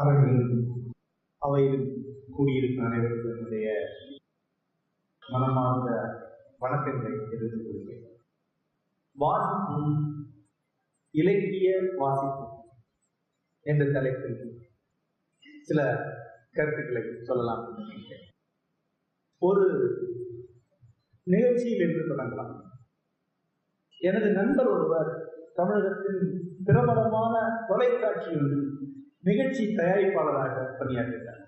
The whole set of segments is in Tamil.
அவர்கள் அவையில் கூடியிருக்கும் அனைவர்களுடைய மனமார்ந்த வணக்கங்களை தெரிந்து கொள்கிறேன். வாசிப்பும் இலக்கிய வாசிப்பு என்ற தலைப்பில் சில கருத்துக்களை சொல்லலாம் ஒரு நிகழ்ச்சியில் இருந்து தொடங்கலாம். எனது நண்பர் ஒருவர் தமிழகத்தின் பிரபலமான தொலைக்காட்சியில் நிகழ்ச்சி தயாரிப்பாளராக பணியாற்றுகிறார்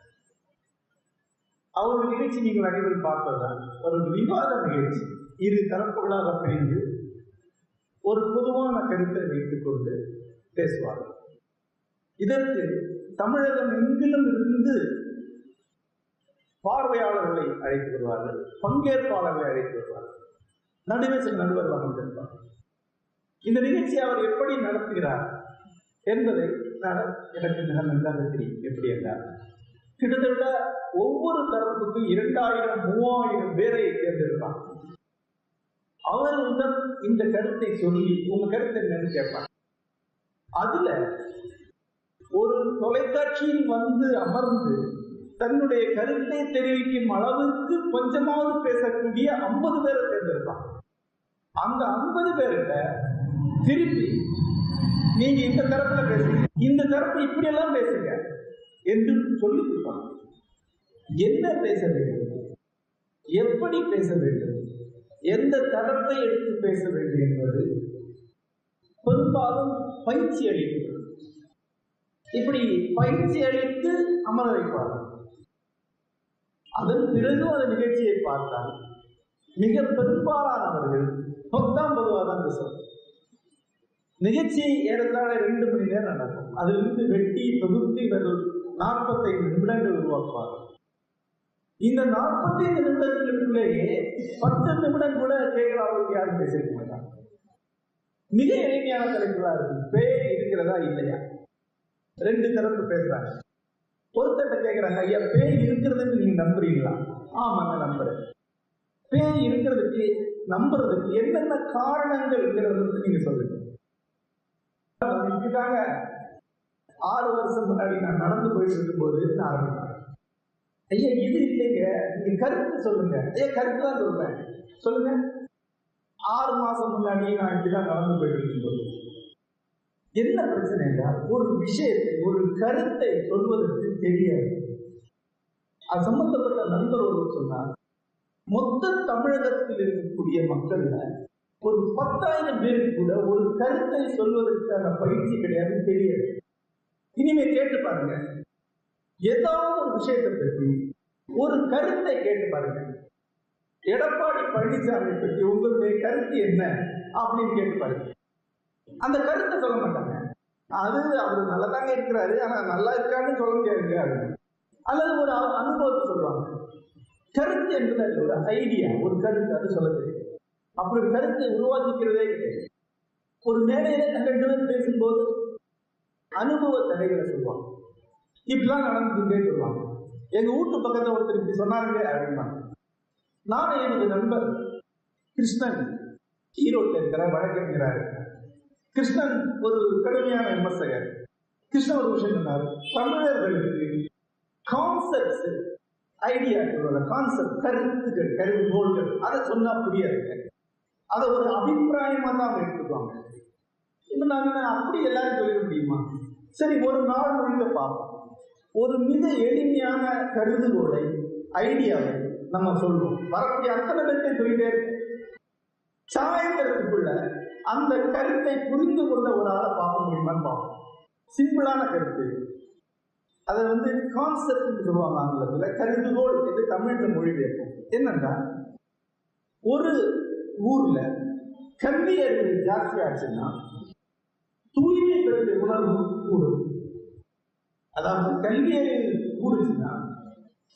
அவர் நிகழ்ச்சி நீங்கள் அனைவரும் பார்ப்பதுதான். ஒரு விவாத நிகழ்ச்சி. இரு தரப்புகளாக பிரிந்து ஒரு பொதுவான கருத்தை வைத்துக் கொண்டு பேசுவார்கள். இதற்கு தமிழகம் எங்கிலும் இருந்து பார்வையாளர்களை அழைத்து வருவார்கள் பங்கேற்பாளர்களை அழைத்து வருவார்கள் நடுவே சில நடுவர்கள் அமர்ந்திருப்பார்கள் இந்த நிகழ்ச்சியை அவர் எப்படி நடத்துகிறார் என்பதை எனக்கு மிக நன்றாக தெரியும் எப்படி என்றால் கிட்டத்தட்ட ஒவ்வொரு தரப்புக்கும் இரண்டாயிரம் மூவாயிரம் பேரை தேர்ந்தெடுப்பார் அவர்களுடன் இந்த கருத்தை சொல்லி உங்க கருத்து என்னன்னு கேட்பாங்க அதுல ஒரு தொலைக்காட்சியில் வந்து அமர்ந்து தன்னுடைய கருத்தை தெரிவிக்கும் அளவுக்கு கொஞ்சமாவது பேசக்கூடிய ஐம்பது பேரை தேர்ந்தெடுப்பாங்க. அந்த ஐம்பது பேர்கிட்ட திருப்பி நீங்க இந்த தரப்புல பேசுங்க இந்த தரப்பு இப்படியெல்லாம் பேசுங்க என்று சொல்லி கொடுப்பாங்க என்ன பேச வேண்டும்? எப்படி பேச வேண்டும்? எந்த தரத்தை எடுத்து பேச வேண்டும் என்பது பெரும்பாலும் பயிற்சி அளிக்கிறது இப்படி பயிற்சி அளித்து அமர வைப்பார்கள் அதன் பிறகு அந்த நிகழ்ச்சியை பார்த்தால் மிக பெரும்பாலானவர்கள் பத்தாம் பொதுவாக தான் பேசுவாங்க. நிகழ்ச்சி ஏறத்தாழ ரெண்டு மணி நேரம் நடக்கும். அதிலிருந்து வெட்டி தொகுத்து இவர்கள் நாற்பத்தைந்து நிமிடங்கள் உருவாக்குவார்கள். இந்த நாற்பத்தைந்து நிமிடங்களுக்குள்ளேயே பத்து நிமிடம் கூட கேட்கலாவுக்கு யாரும் பேசியிருக்க மாட்டாங்க. மிக எளிமையான தலைப்புகளா இருக்கு பேய் இருக்கிறதா இல்லையா? ரெண்டு தரப்பு பேசுறாங்க. ஒருத்தட்ட கேட்கிறாங்க ஐயா பேய் இருக்கிறதுன்னு நீங்க நம்புறீங்களா? ஆமாங்க நம்புறேன். பேய் இருக்கிறதுக்கு நம்புறதுக்கு என்னென்ன காரணங்கள் இருக்கிறது நீங்க சொல்லுங்க. இதுதாங்க ஆறு வருஷம் முன்னாடி நான் நடந்து போயிட்டு இருக்கும்போது நான் ஆரம்பித்தேன். ஐயா இது இல்லைங்க. நீங்க கருத்து சொல்லுங்க. ஐயா கருத்து தான் சொல்றேன். சொல்லுங்க. ஆறு மாசம் முன்னாடி நான் இப்படிதான் நடந்து போயிட்டு இருக்கும்போது என்ன பிரச்சனை என்றால் ஒரு விஷயத்தை ஒரு கருத்தை சொல்வதற்கு தெரியாது. அது சம்பந்தப்பட்ட நண்பர் ஒருவர் சொன்னார் மொத்த தமிழகத்தில் இருக்கக்கூடிய மக்கள்ல ஒரு பத்தாயிரம் பேருக்கு கூட ஒரு கருத்தை சொல்வதற்கான பயிற்சி கிடையாது தெரியாது. இனிமே கேட்டு பாருங்க. ஏதாவது ஒரு விஷயத்தை பற்றி ஒரு கருத்தை கேட்டு பாருங்க. எடப்பாடி பழனிசாமி பற்றி உங்களுடைய கருத்து என்ன அப்படின்னு கேட்டு பாருங்க. அந்த கருத்தை சொல்ல மாட்டாங்க. அது அவர் நல்லதாங்க இருக்கிறாரு ஆனா நல்லா இருக்கான்னு சொல்ல முடியாது அல்லது ஒரு அனுபவத்தை சொல்லுவாங்க. கருத்து என்பது ஒரு ஐடியா ஒரு கருத்து அது சொல்ல தெரியும் அப்படி ஒரு கருத்தை உருவாக்கிக்கிறதே கிடையாது ஒரு மேடையில நாங்கள் பேசும்போது அனுபவ தடைகளை சொல்லுவாங்க இப்படிலாம் நடந்துட்டே சொல்லுவாங்க எங்க வீட்டு பக்கத்துல ஒருத்தர் இப்படி சொன்னாங்களே அப்படின்னா நானும் எனது நண்பர் கிருஷ்ணன் ஈரோட்டில் இருக்கிற வழக்கறிஞராக கிருஷ்ணன் ஒரு கடுமையான விமர்சகர். கிருஷ்ணன் ஒரு விஷயம் சொன்னார் தமிழர்களுக்கு கான்செப்ட்ஸ் ஐடியாக்களோட கான்செப்ட் கருத்துக்கள் கருதுகோள்கள் அதை சொன்னா புரியாதுங்க அதை ஒரு அபிப்பிராயமா தான் அவங்க எடுத்துக்குவாங்க. இப்ப நாங்க அப்படி எல்லாரும் சொல்லிட முடியுமா? சரி ஒரு நாள் முழுக்க பார்ப்போம் ஒரு மிக எளிமையான கருதுகோளை ஐடியாவை நம்ம சொல்லுவோம் வரக்கூடிய அத்தனை பேர்த்தை சொல்லிட்டே இருக்கோம் சாயங்கிறதுக்குள்ள அந்த கருத்தை புரிந்து கொண்ட ஒரு ஆளை பார்க்க முடியுமான்னு பார்ப்போம். சிம்பிளான கருத்து. அதை வந்து கான்செப்ட் சொல்லுவாங்க ஆங்கிலத்தில் கருதுகோள் என்று மொழி மொழிபெயர்ப்போம் என்னன்னா ஒரு ஊர்ல கல்வி அறிவு ஜாஸ்தியாச்சுன்னா தூய்மை பற்றிய உணர்வு கூடும். அதாவது கல்வி அறிவு கூடுச்சுன்னா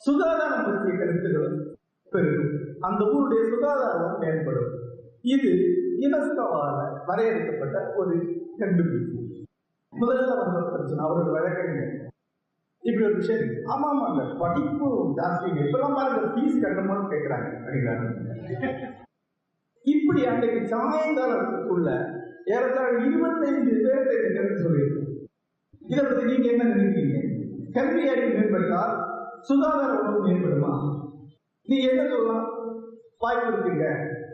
சுகாதாரம் பற்றிய கருத்துக்கள் பெருகும். அந்த ஊருடைய சுகாதாரம் மேம்படும். இது யுனெஸ்கோவால வரையறுக்கப்பட்ட ஒரு கண்டுபிடிப்பு. முதல்ல வந்த பிரச்சனை அவரோட வழக்கறிஞர். இப்படி ஒரு விஷயம் ஆமா ஆமாங்க படிப்பு ஜாஸ்தி இப்பெல்லாம் பாருங்க ஃபீஸ் கட்டணும்னு கேட்கிறாங்க அப்படிங்கிறாங்க இப்படி அன்றைக்கு சாயங்காலத்துக்குள்ள ஏறத்தாழ இருபத்தைந்து பேர்த்தை இந்த சொல்லியிருக்கோம். இதை பற்றி நீங்க என்ன நினைக்கிறீங்க? கல்வி அறிவு மேம்பட்டால் சுகாதார உணவு மேம்படுமா? நீங்க என்ன சொல்லலாம்? வாய்ப்பு இருக்குங்க.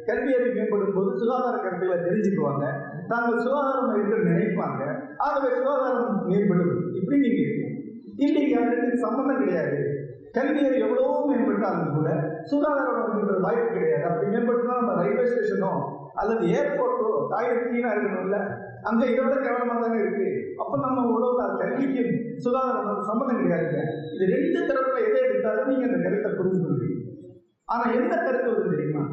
கல்வி அறிவு மேம்படும் போது சுகாதார கல்வியில தெரிஞ்சுக்குவாங்க. தாங்கள் சுகாதாரம் என்று நினைப்பாங்க. ஆகவே சுகாதாரம் மேம்படும். இப்படி நீங்க இருக்கீங்க. இன்னைக்கு அதுக்கு சம்பந்தம் கிடையாது. கல்வி அறிவு எவ்வளவோ மேம்பட்டாலும் கூட சுகாதாரம் அப்படின்ற வாய்ப்பு கிடையாது. அப்படி மேம்பட்டுனா நம்ம ரயில்வே ஸ்டேஷனோ அல்லது ஏர்போர்ட்டோ டாய்லெட் கிளீனா இருக்கணும்ல? அங்க இதை விட கேவலமா தானே இருக்கு. அப்ப நம்ம உழவுல கல்விக்கும் சுகாதாரம் சம்பந்தம் கிடையாதுங்க. இது ரெண்டு தரப்புல எதை எடுத்தாலும் நீங்க அந்த கருத்தை புரிந்து கொள்வீங்க. ஆனா எந்த கருத்து வருது தெரியுமா?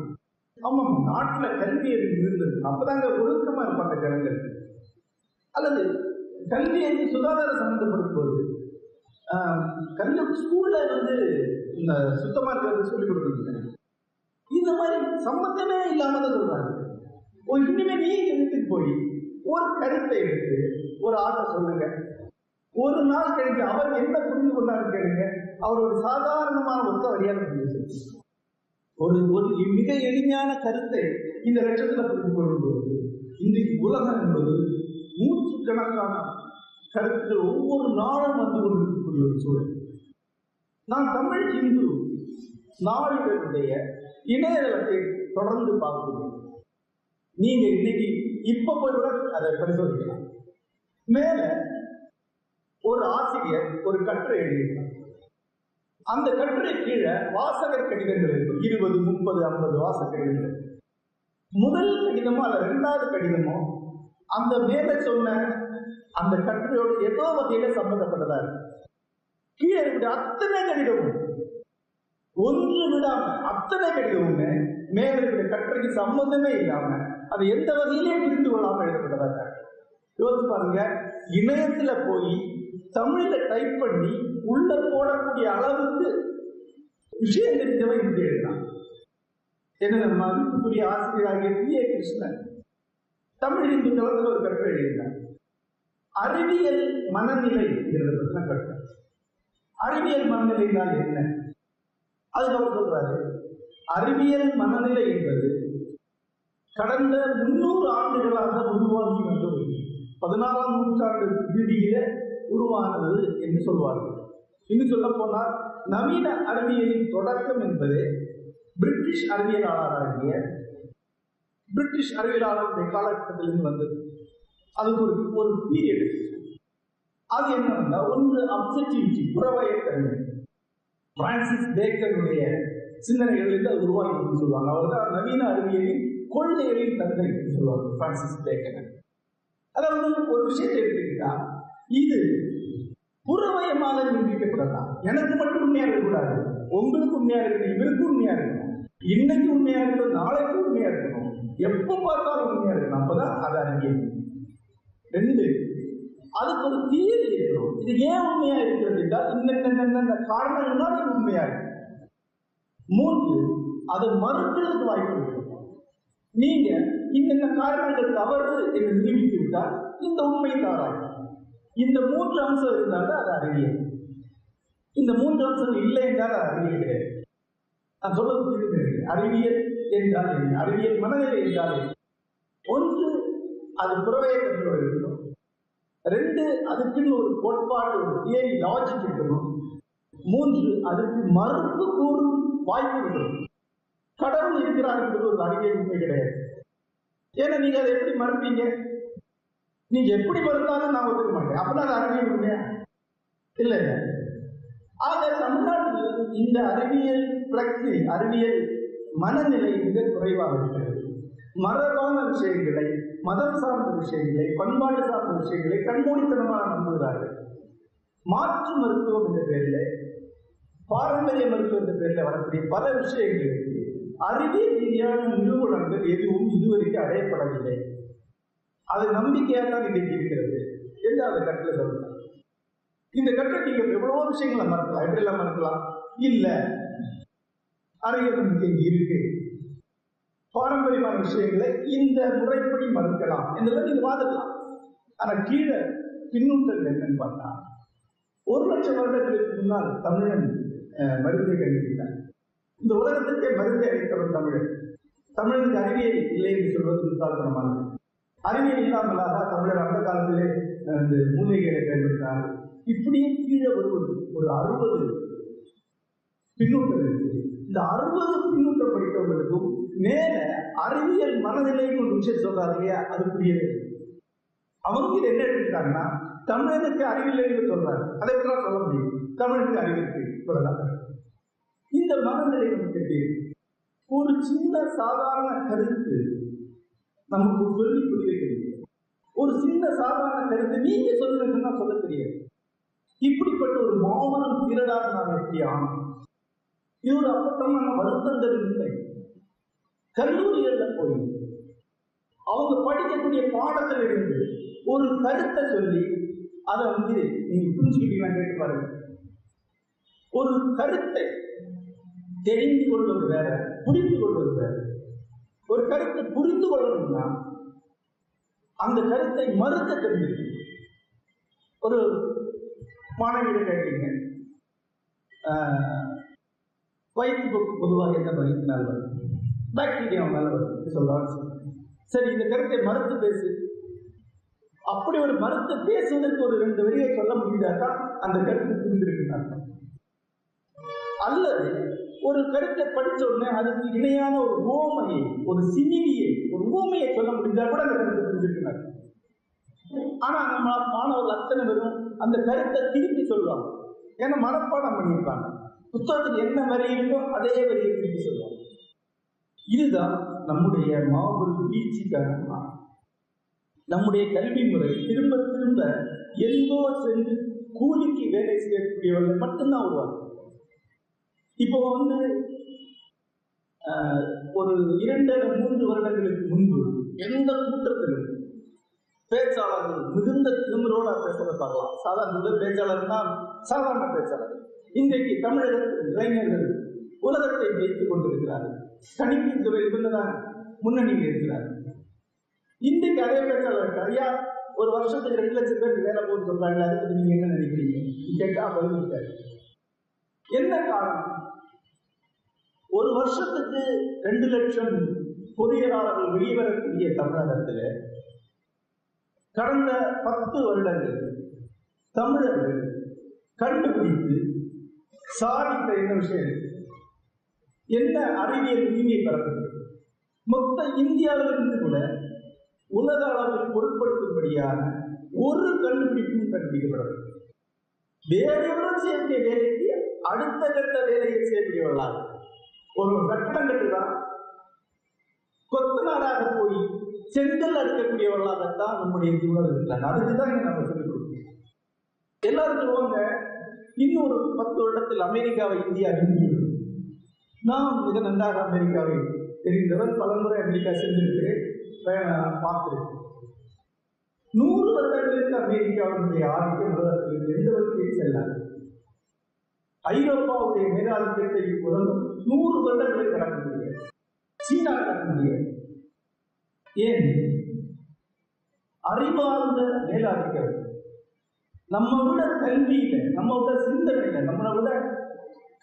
ஆமாம் நாட்டுல கல்வி அறிவு இருந்தது. அப்பதாங்க ஒழுக்கமா இருப்பாங்க ஜனங்கள். அல்லது கல்வி அறிவு சுகாதாரம் சம்பந்தப்படும் போது கல்வி ஸ்கூல்ல வந்து இந்த சுத்தமா இருக்கிறது சொல்லி கொடுக்குறீங்க இந்த மாதிரி சம்பந்தமே இல்லாம தான் சொல்றாங்க. ஓ இனிமே நீ எழுத்துக்கு போய் ஒரு கருத்தை எடுத்து ஒரு ஆட்டை சொல்லுங்க. ஒரு நாள் கழிச்சு அவர் என்ன புரிந்து கொண்டாரு கேளுங்க. அவர் ஒரு சாதாரணமான ஒத்த வழியாக புரிஞ்சு ஒரு ஒரு மிக எளிமையான கருத்தை இந்த லட்சத்துல புரிந்து கொள்ளும்போது இன்றைக்கு உலகம் என்பது நூற்றுக்கணக்கான கருத்துக்கள் ஒவ்வொரு நாளும் வந்து இருக்கக்கூடிய ஒரு சூழல். நான் தமிழ் இந்து நாளிதழுடைய இணையதளத்தை தொடர்ந்து பார்க்கிறேன் நீங்க இன்னைக்கு இப்ப போய் கூட அதை பரிசோதிக்கலாம். மேல ஒரு ஆசிரியர் ஒரு கட்டுரை எழுதியிருக்கார். அந்த கட்டுரை கீழே வாசகர் கடிதங்கள் இருக்கும் இருபது முப்பது ஐம்பது வாசக கடிதங்கள் முதல் கடிதமோ அல்ல ரெண்டாவது கடிதமோ அந்த மேல சொன்ன அந்த கட்டுரையோட ஏதோ வகையில சம்பந்தப்பட்டதா இருக்கு. கீழே இருக்கிற அத்தனை கடிதமும் ஒன்று விடாம அத்தனை கடிதமுமே மேல இருக்கிற கட்டுரைக்கு சம்பந்தமே இல்லாம அது எந்த வகையிலே புரிந்து கொள்ளாம எழுதப்பட்டதா இருக்கு யோசிச்சு பாருங்க இணையத்துல போய் தமிழ்ல டைப் பண்ணி உள்ள போடக்கூடிய அளவுக்கு விஷயம் தெரிஞ்சவன் இப்படி எழுதான் என்ன மதிப்புக்குரிய ஆசிரியராகிய பி ஏ. கிருஷ்ணன் தமிழ் இந்து தளத்தில் ஒரு கட்டுரை எழுதினார். அறிவியல் மனநிலை பற்றின கட்டுரை. அறிவியல் மனநிலைனால் என்ன? அதுக்கு அவர் சொல்றாரு. அறிவியல் மனநிலை என்பது கடந்த முன்னூறு ஆண்டுகளாக உருவாகி வந்தது பதினாறாம் நூற்றாண்டு இறுதியில உருவானது என்று சொல்வார்கள். இன்னும் சொல்ல போனால் நவீன அறிவியலின் தொடக்கம் என்பது பிரிட்டிஷ் அறிவியலாளராகிய பிரிட்டிஷ் அறிவியலாளருடைய காலகட்டத்திலிருந்து வந்தது. அதுக்கு ஒரு ஒரு பீரியட் அது என்னன்னா ஒன்று அப்செக்டிவிட்டி புறவயத்தன்மை பிரான்சிஸ் பேக்கருடைய சிந்தனைகளிலிருந்து அது உருவாகி சொல்லுவாங்க. அவர் தான் நவீன அறிவியலின் கொள்கைகளின் தந்தை சொல்லுவாங்க பிரான்சிஸ் பேக்கர் அதாவது ஒரு விஷயத்தை எடுத்துக்கிட்டா இது புறவயமாக நிரூபிக்கப்படலாம். எனக்கு மட்டும் உண்மையா இருக்கக்கூடாது. உங்களுக்கு உண்மையா இருக்கணும் இவருக்கு உண்மையா இருக்கணும். இன்னைக்கு உண்மையா இருக்கணும் நாளைக்கு உண்மையா இருக்கணும். எப்ப பார்த்தாலும் உண்மையா இருக்கணும். அப்பதான் அது அறிவியல். ரெண்டு அதுக்கு ஒரு தீர்வு இருக்கணும். இது ஏன் உண்மையா இருக்கிறது என்றால் இந்த இந்த காரணங்கள்னால இது உண்மையா இருக்கு. மூன்று அது மறுக்கிறதுக்கு வாய்ப்பு இருக்கு நீங்க இந்த காரணங்கள் தவறு என்று நிரூபித்து விட்டால் இந்த உண்மை தவறாகும் இந்த மூன்று அம்சம் இருந்தால் அது அறிவியல் இந்த மூன்று அம்சம் இல்லை என்றால் அது அறிவியல் கிடையாது. நான் சொல்ல புரிந்து அறிவியல் என்றால் என்ன? அறிவியல் மனநிலை என்றால் ஒன்று அது புறவைய இருக்கணும். ரெண்டு அதுக்குன்னு ஒரு கோட்பாடு ஒரு தியரி லாஜிக் இருக்கணும். மூன்று அதுக்கு மறுப்பு கூறும் வாய்ப்பு இருக்கணும். கடவுள் இருக்கிறார் என்பது ஒரு அறிவியல் உண்மை கிடையாது. ஏன்னா நீங்க அதை எப்படி மறுப்பீங்க? நீங்க எப்படி மறுத்தாலும் நான் ஒத்துக்க மாட்டேன். அப்பதான் அது அறிவியல் உண்மையா? இல்ல இல்ல. ஆக தமிழ்நாட்டில் இந்த அறிவியல் பிரக்தி அறிவியல் மனநிலை மிக குறைவாக இருக்கிறது. மரபான விஷயங்களை மதம் சார்ந்த விஷயங்களை பண்பாடு சார்ந்த விஷயங்களை கண்மூடித்தனமாக நம்புகிறார்கள். மாற்று மருத்துவம் என்ற பேரில் பாரம்பரிய மருத்துவம் என்ற பேரில் வரக்கூடிய பல விஷயங்களுக்கு அறிவியல் ரீதியான நிறுவனங்கள் எதுவும் இதுவரைக்கும் அடையப்படவில்லை. அது நம்பிக்கையாக தான் இன்றைக்கு இருக்கிறது. என்று அந்த கட்டில் சொல்லலாம் இந்த கட்டில் நீங்கள் எவ்வளவோ விஷயங்களை மறக்கலாம். எப்படி எல்லாம் மறக்கலாம்? இல்லை. அறிவியல் நம்பிக்கை இருக்கு. பாரம்பரியமான விஷயங்களை இந்த முறைப்படி மறுக்கலாம். என்றெல்லாம் நீங்க வாதிடலாம். ஆனா கீழே பின்னூட்டங்கள் என்னன்னு பார்த்தா ஒரு லட்சம் வருடங்களுக்கு முன்னால் தமிழன் மருந்தை கண்டுபிடித்தார் இந்த உலகத்திற்கே மருந்தை அளித்தவர் தமிழன். தமிழனுக்கு அறிவியல் இல்லை என்று சொல்வது முட்டாள்தனமானது. அறிவியல் இல்லாமலாக தமிழர் அந்த காலத்திலே அந்த இந்த மூலிகைகளை பயன்படுத்தினார். இப்படியே கீழே வருவது ஒரு அறுபது பின்னூட்டம் இருக்கு இந்த அறுபது பின்னூட்டம் படித்தவர்களுக்கும் மேல அறிவியல் மனநிலைன்னு ஒரு விஷயம் சொல்றாரு இல்லையா? அது புரியவே அவங்க இது என்ன எடுத்துக்கிட்டாங்கன்னா தமிழனுக்கு அறிவியல் அறிவு சொல்றாரு. அதை எப்படி சொல்ல முடியும். தமிழுக்கு அறிவு இருக்கு இவ்வளவுதான் இந்த மனநிலை நமக்கு எப்படி ஒரு சின்ன சாதாரண கருத்து நமக்கு சொல்லி புரிய தெரியும் ஒரு சின்ன சாதாரண கருத்து நீங்க சொல்லுங்கன்னா சொல்ல தெரியாது. இப்படிப்பட்ட ஒரு மாபெரும் திரளாக நாம் எப்படி ஆனோம் இது ஒரு அப்பட்டமான வருத்தங்கள் இல்லை. கல்லூரிகள்ல போய் அவங்க படிக்கக்கூடிய பாடத்தில் இருந்து ஒரு கருத்தை சொல்லி அதை வந்து நீங்க புரிஞ்சுக்கிட்டு கேட்டு பாருங்க. ஒரு கருத்தை தெரிந்து கொள்வது வேற புரிந்து கொள்வது வேற. ஒரு கருத்தை புரிந்து கொள்ளணும்னா அந்த கருத்தை மறுக்க தெரிஞ்சிருக்கு ஒரு மாணவியிட கேட்டீங்க. வயிற்று பொதுவாக என்ன வயிற்றுனால வரும்? பாக்டீரியா மேல வரும் சொல்றாங்க சரி இந்த கருத்தை மறுத்து பேசு. அப்படி ஒரு மறுத்து பேசுவதற்கு ஒரு ரெண்டு வரியை சொல்ல முடிந்தாதான் அந்த கருத்து புரிந்திருக்குன்னு அர்த்தம். அல்லது ஒரு கருத்தை படிச்ச உடனே அதுக்கு இணையான ஒரு ஓமையை ஒரு சினிவியை ஒரு ஊமையை சொல்ல முடிஞ்சா கூட அந்த கருத்தை புரிஞ்சிருக்கிறார் ஆனா நம்ம மாணவர்கள் அத்தனை பேரும் அந்த கருத்தை திருப்பி சொல்லுவாங்க. ஏன்னா மனப்பாடம் பண்ணியிருப்பாங்க. புத்தகத்துக்கு என்ன வரி இருக்கோ அதே வரியை திருப்பி சொல்லுவாங்க. இதுதான் நம்முடைய மாபெரும் வீழ்ச்சி காரணமாக நம்முடைய கல்வி முறை திரும்ப திரும்ப எங்கோ சென்று கூலிக்கு வேலை செய்யக்கூடியவர்கள் மட்டும்தான் வருவாங்க இப்போ வந்து ஒரு இரண்டு மூன்று வருடங்களுக்கு முன்பு எந்த கூட்டத்திலும் பேச்சாளர்கள் மிகுந்த திமிரோட பேசுறத பார்க்கலாம். சாதாரண பேச்சாளர் தான் சாதாரண பேச்சாளர். இன்றைக்கு தமிழகத்தில் இளைஞர்கள் உலகத்தை வைத்துக் கொண்டிருக்கிறார்கள். கணிப்பு துறை இவங்கதான் முன்னணியில் இருக்கிறார். இன்றைக்கு அதே பேச்சாளர்கள் ஐயா ஒரு வருஷத்துக்கு ரெண்டு லட்சம் பேருக்கு வேலை போகுது சொல்றாங்க அதை பத்தி நீங்க என்ன நினைக்கிறீங்க? கேட்டா பதில் என்ன காரணம்? ஒரு வருஷத்துக்கு ரெண்டு லட்சம் பொறியியலாளர்கள் வெளிவரக்கூடிய தமிழகத்தில் கடந்த பத்து வருடங்கள் தமிழர்கள் கண்டுபிடித்து சாதித்த என்ன விஷயம் எந்த என்ன அறிவியல் உரிமையை பெறப்பட்டது மொத்த இந்தியாவிலிருந்து கூட உலக அளவில் பொருட்படுத்தும்படியான ஒரு கண்டுபிடிப்பும் கண்டுபிடிக்கப்படவில்லை. வேற எவரும் செய்யக்கூடிய வேலைக்கு அடுத்த கட்ட வேலையை செய்யக்கூடியவர்களாக ஒரு கட்டடம் கட்டுதான் கொத்தனாராக போய் செங்கல் அடுக்கக்கூடியவர்களாகத்தான் நம்முடைய சூழல் இருக்கிறாங்க அதுக்கு தான் இங்க நம்ம சொல்லிக் கொடுக்கணும் எல்லாரும் சொல்லுவாங்க இன்னொரு பத்து வருடத்தில் அமெரிக்காவை இந்தியா நான் மிக நன்றாக அமெரிக்காவை தெரிந்தவர் பலமுறை அமெரிக்கா சென்றிருக்கிறேன். பார்த்திருக்கிறேன். நூறு வருடங்களுக்கு அமெரிக்காவினுடைய ஆதிக்கம் உலகத்தில் எந்த வகையில் செல்லாது ஐரோப்பாவுடைய மேலாதிக்கத்தை உலகம் நூறு வருடங்களை கடக்க முடியாது சீனா கடக்க முடியாது ஏன்? அறிவார்ந்த மேலாதிக்கம். நம்ம விட கல்வியில நம்ம விட சிந்தனையில நம்மளை விட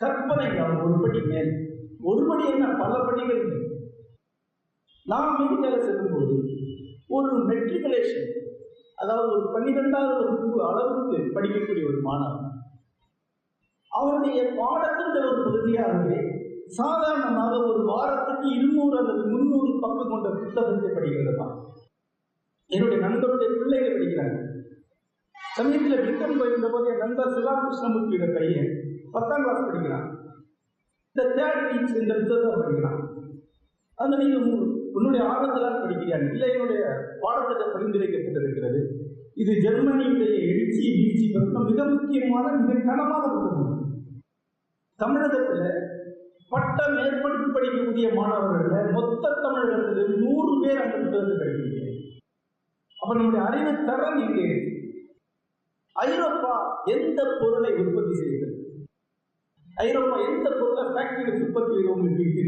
கற்பனை அவங்க ஒரு படி மேல். ஒரு படி என்ன? பல படிகள் நான் அமெரிக்காவில் செல்லும்போது ஒரு மெட்ரிகுலேஷன் அதாவது ஒரு பன்னிரெண்டாவது வகுப்பு அளவுக்கு படிக்கக்கூடிய ஒரு மாணவன் அவருடைய பாடத்தின் ஒரு பகுதியாகவே சாதாரணமாக ஒரு வாரத்துக்கு இருநூறு அல்லது முன்னூறு பக்கம் கொண்ட புத்தகத்தை படிக்கிறது தான். என்னுடைய நண்பருடைய பிள்ளைகள் படிக்கிறாங்க. சமீபத்தில் பிரிட்டன் போயிருந்த போது என் நண்பர் சிவகிருஷ்ணமூர்த்தியோட பையன் பத்தாம் கிளாஸ் படிக்கிறான். இந்த தேர்ட் டீச் இந்த புத்தகத்தை படிக்கிறான் அந்த நீங்க உன்னுடைய ஆர்வத்தில் படிக்கிறான் இல்லை என்னுடைய பாடத்திட்ட பரிந்துரைக்கப்பட்டிருக்கிறது இது ஜெர்மனியுடைய எழுச்சி வீழ்ச்சி பற்றின மிக முக்கியமான மிக கனமான புத்தகம். தமிழகத்தில் பட்ட மேற்படிப்பு படிக்கக்கூடிய மாணவர்கள் மொத்த தமிழகத்தில் நூறு பேர் அந்த புத்தகத்தை படிக்கிறீங்க. அப்ப நம்முடைய அறிவு தரம் இங்கே. ஐரோப்பா எந்த பொருளை உற்பத்தி செய்கிறது? ஐரோப்பா எந்த பொருளை ஃபேக்டரி உற்பத்தி உங்களுக்கு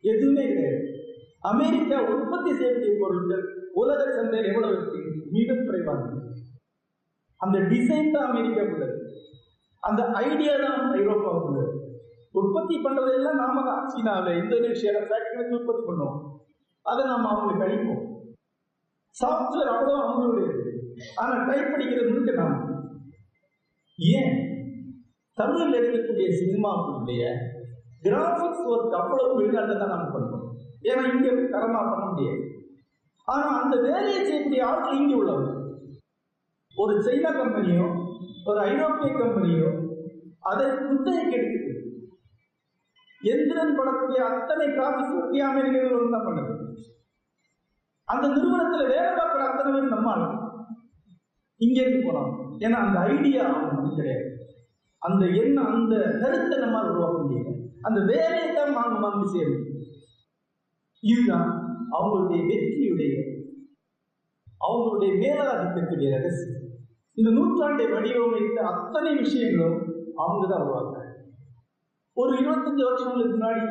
எதுவுமே கிடையாது அமெரிக்கா உற்பத்தி செய்யக்கூடிய பொருட்கள் உலக சந்தையில் எவ்வளவு இருக்கு? மிக குறைவானது. அந்த டிசைன் தான் அமெரிக்கா உள்ளது. அந்த ஐடியா தான் ஐரோப்பா உள்ளது. உற்பத்தி பண்றதெல்லாம் நாம தான். சீனாவில் இந்தோனேஷியாவில் ஃபேக்டரி உற்பத்தி பண்ணுவோம். அதை நாம் அவங்களுக்கு அழிப்போம் சாஃப்ட்வேர் அவ்வளோ அவங்களுடைய ஆனால் டைப் படிக்கிறது முழுக்க நாம. ஏன்? தமிழில் இருக்கக்கூடிய சினிமாவுடைய கிராஃபிக்ஸ் ஒர்க் அவ்வளவு வெளிநாட்டில் தான் நம்ம பண்ணுறோம் ஏன்னா இங்கே தரமாக பண்ண முடியாது. ஆனால் அந்த வேலையை செய்யக்கூடிய ஆட்கள் இங்கே உள்ளவங்க. ஒரு சைனா கம்பெனியோ ஒரு ஐரோப்பிய கம்பெனியோ அதை குத்தகைக்கு எடுத்துட்டு எந்திரன் படக்கூடிய அத்தனை கிராஃபிக்ஸ் ஒர்க்கி அமெரிக்க நிறுவனம் தான் பண்ணுது. அந்த நிறுவனத்தில் வேலை பார்க்குற அத்தனை பேர் நம்ம ஆளுங்க இங்க இருந்து ஏன்னா அந்த ஐடியா அவங்களுக்கு கிடையாது. அந்த எண்ணம் அந்த கருத்தை நம்மால் உருவாக்க முடியல. அந்த வேலையை தான் வாங்க வாங்கி செய்ய முடியும் இதுதான் அவங்களுடைய வெற்றியுடைய அவங்களுடைய மேலாதிக்கத்துடைய ரகசியம். இந்த நூற்றாண்டை வடிவமைத்த அத்தனை விஷயங்களும் அவங்க தான் உருவாங்க ஒரு இருபத்தஞ்சு வருஷங்களுக்கு முன்னாடி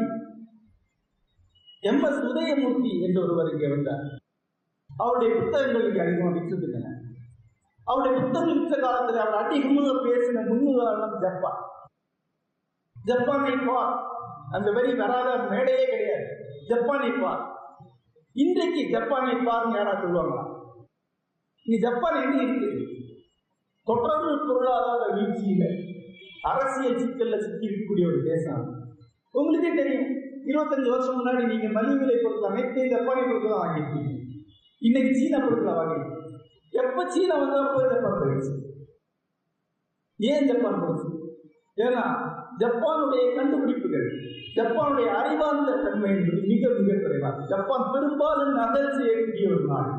எம் எஸ் உதயமூர்த்தி என்ற ஒருவர் இங்கே வந்தார். அவருடைய புத்தகங்கள் இங்கே அதிகமாக விற்றுருக்கின்றன அவருடைய புத்தகம் விற்ற காலத்தில் அவர் அதிகமாக பேசின முன்னுதாரணம் ஜப்பான் ஜப்பானை பார் அந்த வரி வராத மேடையே கிடையாது. ஜப்பானை பார் இன்றைக்கு ஜப்பானை பாருங்க யாரா சொல்லுவாங்களா? நீ ஜப்பான் எங்க இருக்கு? தொடர்ந்து பொருளாதார வீழ்ச்சியில அரசியல் சிக்கல்ல சிக்கி இருக்கக்கூடிய ஒரு தேசம் உங்களுக்கே தெரியும் இருபத்தஞ்சு வருஷம் முன்னாடி நீங்க மலிவு விலை பொருட்கள் அனைத்தையும் ஜப்பானிய பொருட்களை வாங்கியிருக்கீங்க. இன்னைக்கு சீன பொருட்களை வாங்கியிருக்கீங்க. எப்ப சீனா வந்து போய் ஜப்பான் போயிடுச்சு ஏன் ஜப்பான் போச்சு ஏன்னா ஜப்பானுடைய கண்டுபிடிப்புகள் ஜப்பானுடைய அறிவார்ந்த தன்மை என்பது மிக மிக குறைவாக ஜப்பான் பெரும்பாலும் நகல் செய்யக்கூடிய ஒரு நாடு.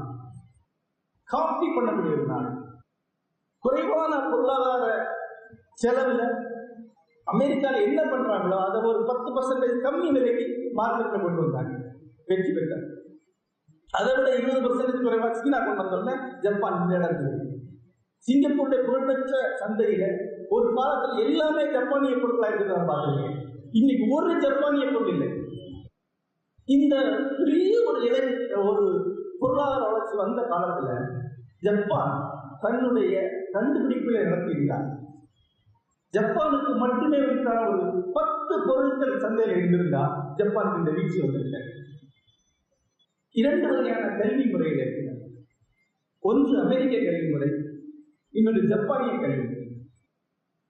காப்பி பண்ணக்கூடிய ஒரு நாடு. குறைவான பொருளாதார செலவில் அமெரிக்காவில் என்ன பண்றாங்களோ அதை ஒரு பத்து பர்சன்டேஜ் கம்மி விலைக்கு மார்க்கெட்டில் கொண்டு வந்தாங்க. வெற்றி பெற்றாங்க. அதை விட இருபது பர்சன்டேஜ் குறைவாக சீனா கொண்டு வந்தோடனே ஜப்பான் இந்த சிங்கப்பூருடைய புகழ்பெற்ற சந்தையில ஒரு காலத்தில் எல்லாமே ஜப்பானிய பொருட்களா இருக்கிறத பார்த்துருக்கேன். இன்னைக்கு ஒரு ஜப்பானிய பொருள் இல்லை. இந்த பெரிய ஒரு இலை ஒரு பொருளாதார வளர்ச்சி வந்த காலத்துல ஜப்பான் தன்னுடைய கண்டுபிடிப்புகளை நடத்தியிருந்தார் ஜப்பானுக்கு மட்டுமே வைத்தான ஒரு பத்து பொருட்கள் சந்தையில் இருந்திருந்தா ஜப்பானுக்கு இந்த வீழ்ச்சி வந்திருக்காங்க இரண்டு வகையான கல்வி முறைகள் இருக்கின்றன. ஒன்று அமெரிக்க கல்வி முறை இன்னொரு ஜப்பானிய கல்வி முறை.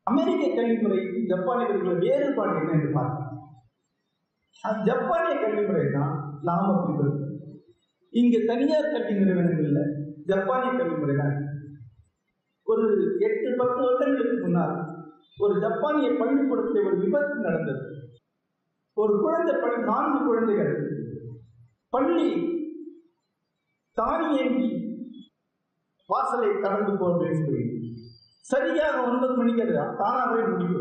அமெரிக்க கல்வி முறைக்கும் ஜப்பானியர்களுடைய வேறுபாடு என்ன என்று பார்க்கலாம் ஜப்பானிய கல்வி முறை தான் லாபம் பின்பற்றும் இங்கு தனியார் கல்வி நிறுவனங்கள்ல ஜப்பானிய கல்வி முறை தான் ஒரு எட்டு பத்து வருடங்களுக்கு முன்னால் ஒரு ஜப்பானிய பள்ளிக்கூடத்தில் ஒரு விபத்து நடந்தது. ஒரு குழந்தை பள்ளி நான்கு குழந்தைகள் பள்ளி தானியங்கி வாசலை கடந்து போக சரியாக ஒன்பது மணிக்கு அது தானாகவே முடிவு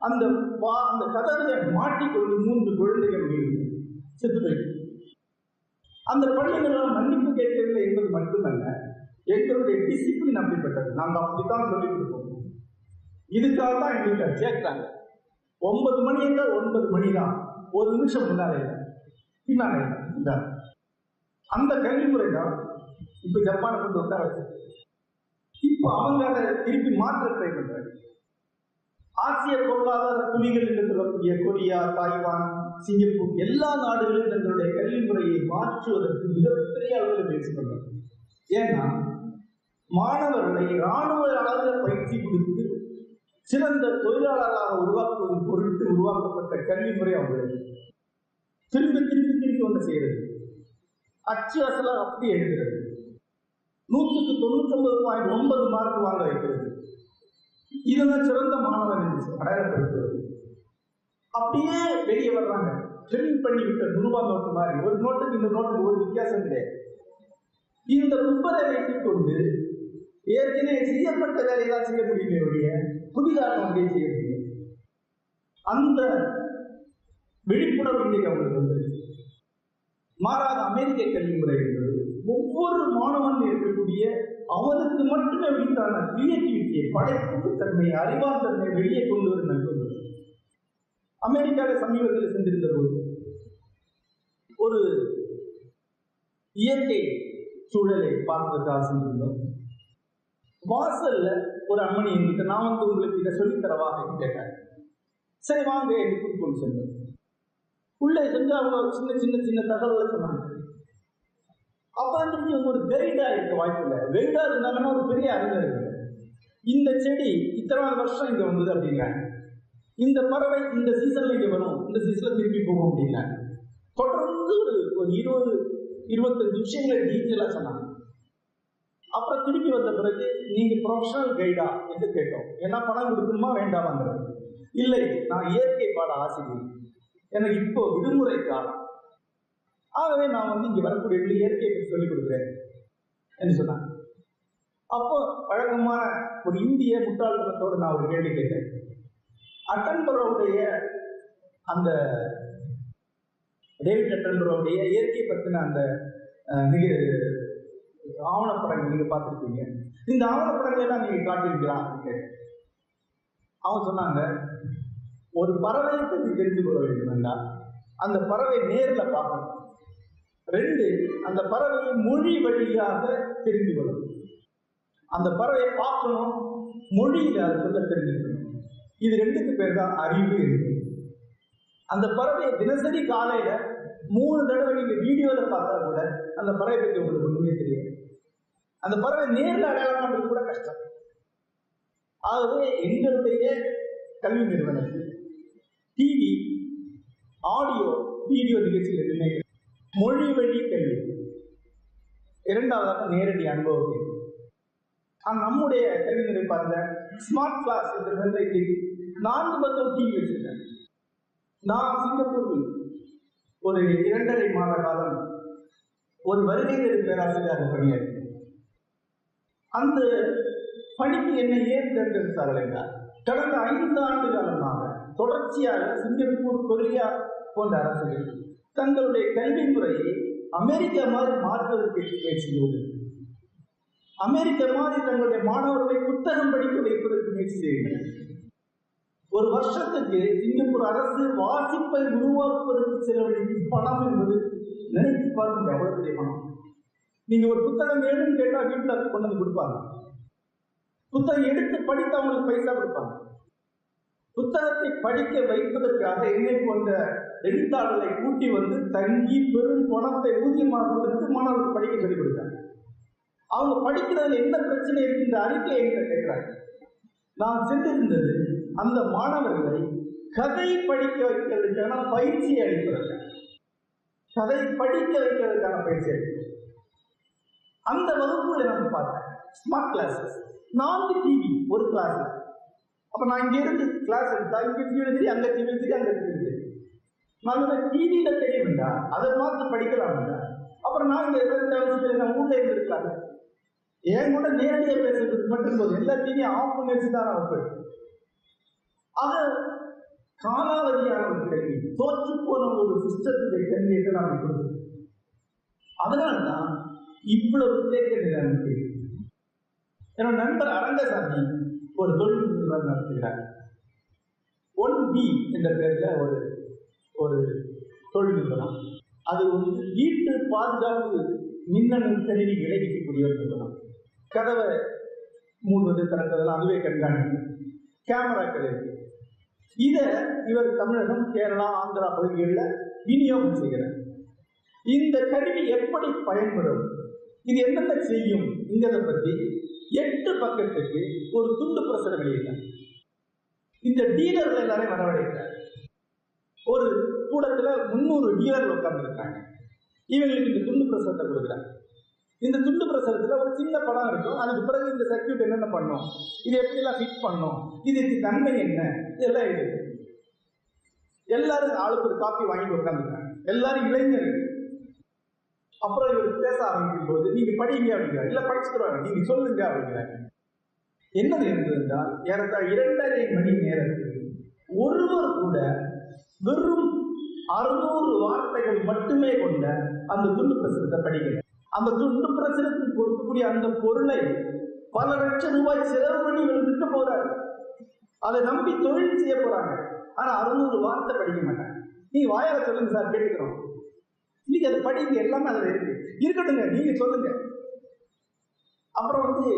அந்த வா அந்த கதவை மாட்டிக்கொண்டு மூன்று குழந்தைகள் செத்து போயிட்டு அந்த பள்ளி மன்னிப்பு கேட்கவில்லை என்பது மட்டுமல்ல எங்களுடைய டிசிப்ளின் அப்படிப்பட்டது. நாங்கள் அப்படித்தான் சொல்லிக் கொடுப்போம் இதுக்காக தான் எங்களுக்கு சேர்க்கிறாங்க ஒன்பது மணி என்றால் ஒன்பது மணி தான் ஒரு நிமிஷம் முன்னாலே பின்னாலே இல்லை அந்த அந்த கல்விமுறை தான் இப்போ ஜப்பானை கொண்டு உட்கார இப்போ அவங்க அதை திருப்பி மாற்ற ட்ரை பண்றாங்க. ஆசிய பொருளாதார புலிகள் என்று சொல்லக்கூடிய கொரியா தாய்வான் சிங்கப்பூர் எல்லா நாடுகளும் தங்களுடைய கல்வி முறையை மாற்றுவதற்கு மிகப்பெரிய அளவில் முயற்சி பண்றாங்க. ஏன்னா மாணவர்களை இராணுவ அளவில் பயிற்சி கொடுத்து சிறந்த தொழிலாளராக உருவாக்குவது பொருட்டு உருவாக்கப்பட்ட கல்வி முறை அவங்களுக்கு திரும்பி திருப்பி திருப்பி ஒன்று செய்யறது அச்சு அசலாக அப்படி எழுதுறது நூற்றுக்கு தொண்ணூத்தி பாயிண்ட் ஒன்பது மார்க் வாங்க வைக்கிறது. இதுதான் சிறந்த மாணவன் என்று அடையாளப்படுத்துவது. அப்படியே வெளியே வர்றாங்க. ட்ரெயின் பண்ணி விட்ட நூறுபா நோட்டு மாதிரி. ஒரு நோட்டுக்கு இந்த நோட்டுக்கு ஒரு வித்தியாசம் கிடையாது. இந்த குப்பரை வைத்துக் கொண்டு ஏற்கனவே செய்யப்பட்ட வேலையை தான் செய்ய முடியுமே ஒழிய புதிதாக ஒன்றை செய்ய முடியும் அந்த விழிப்புணர்வு இன்றைக்கு அவங்களுக்கு வந்து மாறாத அமெரிக்க கல்வி முறை என்பது ஒவ்வொரு மாணவன் இருக்கக்கூடிய அவனுக்கு மட்டுமே விழித்தான கிரியேட்டிவிட்டியை படைப்பு தன்மை அறிவார் தன்மை வெளியே கொண்டு வரும் நண்பர்கள். அமெரிக்காவில் சமீபத்தில் சென்றிருந்த போது ஒரு இயற்கை சூழலை பார்ப்பதற்காக சென்றிருந்தோம். வாசல்ல ஒரு அம்மணி என்கிட்ட நான் வந்து உங்களுக்கு இதை சொல்லித்தரவாக கேட்டேன் சரி வாங்க என்று கூட்டிக் சென்றோம் உள்ளே சென்று அவங்க ஒரு சின்ன சின்ன சின்ன தகவலை சொன்னாங்க. அப்போ வந்து இவங்க ஒரு கைடாக இருக்க வாய்ப்பு இல்லை கைடாக இருந்தாங்கன்னா ஒரு பெரிய அறிஞர் இந்த செடி இத்தனை வருஷம் இங்கே வந்தது அப்படிங்கிறாங்க இந்த பறவை இந்த சீசன்ல இங்கே வரும். இந்த சீசன்ல திருப்பி போகும் அப்படிங்கிறாங்க தொடர்ந்து ஒரு ஒரு இருபது இருபத்தஞ்சு விஷயங்களை டீச்சலாக சொன்னாங்க. அப்புறம் திருப்பி வந்த பிறகு நீங்கள் ப்ரொஃபஷனல் கைடா என்று கேட்டோம். ஏன்னா பணம் கொடுக்கணுமா வேண்டாமாங்கிறது. இல்லை நான் இயற்கை பாட ஆசிரியர். எனக்கு இப்போ விடுமுறை காலம். ஆகவே நான் வந்து இங்கே வரக்கூடிய இயற்கையை பற்றி சொல்லிக் கொடுக்குறேன் என்று சொன்னாங்க அப்போ வழக்கமான ஒரு இந்திய முட்டாள்தனத்தோடு நான் ஒரு கேள்வி கேட்டேன். அட்டன்பரோடைய அந்த டேவிட் அட்டன்பரோடைய இயற்கை பற்றின அந்த அஹ், மிக ஆவணப்படங்கள் நீங்க பார்த்துருப்பீங்க. இந்த ஆவணப்படங்களை எல்லாம் நீங்க காட்டியிருக்கலாம் அப்படின்னு அவங்க சொன்னாங்க ஒரு பறவையை பற்றி தெரிந்து கொள்ள வேண்டும் என்றால் அந்த பறவை நேரில் பார்க்கணும். ரெண்டு அந்த பறவையை மொழி வழியாக தெரிந்து கொள்ளணும். அந்த பறவையை பார்க்கணும் மொழியில் அது சொல்ல தெரிஞ்சுக்கணும் இது ரெண்டுக்கு பேர் தான் அறிவு இருக்கு அந்த பறவையை தினசரி காலையில மூணு தடவை நீங்க வீடியோல பார்த்தா கூட அந்த பறவை பற்றி உங்களுக்கு ஒண்ணுமே தெரியாது. அந்த பறவை நேரில் அடையாளம் கூட கஷ்டம். ஆகவே எங்களுடைய கல்வி நிறுவனத்தில் டிவி ஆடியோ வீடியோ நிகழ்ச்சியில் எதுவுமே மொழி வழி கல்வி இரண்டாவதாக நேரடி அனுபவம் கேள்வி நம்முடைய கல்வி நிலைப்பாட்டில் ஸ்மார்ட் கிளாஸ் என்ற நிலைக்கு நான்கு பக்கம் டிவி வச்சிருக்கேன் நான் சிங்கப்பூரில் ஒரு இரண்டரை மாத காலம் ஒரு வருகை தரும் பேராசிரியராக பணியாற்றினேன். அந்த பணிக்கு என்னை ஏன் தேர்ந்தெடுத்தார்கள் என்றார் கடந்த ஐந்து ஆண்டு காலமாக தொடர்ச்சியாக சிங்கப்பூர் கொரியா போன்ற அரசுகள் தங்களுடைய கல்வி முறையை அமெரிக்கா மாதிரி மாற்றுவதற்கு முயற்சி அமெரிக்க மாதிரி தங்களுடைய மாணவர்களை புத்தகம் படிக்க வைப்பதற்கு முயற்சி செய்கின்றனர். ஒரு வருஷத்துக்கு சிங்கப்பூர் அரசு வாசிப்பை உருவாக்குவதற்கு செலவழிக்கும் பணம் என்பது நினைத்து பாருங்க எவ்வளவு பெரிய பணம். நீங்க ஒரு புத்தகம் வேணும்னு கேட்டா வீட்டில் கொண்டு வந்து கொடுப்பாங்க. புத்தகம் எடுத்து படித்து அவங்களுக்கு பைசா கொடுப்பாங்க. புத்தகத்தை படிக்க வைப்பதற்காக என்னை போன்ற எழுத்தாளர்களை கூட்டி வந்து தங்கி பெரும் பணத்தை ஊதியமாக கொடுத்து மாணவர்கள் படிக்க சொல்லிக் கொடுத்தாங்க அவங்க படிக்கிறதுல என்ன பிரச்சனை இருக்கு இந்த அறிக்கையை என்கிட்ட கேட்கிறாங்க நான் சென்றிருந்தது அந்த மாணவர்களை கதை படிக்க வைக்கிறதுக்கான பயிற்சியை அளிப்பதற்காக கதை படிக்க வைக்கிறதுக்கான பயிற்சி அளிப்பது அந்த வகுப்பு நான் பார்த்தேன். ஸ்மார்ட் கிளாஸஸ் நான்கு டிவி ஒரு கிளாஸ் அப்ப நான் இங்க இருந்து கிளாஸ் எடுத்தா இங்க டிவி தெரியும் அங்கே டிவி தெரியும் அங்க டிவி தெரியும் நான் டிவியில தெரியும்டா. அதை பார்த்து படிக்கலாம்டா அப்புறம் நான் இங்க இருபத்தி நான் ஊர்ல இருந்திருக்கலாங்க என் கூட நேரடியாக பேசுறதுக்கு மட்டும் போது எல்லா டிவியும் ஆஃப் பண்ணி வச்சு தான் நான் அது காலாவதியான ஒரு கல்வி தோற்று போன ஒரு சிஸ்டத்துடைய கல்வியை நாம் கொடுத்து அதனால்தான் இவ்வளவு தேக்க நிலைமை என்னோட நண்பர் அரங்கசாமி ஒரு தொழில் நிறுவனம் நடத்துகிறார். ஒன் பி என்ற பேர்ல ஒரு ஒரு தொழில் நிறுவனம். அது வந்து வீட்டு பாதுகாப்பு மின்னணு கருவி விளைவிக்கக்கூடிய ஒரு நிறுவனம். கதவை மூடுவது திறக்கிறதெல்லாம் அதுவே கண்காணிக்கும் கேமராக்கள் இருக்கு. இதை இவர் தமிழகம் கேரளா ஆந்திரா பகுதிகளில் விநியோகம் செய்கிறார். இந்த கருவி எப்படி பயன்படும்? இது என்னென்ன செய்யும்? என்கிறத பற்றி எட்டு பக்கத்துக்கு ஒரு துண்டு பிரசுரம் வெளியிட்டார். இந்த டீலர்கள் எல்லாரையும் வரவழைக்கிறார் ஒரு கூடத்துல முந்நூறு டீலர்கள் உட்கார்ந்துருக்காங்க. இவங்களுக்கு இந்த துண்டு பிரசுரத்தை கொடுக்குறாங்க. இந்த துண்டு பிரசரத்துல ஒரு சின்ன படம் இருக்கும். அதுக்கு பிறகு இந்த சர்க்கியூட் என்னென்ன பண்ணும்? இது எப்படிலாம் ஃபிட் பண்ணும்? இதுக்கு தன்மை என்ன? இதெல்லாம் எழுது. எல்லாரும் ஆளுக்கு ஒரு காப்பி வாங்கிட்டு உட்காந்துருக்காங்க எல்லாரும் இளைஞர்கள். அப்புறம் இவர் பேச ஆரம்பிக்கும் போது நீங்க படிங்க அப்படிங்கிறார். இல்ல படிச்சுக்கிறாங்க நீங்க சொல்லுங்க அப்படிங்கிறாங்க என்னது இருந்ததுன்றால் ஏறத்தாழ இரண்டரை மணி நேரத்தில் ஒருவர் கூட வெறும் அறுநூறு வார்த்தைகள் மட்டுமே கொண்ட அந்த துண்டு பிரசுரத்தை படிக்கணும் அந்த துண்டு பிரசுரத்துக்கு கொடுக்கக்கூடிய அந்த பொருளை பல லட்சம் ரூபாய் செலவு பண்ணி இவர் விற்க போறாரு. அதை நம்பி தொழில் செய்ய போறாங்க. ஆனா அறுநூறு வார்த்தை படிக்க மாட்டாங்க. நீ வாயால சொல்லுங்க சார் கேட்டுக்கிறோம். இன்னைக்கு அதை படிங்க எல்லாமே அதில் இருக்கு. இருக்கட்டுங்க நீங்க சொல்லுங்க. அப்புறம் வந்து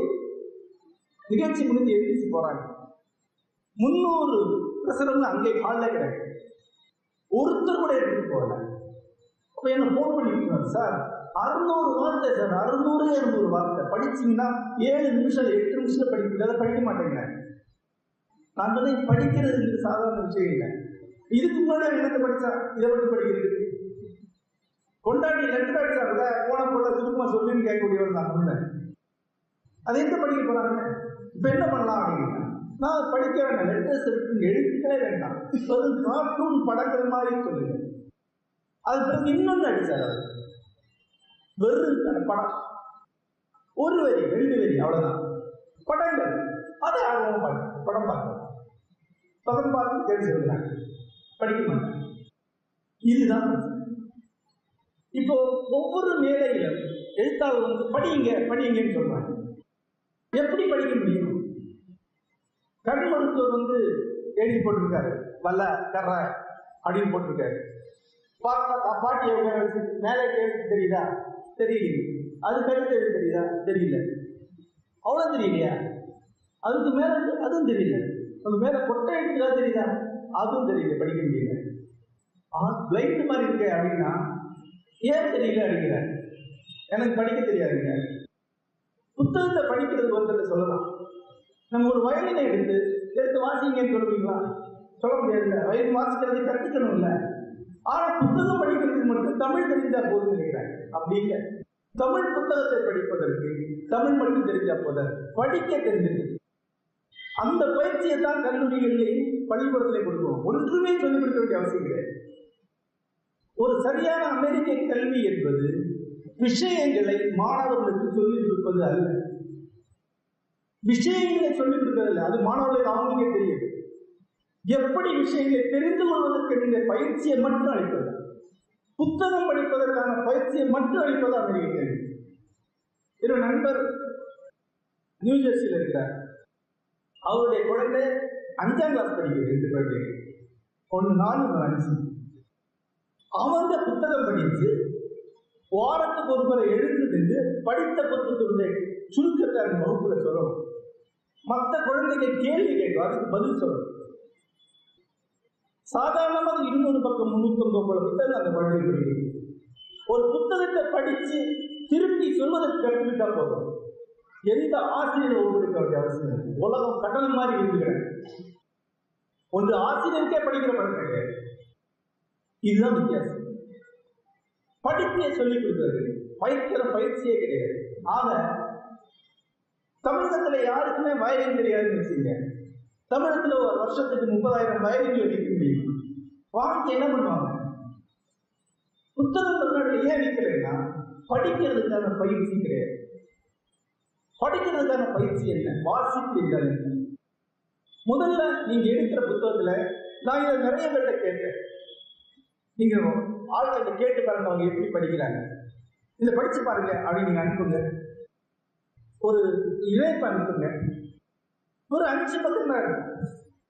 நிகழ்ச்சி முடிஞ்சு எழுதிச்சு போறாங்க. முன்னூறு பிரசரம் அங்கே ஹாலில் கிடையாது ஒருத்தர் கூட எடுத்துட்டு போகல. அப்ப என்ன ஃபோன் பண்ணிருக்கோம் சார் அறுநூறு வார்த்தை சார். அறுநூறு எழுநூறு வார்த்தை. படிச்சீங்கன்னா ஏழு நிமிஷம் எட்டு நிமிஷம் படிக்க முடியாத படிக்க மாட்டேங்க. நான் சொன்னேன் படிக்கிறது சாதாரண விஷயம் இல்லை. இதுக்கு முன்னாடி என்னத்தை படிச்சா இதை பற்றி படிக்கிறது கொண்டாடி லெட்டர் அடிச்சா கூட போன போட்ட சுருக்கமா சொல்லுன்னு கேட்கக்கூடியவர் தான் முன்ன அதை எங்க படிக்க போறாங்க? இப்ப என்ன பண்ணலாம் அப்படின்னா நான் படிக்க வேண்டாம். லெட்டர்ஸ் இருக்கு எழுத்துக்களே வேண்டாம். ஒரு கார்ட்டூன் படங்கள் மாதிரி சொல்லுங்க. அது பிறகு இன்னொன்று அடிச்சார் அவர். வெறும் படம். ஒரு வரி ரெண்டு வரி அவ்வளவுதான். படங்கள். அதை ஆர்வம் பார்க்க படம் பார்க்க படம் பார்த்து தெரிஞ்சு படிக்க மாட்டேன் இதுதான் இப்போ ஒவ்வொரு மேடையிலும் எழுத்தாளர் வந்து படியுங்க படியுங்கன்னு சொல்றாங்க. எப்படி படிக்க முடியும்? கண் மருத்துவர் வந்து எழுதி போட்டிருக்காரு. வல்ல கர்ற அப்படின்னு போட்டிருக்காரு. பாப்பா பாட்டி உட்கார மேலே எழுத்து தெரியுதா? தெரியல அது கருத்து எழுத்து தெரியுதா? தெரியல. அவ்வளோ தெரியலையா? அதுக்கு மேல அதுவும் தெரியல. அது மேல கொட்டை எழுத்துதா தெரியுதா? அதுவும் தெரியல படிக்க முடியல. ஆ பிளைண்ட் மாதிரி இருக்கு அப்படின்னா ஏன் தெரியல அப்படிங்கிற எனக்கு படிக்க தெரியாதுங்க புத்தகத்தை படிக்கிறது ஒருத்தர் சொல்லலாம். நம்ம ஒரு வயலினை எடுத்து எடுத்து வாசிங்கன்னு சொல்லுவீங்களா? சொல்ல முடியாதுல்ல. வயலின் வாசிக்கிறதை கற்றுக்கணும்ல ஆனா புத்தகம் படிக்கிறதுக்கு மட்டும் தமிழ் தெரிஞ்சா போதும் நினைக்கிறேன் அப்படி இல்லை. தமிழ் புத்தகத்தை படிப்பதற்கு தமிழ் மட்டும் தெரிஞ்சா போதும். படிக்க தெரிஞ்சது. அந்த பயிற்சியை தான் கல்லூரிகளிலேயும் பள்ளிக்கூடத்திலே கொடுக்கணும். ஒன்றுமே சொல்லிக் கொடுக்க வேண்டிய அவசியம் கிடையாது. ஒரு சரியான அமெரிக்க கல்வி என்பது விஷயங்களை மாணவர்களுக்கு சொல்லிக் கொடுப்பது அல்ல. விஷயங்களை சொல்லிக் கொடுப்பதில்லை அது மாணவர்களுக்கு அவங்களுக்கே தெரியும் எப்படி விஷயங்களை தெரிந்து கொள்வதற்கு நீங்கள் பயிற்சியை மட்டும் அளிப்பது? புத்தகம் படிப்பதற்கான பயிற்சியை மட்டும் அளிப்பது அமெரிக்க கல்வி? நண்பர் நியூஜெர்சியில் இருக்கிறார். அவருடைய குழந்தை அஞ்சாம் கிளாஸ் படிக்கிறது. ரெண்டு குழந்தைகள். ஒன்று நாலு அஞ்சு. அமர்ந்த புத்தகம் படித்து வாரத்துக்கு ஒரு முறை எழுந்து நின்று படித்த புத்தகத்துடைய சுருக்கத்தை அந்த வகுப்புல சொல்லணும். மற்ற குழந்தைங்க கேள்வி கேட்கும் அதுக்கு பதில் சொல்லணும். சாதாரணமாக இன்னொரு பக்கம் முன்னூத்தொன்பது போல புத்தகம் அந்த குழந்தை படிக்கிறது ஒரு புத்தகத்தை படிச்சு திருப்பி சொல்வதற்கு கற்றுக்கிட்டா போதும். எந்த ஆசிரியர் உங்களுக்கு வேண்டிய அவசியம் உலகம் கடல் மாதிரி இருக்கிறேன் ஒன்று ஆசிரியருக்கே படிக்கிற படம் கிடையாது. இதுதான் வித்தியாசம். படிப்பை சொல்லிக் கொடுக்கிறது. பயிற்சிக்கிற பயிற்சியே கிடையாது. ஆக தமிழகத்துல யாருக்குமே வயலின் தெரியாதுன்னு வச்சுங்க தமிழகத்துல ஒரு வருஷத்துக்கு முப்பதாயிரம் வயலின்கள் விற்க முடியும். வாங்கி என்ன பண்ணுவாங்க? புத்தகம் தமிழ்நாட்டில் ஏன் விற்கலைன்னா படிக்கிறதுக்கான பயிற்சி கிடையாது. படிக்கிறதுக்கான பயிற்சி என்ன? வாசிப்பு என்றால் என்ன முதல்ல நீங்க எடுக்கிற புத்தகத்துல நான் இதை நிறைய பேர்கிட்ட கேட்டேன். நீங்க ஆட்கள்கிட்ட கேட்டு பாருங்க அவங்க எப்படி படிக்கிறாங்க. இதை படிச்சு பாருங்க அப்படின்னு நீங்க அனுப்புங்க. ஒரு இணைப்பு அனுப்புங்க. ஒரு அஞ்சு பக்கம் தான் இருக்கும்.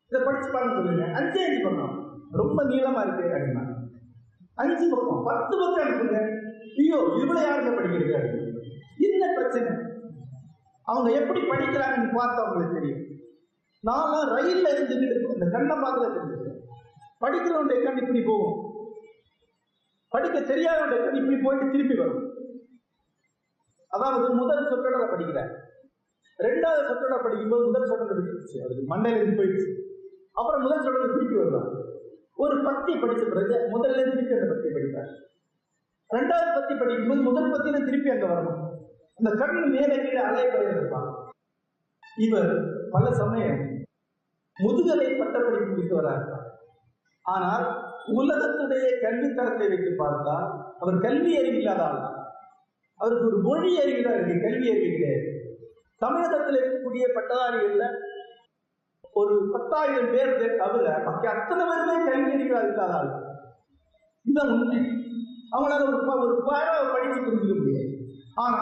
இதை படிச்சு பாருங்க சொல்லுங்க. அஞ்சே அஞ்சு பக்கம். ரொம்ப நீளமா இருக்கு அப்படின்னா. அஞ்சு பக்கம். பத்து பக்கம் அனுப்புங்க. ஐயோ இவ்வளவு யாருங்க படிக்கிறது என்ன பிரச்சனை. அவங்க எப்படி படிக்கிறாங்கன்னு பார்த்தா அவங்களுக்கு தெரியும். நான்லாம் ரயில்ல இருந்துக்கிட்டு இந்த கண்ணை பார்க்கல தெரிஞ்சுக்கிறேன் படிக்கிறவனுடைய கண் இப்படி போகும். படிக்க தெரியாதவங்க இப்படி போயிட்டு திருப்பி வரும். அதாவது முதல் சொற்றொடரை படிக்கிறார் ரெண்டாவது சொற்றொடரை படிக்கும்போது முதல் சொற்றொடர் விட்டுருச்சு அதுக்கு மண்டையில இருந்து போயிடுச்சு. அப்புறம் முதல் சொற்றொடர் திருப்பி வருவார். ஒரு பத்தி படிச்ச பிறகு முதல்ல திருப்பி அந்த பத்தி படிப்பார். ரெண்டாவது பத்தி படிக்கும்போது முதல் பத்தியில திருப்பி அங்க வரணும். அந்த கண் மேலே கீழே அலைய இருப்பான் இவர் பல சமயம் முதுகலை பட்டப்படிப்பு முடித்தவராக இருப்பார் ஆனால் உலகத்துடைய கல்வி தரத்தை வைத்து பார்த்தால் அவர் கல்வி அறிவு ஆள் அவருக்கு ஒரு மொழி அறிவு தான் இருக்கு கல்வி அறிவு கிடையாது தமிழகத்தில் இருக்கக்கூடிய பட்டதாரிகள்ல ஒரு பத்தாயிரம் பேர் தவிர மக்கள் அத்தனை பேருமே கல்வி அறிவு இல்லாத ஆள் இதுதான் உண்மை. அவங்களால ஒரு ஒரு பாராவை படித்து புரிஞ்சுக்க முடியாது. ஆனா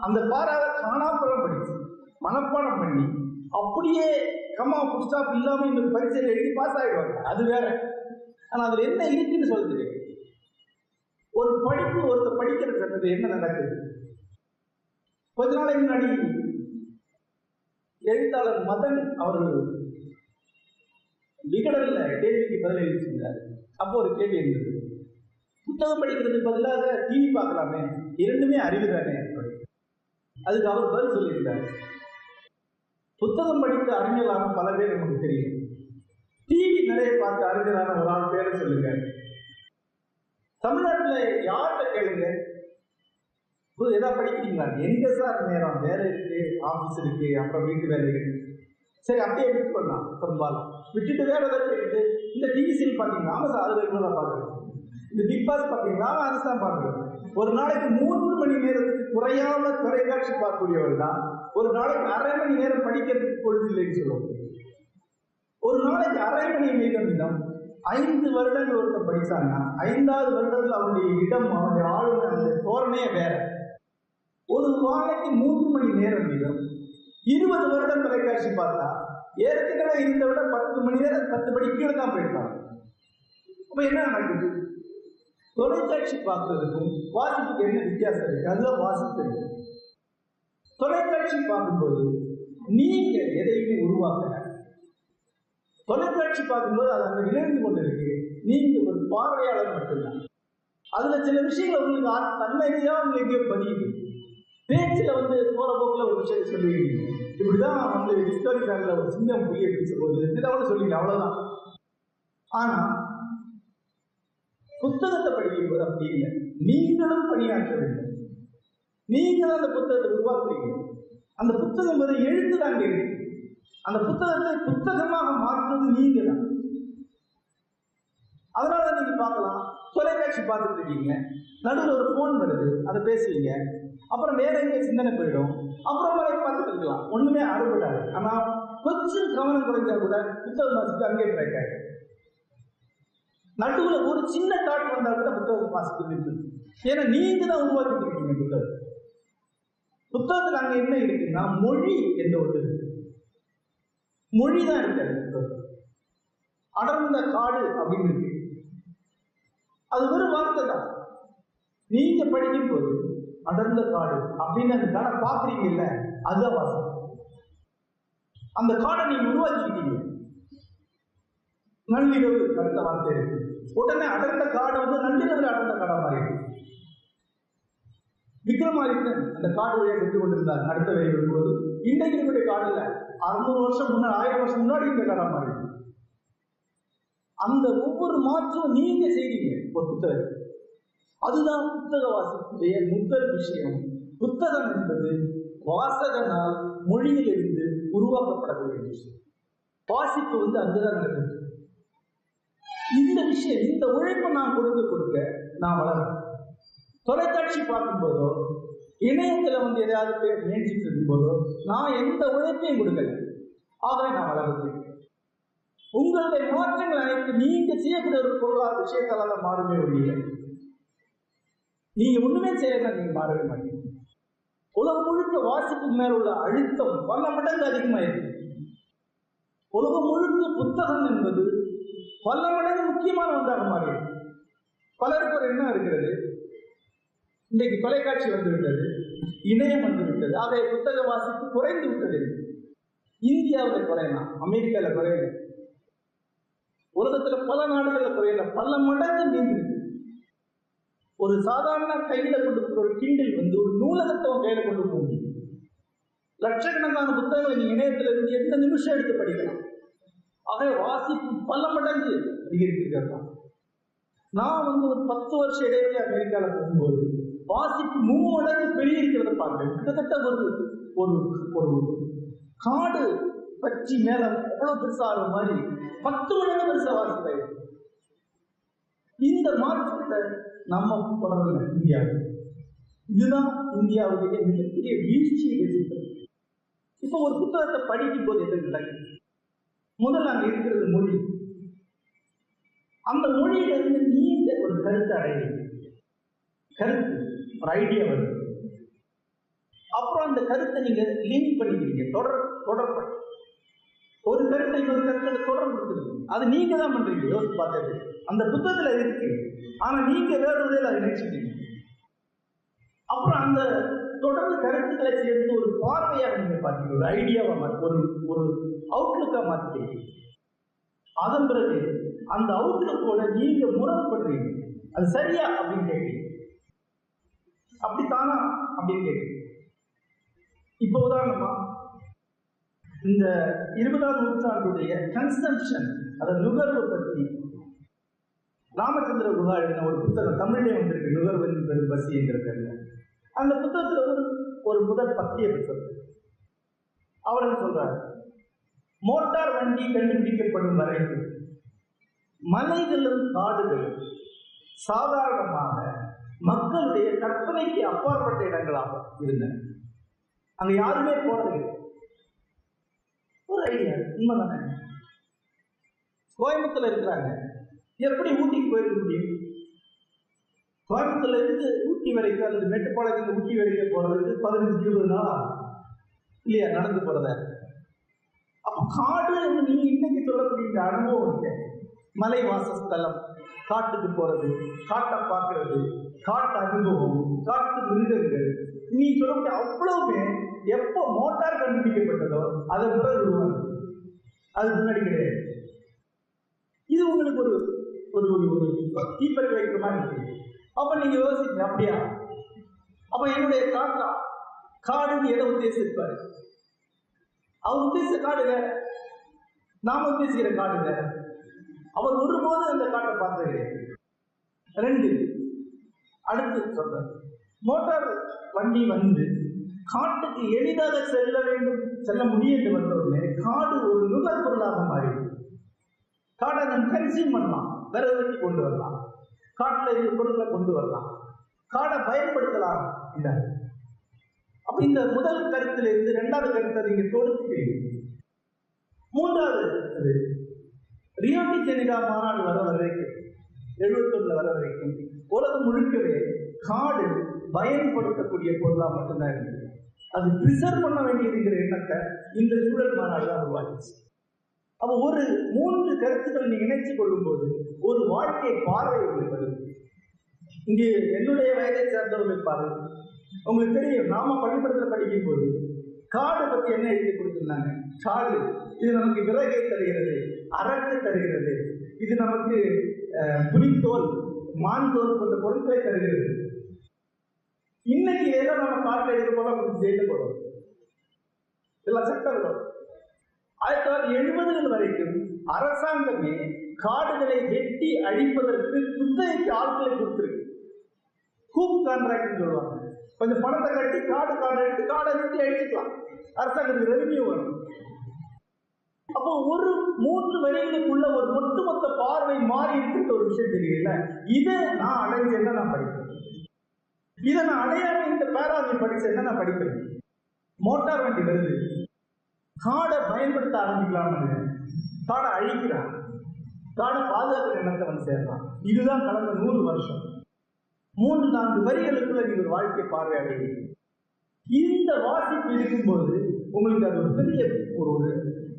அந்த பாராவை காணாப்புறம் படிச்சு மனப்பாடம் பண்ணி அப்படியே கம்மா புஸ்டாப் இல்லாம இந்த பரீட்சையில் எழுதி பாஸ் ஆகிடுவாங்க அது வேற. ஆனால் அதில் என்ன இருக்குன்னு சொல்லுது ஒரு படிப்பு ஒருத்தர் படிக்கிற என்ன நடக்குது? கொஞ்ச நாளைக்கு முன்னாடி எழுத்தாளர் மதன் அவர்கள் விகடல்ல கேள்விக்கு பதில் அப்போ ஒரு கேள்வி இருந்தது. புத்தகம் படிக்கிறதுக்கு பதிலாக டிவி பார்க்கலாமே? இரண்டுமே அறிவு தானே? அதுக்கு அவர் பதில் சொல்லியிருந்தார் புத்தகம் படித்த அறிஞர்களான பல பேர் நமக்கு தெரியும். நிறைய பார்த்து அறிஞரான ஒரு ஆள் பேரை சொல்லுங்க. தமிழ்நாட்டுல யார்கிட்ட கேளுங்க. புது ஏதாவது படிக்கிறீங்களா? எங்க சார் நேரம்? வேலை இருக்கு ஆபீஸ் இருக்கு அப்புறம் வீட்டு வேலை இருக்கு. சரி அப்படியே விட்டு பண்ணலாம் பெரும்பாலும். விட்டுட்டு வேற ஏதாவது கேட்டுட்டு இந்த டிவி சீரியல் பார்த்தீங்களா ஆமா சார் அது ரெகுலராக பார்க்குறேன் இந்த பிக் பாஸ் பார்த்தீங்களா அது தான் பார்க்குறேன் ஒரு நாளைக்கு மூன்று மணி நேரத்துக்கு குறையாம தொலைக்காட்சி பார்க்கக்கூடியவர் தான் ஒரு நாளைக்கு அரை மணி நேரம் படிக்கிறதுக்கு பொழுது இல்லைன்னு சொல்லுவோம் ஒரு நாளைக்கு அரை மணி நேரம் இடம் ஐந்து வருடங்கள் ஒருத்தர் படித்தாங்கன்னா ஐந்தாவது வருடத்தில் அவனுடைய இடம் அவனுடைய ஆளுமை அந்த தோரணையே வேற. ஒரு நாளைக்கு மூன்று மணி நேரம் வீதம். இருபது வருடம் தொலைக்காட்சி பார்த்தா ஏற்கனவே இருந்த விட பத்து மணி நேரம் பத்து மணி கீழே தான் போயிருக்காங்க அப்போ என்ன நடக்குது? தொலைக்காட்சி பார்க்கறதுக்கும் வாசிப்புக்கு என்ன வித்தியாசம் இருக்கு? அதுதான் வாசிப்பு தொலைக்காட்சி பார்க்கும்போது நீங்க எதையுமே உருவாக்கல. தொலைக்காட்சி பார்க்கும்போது அது அங்கே இணைந்து கொண்டு இருக்கு நீங்க ஒரு பார்வையாளர் மட்டும்தான். அதுல சில விஷயங்கள் உங்களுக்கு ஆ- தன்மையிலேயே உங்களுக்கு பதியுது. பேச்சில் வந்து போற போக்கில் ஒரு விஷயம் சொல்லுவீங்க இப்படிதான் வந்து டிஸ்கவரி சேனல்ல ஒரு சின்ன புலியை பிடிச்ச போது இதோட சொல்லிங்க அவ்வளவுதான். ஆனா புத்தகத்தை படிக்கும்போது அப்படி இல்லை. நீங்களும் பணியாற்ற வேண்டும். நீங்களும் அந்த புத்தகத்தை உருவாக்குறீங்க. அந்த புத்தகம் வந்து எழுத்து தான் இருக்கு அந்த புத்தகத்தை புத்தகமாக மாற்றுவது நீங்க தான் அதனால நீங்க பார்க்கலாம். தொலைக்காட்சி பார்த்துட்டு இருக்கீங்க. நடுவில் ஒரு ஃபோன் வருது. அதை பேசுவீங்க. அப்புறம் வேற எங்க சிந்தனை போயிடும். அப்புறம் வரை பார்த்துட்டு இருக்கலாம். ஒண்ணுமே அறுபடாது. ஆனா கொஞ்சம் கவனம் குறைஞ்சா கூட புத்தகம் வாசிப்பு அங்கே பிரேக் ஆயிடும். நடுவில் ஒரு சின்ன தாட் வந்தா கூட புத்தகம் வாசிப்பு இருக்குது ஏன்னா நீங்க தான் உருவாக்கிட்டு இருக்கீங்க புத்தகம் புத்தகத்துல அங்க என்ன இருக்குன்னா மொழி என்ற ஒரு மொழி தான் இருக்கு அடர்ந்த காடு அப்படின்னு இருக்கு. அது வெறும் வார்த்தை தான். நீங்க படிக்கும் போது அடர்ந்த காடு அப்படின்னு அந்த காடை பாக்குறீங்கல்ல அதுதான் வாசம் அந்த காடை நீங்க உருவாக்கிக்கிட்டீங்க நள்ளிரவு அடுத்த வார்த்தை இருக்கு. உடனே அடர்ந்த காடு வந்து நள்ளிரவு அடர்ந்த காடா மாறிடுது. விக்ரமாதித்தன் அந்த காடு வழியாக சென்று கொண்டிருந்தார். அடுத்த வரை வரும்போது இன்றைக்கு இருக்கக்கூடிய காடு அறுநூறு வருஷம் முன்னாடி ஆயிரம் வருஷம் முன்னாடி இந்த காடா மாதிரி. அந்த ஒவ்வொரு மாற்றம் நீங்க செய்றீங்க ஒரு புத்தகம். அதுதான் புத்தக வாசிப்புடைய முதல் விஷயம். புத்தகம் என்பது வாசகனால் மொழியிலிருந்து உருவாக்கப்படக்கூடிய விஷயம். வாசிப்பு வந்து அங்குதான் நடக்குது. இந்த விஷயம் இந்த உழைப்பை நான் கொடுக்க கொடுக்க நான் வளர்றேன். தொலைக்காட்சி பார்க்கும்போதோ இணையத்தில் வந்து எதையாவது பேர் முயற்சிட்டு இருக்கும்போதோ நான் எந்த உழைப்பையும் கொடுக்கல. ஆகவே நான் வளர்றேன் உங்களுடைய மாற்றங்கள் அனைத்து நீங்க செய்யக்கூடிய ஒரு பொருளாக விஷயத்தால தான் மாறுமே ஒழிய நீங்க ஒண்ணுமே செய்யலாம் நீங்க மாறவே மாட்டீங்க. உலகம் முழுக்க வாசிப்பு மேல உள்ள அழுத்தம் பல மடங்கு அதிகமாயிருக்கு. உலகம் முழுக்க புத்தகம் என்பது பல மடங்கு முக்கியமான ஒன்றாக மாறியது பலருக்கு ஒரு எண்ணம் இருக்கிறது. இன்றைக்கு தொலைக்காட்சி வந்து விட்டது இணையம் வந்து விட்டது ஆகவே புத்தக வாசிப்பு குறைந்து விட்டது. இந்தியாவில் குறையலாம் அமெரிக்கால குறையல. உலகத்துல பல நாடுகள்ல குறையல பல மடங்கு நீங்க. ஒரு சாதாரண கையில கொண்டு போற ஒரு கிண்டில் வந்து ஒரு நூலகத்தை உன் கையில கொண்டு போக முடியும். லட்சக்கணக்கான புத்தகங்களை நீ இணையத்தில் இருந்து எந்த நிமிஷம் எடுத்து படிக்கலாம்? ஆகவே வாசிப்பு பல மடங்கு அதிகரித்திருக்கிறதா. நான் வந்து ஒரு பத்து வருஷம் இடைவெளி அமெரிக்கால போகும்போது வாசிப்பு மும்மடங்கு பெரிய இருக்கிறத பார்க்கிறேன் கிட்டத்தட்ட ஒரு ஒரு ஒரு காடு பற்றி மேல எவ்வளவு பெருசா ஆகிற மாதிரி பத்து மடங்கு பெருசா வாசிப்பாய் இந்த மாற்றத்தை நம்ம தொடரல இந்தியாவில் இதுதான் இந்தியாவுடைய மிகப்பெரிய வீழ்ச்சியை வச்சிருக்கிறது இப்போ ஒரு புத்தகத்தை படிக்கும் போது எது நடக்குது? முதல்ல அங்க இருக்கிறது மொழி. அந்த மொழியிலிருந்து நீங்க ஒரு கருத்தை அடைவீங்க கருத்து. ஒரு ஐடியா வருது. அப்புறம் அந்த கருத்தை நீங்க லிங்க் பண்ணிக்கிறீங்க. தொடர் தொடர்பு. ஒரு கருத்தை இன்னொரு கருத்தை தொடர்பு கொடுத்துருக்கீங்க அது நீங்க தான் பண்றீங்க. யோசிச்சு பார்த்தது அந்த புத்தகத்துல இருக்கு. ஆனா நீங்க வேற ஒரு அதை நினைச்சிட்டீங்க அப்புறம் அந்த தொடர்ந்து கருத்துக்களை சேர்ந்து ஒரு பார்வையாக நீங்க பார்த்தீங்க ஒரு ஐடியாவா மாத்தி ஒரு ஒரு அவுட்லுக்கா மாத்திக்கிறீங்க அதன் பிறகு அந்த அவுட்லுக்கோட நீங்க முரண்படுறீங்க. அது சரியா அப்படின்னு கேட்டீங்க அப்படித்தானா? அப்படின்னு கேட்கு இப்போ உதாரணமா இந்த இருபதாம் நூற்றாண்டுடைய கன்சம்ஷன் அதை நுகர்வு பற்றி ராமச்சந்திர குஹா எழுதின ஒரு புத்தகம் தமிழ்லே வந்திருக்கு நுகர்வன் பெரும் பசி பேர்ல. அந்த புத்தகத்துல ஒரு ஒரு முதல் பத்திய புத்தகம். அவர் என்ன சொல்றார்? மோட்டார் வண்டி கண்டுபிடிக்கப்படும் வரை மலைகளும் காடுகளும் சாதாரணமாக மக்களுடைய கற்பனைக்கு அப்பாற்பட்ட இடங்களாக இருந்தன அங்க யாருமே போனது ஒரு ஐடியா உண்மைதானே? கோயம்புத்தூர்ல இருக்கிறாங்க. எப்படி ஊட்டிக்கு போயிருக்க முடியும்? கோயம்புத்தூர்ல இருந்து ஊட்டி வரைக்கும் அல்லது மேட்டுப்பாளையத்துல ஊட்டி வரைக்கும் போறதுக்கு பதினஞ்சு இருபது நாள் இல்லையா? நடந்து போறத. அப்ப காடு நீங்க நீ இன்னைக்கு சொல்லக்கூடிய அனுபவம் இருக்கு மலை வாசஸ்தலம் காட்டுக்கு போறது காட்டை பார்க்கறது காட்டு அனுபவம் காட்டு மிருகங்கள். நீ சொல்லக்கூடிய அவ்வளவுமே எப்போ மோட்டார் கண்டுபிடிக்கப்பட்டதோ அதை பிறகு உருவானது. அது முன்னாடி கிடையாது. இது உங்களுக்கு ஒரு ஒரு ஒரு ஒரு தீப்பறி வைக்கிற மாதிரி இருக்கு அப்ப நீங்க யோசிங்க அப்படியா? அப்ப என்னுடைய தாத்தா காடுன்னு எதை உத்தேசிப்பாரு? அவர் உத்தேசித்த காடு நாம் நாம உத்தேசிக்கிற காடு அவர் ஒருபோதும் அந்த காட்டை பார்த்தது கிடையாது ரெண்டு அடுத்து சொல்றாரு. மோட்டார் வண்டி வந்து காட்டுக்கு எளிதாக செல்ல வேண்டும் செல்ல முடியும் என்று காடு ஒரு நுகர்பொருளாக மாறிடுது காடை நம்ம கன்சியூம் பண்ணலாம் விறகு வெட்டி கொண்டு வரலாம். காட்டில் இருந்து பொருட்களை கொண்டு வரலாம். காடை பயன்படுத்தலாம். இந்த அப்ப இந்த முதல் கருத்துல இருந்து இரண்டாவது கருத்தை நீங்க தொடுத்துக்கிறீங்க மூன்றாவது அது ஜெனிகா மாநாடு வர வரைக்கும் எழுபத்தொன்னுல வர வரைக்கும் உலகம் முழுக்கவே காடு பயன்படுத்தக்கூடிய பொருளாக மட்டும்தான் இருந்தது. அது ப்ரிசர்வ் பண்ண வேண்டியதுங்கிற எண்ணத்தை இந்த சூழல் மாநாடு தான் உருவாக்கிச்சு. அப்போ ஒரு மூன்று கருத்துக்களை நீ இணைச்சு கொள்ளும்போது ஒரு வாழ்க்கை பார்வை உங்களுக்கு வருது. இங்கே என்னுடைய வயதை சேர்ந்தவர்கள் பாருங்க. உங்களுக்கு தெரியும் நாம பள்ளிப்படத்தில் படிக்கும் போது காடு பத்தி என்ன எழுதி கொடுத்திருந்தாங்க? காடு. இது நமக்கு விறகை தருகிறது. அரட்டு தருகிறது. இது நமக்கு புலித்தோல் மான்தோல் போன்ற பொருட்களை தருகிறது. இன்னைக்கு ஏதோ நம்ம பார்க்க இது போல நமக்கு ஜெயில இதெல்லாம் சட்டங்களும் வரும் ஆயிரத்தி தொள்ளாயிரத்தி எழுபதுகள் வரைக்கும் அரசாங்கமே காடுகளை வெட்டி அழிப்பதற்கு குத்தகைக்கு ஆட்களை கொடுத்துருக்கு. கூப் கான்ட்ராக்ட் சொல்லுவாங்க. கொஞ்சம் பணத்தை கட்டி காடு காடு எடுத்து காடை வெட்டி அழிச்சுக்கலாம். அரசாங்கத்துக்கு ரெவன்யூ வரும் அப்போ ஒரு மூன்று வரிகளுக்குள்ள ஒரு ஒட்டுமொத்த பார்வை மாறி இருக்கின்ற ஒரு விஷயம் தெரியல இதை நான் அடைஞ்சேன்னா நான் படிப்பேன்? இதை நான் அடையாம இந்த பேராவை படிச்சேன்னா நான் படிப்பேன்? மோட்டார் வண்டி வருது. காடை பயன்படுத்த ஆரம்பிக்கலாம்னு காடை அழிக்கிறான். காடை பாதுகாக்கிற எண்ணத்தை வந்து சேர்றான். இதுதான் கடந்த நூறு வருஷம். மூன்று நான்கு வரிகளுக்குள்ள நீங்கள் வாழ்க்கை பார்வை பார்வையாடுவீங்க இந்த வாசிப்பு இருக்கும்போது உங்களுக்கு அது ஒரு பெரிய ஒரு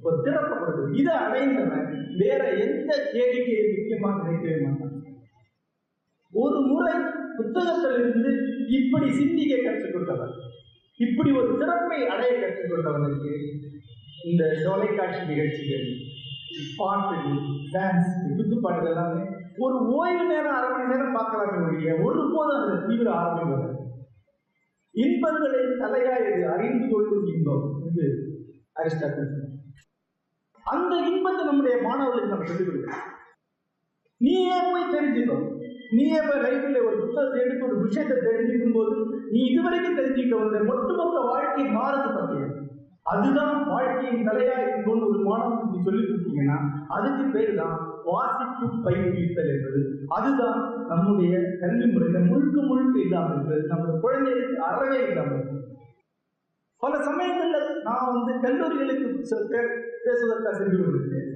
ஒரு ஒரு திறப்பை கொடுக்குது இதை அடைந்தவன் வேற எந்த கேள்வியை முக்கியமாக நினைக்கவே மாட்டான். ஒரு முறை புத்தகத்திலிருந்து இப்படி சிந்திக்க கற்றுக்கொண்டவன் இப்படி ஒரு சிறப்பை அடைய கற்றுக்கொண்டவனுக்கு இந்த தொலைக்காட்சி நிகழ்ச்சிகள் பாட்டு டான்ஸ் குத்துப்பாட்டு எல்லாமே ஒரு ஓய்வு நேரம் அரை மணி நேரம் பார்க்கலாமே ஒழிய ஒருபோதும் அந்த தீவிர ஆர்வம் வராது. இன்பங்களின் தலையாயது அறிந்து கொள்ளும் இன்பம் என்று அரிஸ்டாட்டில் அந்த இன்பத்தை நம்முடைய மாணவர்களுக்கு நம்ம சொல்லிக் கொடுக்கணும். நீயே போய் தெரிஞ்சுக்கோ நீயே போய் லைஃப்ல ஒரு புத்தகத்தை எடுத்து ஒரு விஷயத்தை தெரிஞ்சுக்கும் போது நீ இதுவரைக்கும் தெரிஞ்சுக்க உன்னுடைய ஒட்டுமொத்த வாழ்க்கை மாறது பற்றிய அதுதான் வாழ்க்கையின் தலையாயின் கொண்டு ஒரு மாணவனுக்கு நீ சொல்லிக் கொடுத்தீங்கன்னா அதுக்கு பேர் தான் வாசிப்பு பயிற்றுவித்தல் என்பது. அதுதான் நம்முடைய கல்வி முறையில முழுக்க முழுக்க இல்லாமல் இருக்கிறது. நம்முடைய குழந்தைகளுக்கு அறவே இல்லாமல் இருக்கிறது. பல சமயங்களில் நான் வந்து கல்லூரிகளுக்கு செ- பே- பேசுவதற்காக சென்று கொண்டிருக்கேன்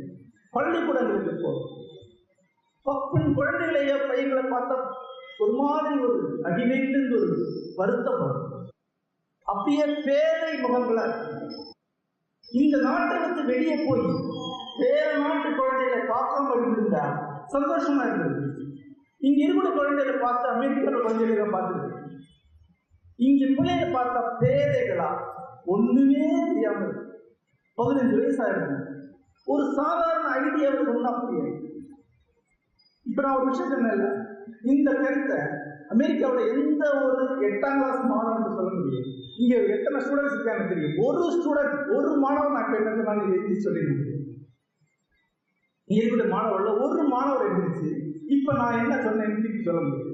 பள்ளிக்கூடங்களுக்கு போகும் குழந்தைகளைய பையன்களை பார்த்தா ஒரு மாதிரி ஒரு அடிமைந்து ஒரு வருத்தம் அப்படியே பேதை முகங்களா இந்த நாட்டை விட்டு வெளியே போய் வேற நாட்டு குழந்தைகளை பார்க்காம இருந்திருந்தா சந்தோஷமா இருந்தது. இங்க இருக்கிற குழந்தைகளை பார்த்து அமெரிக்காவில் குழந்தைகளை பார்த்துருக்கு இங்க பிள்ளைகளை பார்த்தா பேதைகளா ஒண்ணுமே தெரியாம பதினஞ்சு வயசா ஒரு சாதாரண ஐடியாவை சொன்னா புரியாது இப்ப நான் ஒரு விஷயம் சொன்னேன்ல இந்த கருத்தை அமெரிக்காவோட எந்த ஒரு எட்டாம் கிளாஸ் மாணவன் சொல்ல முடியும்? இங்க எத்தனை ஸ்டூடெண்ட்ஸ் இருக்காங்க தெரியும். ஒரு ஸ்டூடெண்ட் ஒரு மாணவன் நான் என்ன சொன்னாலும் எழுதி சொல்லி நீ இருக்கிற மாணவர்கள ஒரு மாணவர் எழுந்திருச்சு இப்ப நான் என்ன சொன்னேன் திருப்பி சொல்ல முடியும்.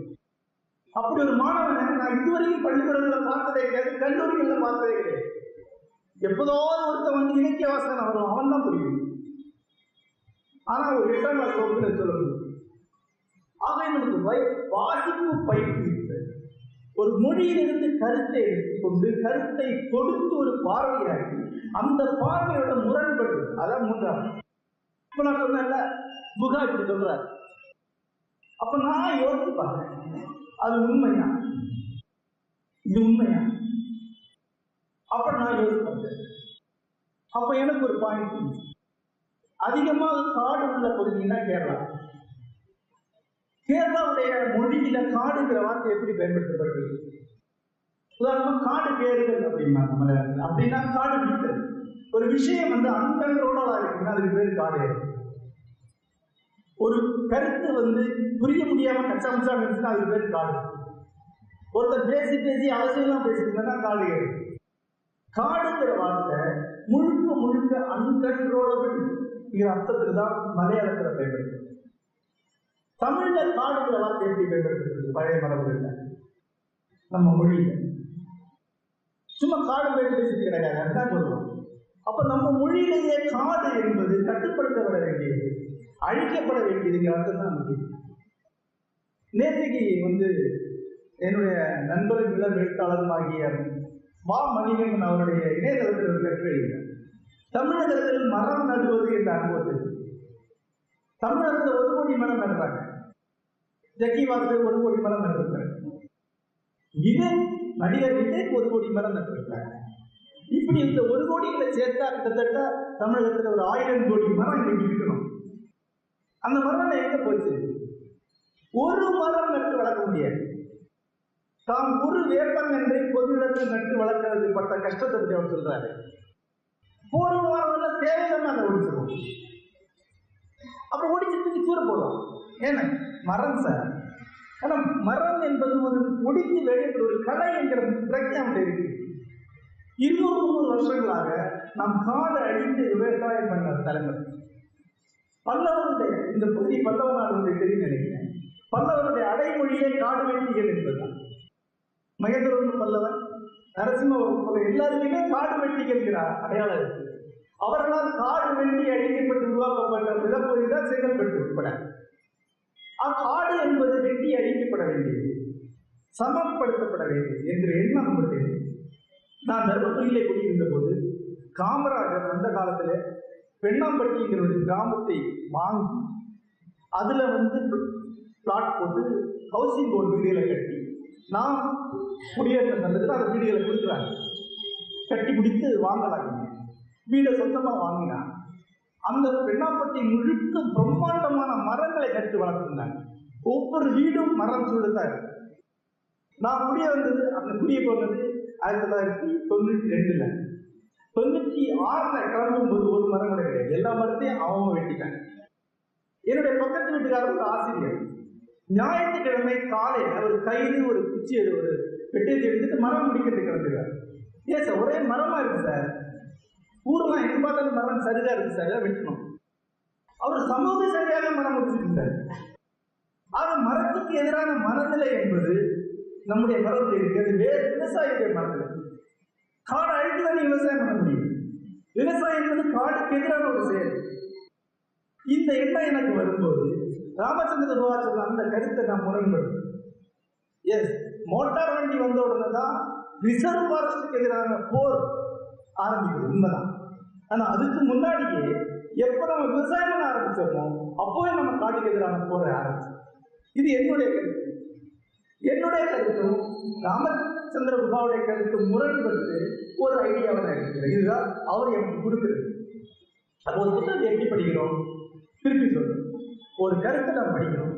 அப்படி ஒரு மாணவனை நான் இதுவரைக்கும் பள்ளிக்கூடங்களை பார்த்ததே கிடையாது கல்லூரிகளில் பார்த்ததே கிடையாது. எப்போதாவது ஒருத்தன் வந்து இலக்கிய வாசகன் வரும் அவன் தான் புரியும். ஆனா ஒரு எட்டாம் கிளாஸ் வகுப்புல ஆக நமக்கு வய- வாசிப்பு பயிற்சி ஒரு மொழியிலிருந்து கருத்தை எடுத்துக்கொண்டு கருத்தை கொடுத்து ஒரு பார்வையாக்கி அந்த பார்வையோட முரண்பட்டு அதான் மூன்றாம். இப்ப நான் சொன்னேன்ல புகா இப்படி சொல்றாரு. அப்ப நான் யோசிச்சு பார்த்தேன் அது உண்மையா? இது உண்மையா? அப்ப நான் யூஸ் பார்த்தேன் அப்ப எனக்கு ஒரு பாயிண்ட் அதிகமாக காடு உள்ள பகுதினா கேரளா. கேரளாவுடைய மொழியில காடுங்கிற வார்த்தை எப்படி பயன்படுத்தப்படுகிறது? உதாரணமா காடு கேடுகள் அப்படின்னா நம்மள அப்படின்னா காடு பிடித்தல். ஒரு விஷயம் வந்து அன்கண்ட்ரோலா இருக்குன்னா அதுக்கு பேர் காடு. ஒரு கருத்து வந்து புரிய முடியாம கச்சா முச்சா இருந்துச்சுன்னா அதுக்கு பேர் காடு. ஒருத்தர் பேசி பேசி அவசியமா பேசிருந்தா காடு ஏறு. காடுங்கிற வார்த்தை முழுக்க முழுக்க அன்கண்ட்ரோலபிள் அர்த்தத்துக்கு தான் மலையாளத்துல பயன்படுது தமிழ்ல காடுங்கிற வார்த்தை எப்படி பயன்படுத்துறது? பழைய மரபுகள்ல. நம்ம மொழியில. சும்மா காடு பேசி பேசிட்டு கிடையாது அதுதான் சொல்றோம். அப்ப நம்ம மொழியிலேயே காடு என்பது கட்டுப்படுத்தப்பட வேண்டியது அழிக்கப்பட வேண்டியதுங்கிற அர்த்தம் தான் முக்கியம் நேற்றுக்கு வந்து என்னுடைய நண்பர்கள் இளம் எழுத்தாளருமாகிய மா மணிகன் அவருடைய இணையதளத்தில் ஒரு கட்டுரை எழுதினார். தமிழகத்தில் மரம் நடுவது என்ற அனுபவத்தில் தமிழகத்தில் ஒரு கோடி மரம் நடுறாங்க. ஜக்கி வாரத்தில் ஒரு கோடி மரம் நட்டிருக்காங்க இது நடிகர் ஒரு கோடி மரம் நட்டிருக்காங்க இப்படி இந்த ஒரு கோடிகளை சேர்த்தா கிட்டத்தட்ட தமிழகத்தில் ஒரு ஆயிரம் கோடி மரம் இன்னைக்கு இருக்கணும். அந்த மரம் எங்க போச்சு? ஒரு மரம் நட்டு வளர்க்க முடியாது. தாம் ஒரு வேப்பங்கன்றை பொது இடத்தில் நட்டு வளர்க்கிறது பட்ட கஷ்டத்தை பற்றி அவர் சொல்றாரு. போற மரம் தேவையில்லாம அதை ஒழிச்சிருவோம். அப்புறம் ஒடிச்சு தூக்கி தூர போடுவோம். ஏன்னா? மரம் சார். ஆனா மரம் என்பது ஒரு ஒடித்து வெளியிட்ட ஒரு கலை என்கிற பிரச்சனை அவன்கிட்ட இருக்கு. இருநூறு முந்நூறு வருஷங்களாக நாம் காடு அழித்து விவசாயம் பண்ண தலைமுறை பல்லவருடைய இந்த பகுதி பல்லவ நாடு தெரியும் நினைக்கிறேன். பல்லவருடைய அடைமொழியே காடு வெட்டிகள் என்பதுதான். மகேந்திரவர்மன் பல்லவன் நரசிம்மவர்மன் எல்லாருமே காடு காடு கேட்கிறார் அடையாளம் இருக்கு. அவர்களால் காடு வெட்டி அழிக்கப்பட்டு உருவாக்கப்பட்ட நிலப்பகுதி தான் செங்கல்பட்டு உட்பட. காடு என்பது வெட்டி அழிக்கப்பட வேண்டியது சமப்படுத்தப்பட வேண்டியது என்ற எண்ணம் உள்ளது நான் தர்மபுரியிலே குடியிருந்த போது காமராஜர் அந்த காலத்தில் பெண்ணாம்பட்டிங்கிற ஒரு கிராமத்தை வாங்கி அதுல வந்து பிளாட் போட்டு ஹவுசிங் போர்டு வீடுகளை கட்டி நான் குடியேற்றம் சந்தத்தில் அந்த வீடுகளை கொடுக்குறாங்க. கட்டி பிடித்து வாங்கலாங்க. வீடை சொந்தமாக வாங்கினா அந்த பெண்ணாப்பட்டி முழுக்க பிரம்மாண்டமான மரங்களை கட்டி வளர்த்துருந்தாங்க ஒவ்வொரு வீடும் மரம் சூழ்தான் நான் குடிய வந்தது அந்த குடிய போனது ஆயிரத்தி தொள்ளாயிரத்தி தொண்ணூற்றி ரெண்டுல. தொண்ணூற்றி ஆறுல கிளம்பும் போது ஒரு மரம் கூட கிடையாது. எல்லா மரத்தையும் அவங்க வெட்டிட்டாங்க. என்னுடைய பக்கத்து வீட்டுக்காரர் ஒரு ஆசிரியர். ஞாயிற்றுக்கிழமை காலை அவர் கைது ஒரு குச்சி ஒரு பெட்டியத்தை எடுத்துட்டு மரம் முடிக்கிறது கிளம்புகிறார் ஏன் சார்? ஒரே மரமா இருக்கு சார். ஊர்லாம் எங்க பார்த்தாலும் மரம் சரிதா இருக்கு சார்? இதை வெட்டணும். அவர் சமூக சரியாக மரம் முடிச்சுட்டு ஆக மரத்துக்கு எதிரான மனநிலை என்பது நம்முடைய மரத்தில் இருக்கிறது. வேறு விவசாயிகளுடைய மரத்தில் காடு அழித்து தான் விவசாயம் பண்ண முடியும். விவசாயம் என்பது காடுக்கு எதிரான ஒரு செயல். இந்த எண்ணம் எனக்கு வரும்போது ராமச்சந்திர குஹா சொன்ன அந்த கருத்தை நான் முரண்படும் எஸ் மோட்டார் வண்டி வந்த உடனே தான் ரிசர்வ் ஃபாரஸ்டுக்கு எதிரான போர் ஆரம்பிக்குது. உண்மைதான். ஆனால் அதுக்கு முன்னாடியே எப்போ நம்ம விவசாயம் பண்ண ஆரம்பிச்சோமோ அப்போவே நம்ம காட்டுக்கு எதிரான போரை ஆரம்பிச்சோம். இது என்னுடைய கருத்து. என்னுடைய கருத்தும் ராமச்சந்திர குஹாவுடைய கருத்து முரண்பட்டு ஒரு ஐடியாவை நான் எடுக்கிறேன் இதுதான் அவர் எனக்கு கொடுக்குறது. அப்போ ஒரு புத்தகத்தை எப்படி படிக்கிறோம். திருப்பி சொல்றேன். ஒரு கருத்தை நாம் படிக்கிறோம்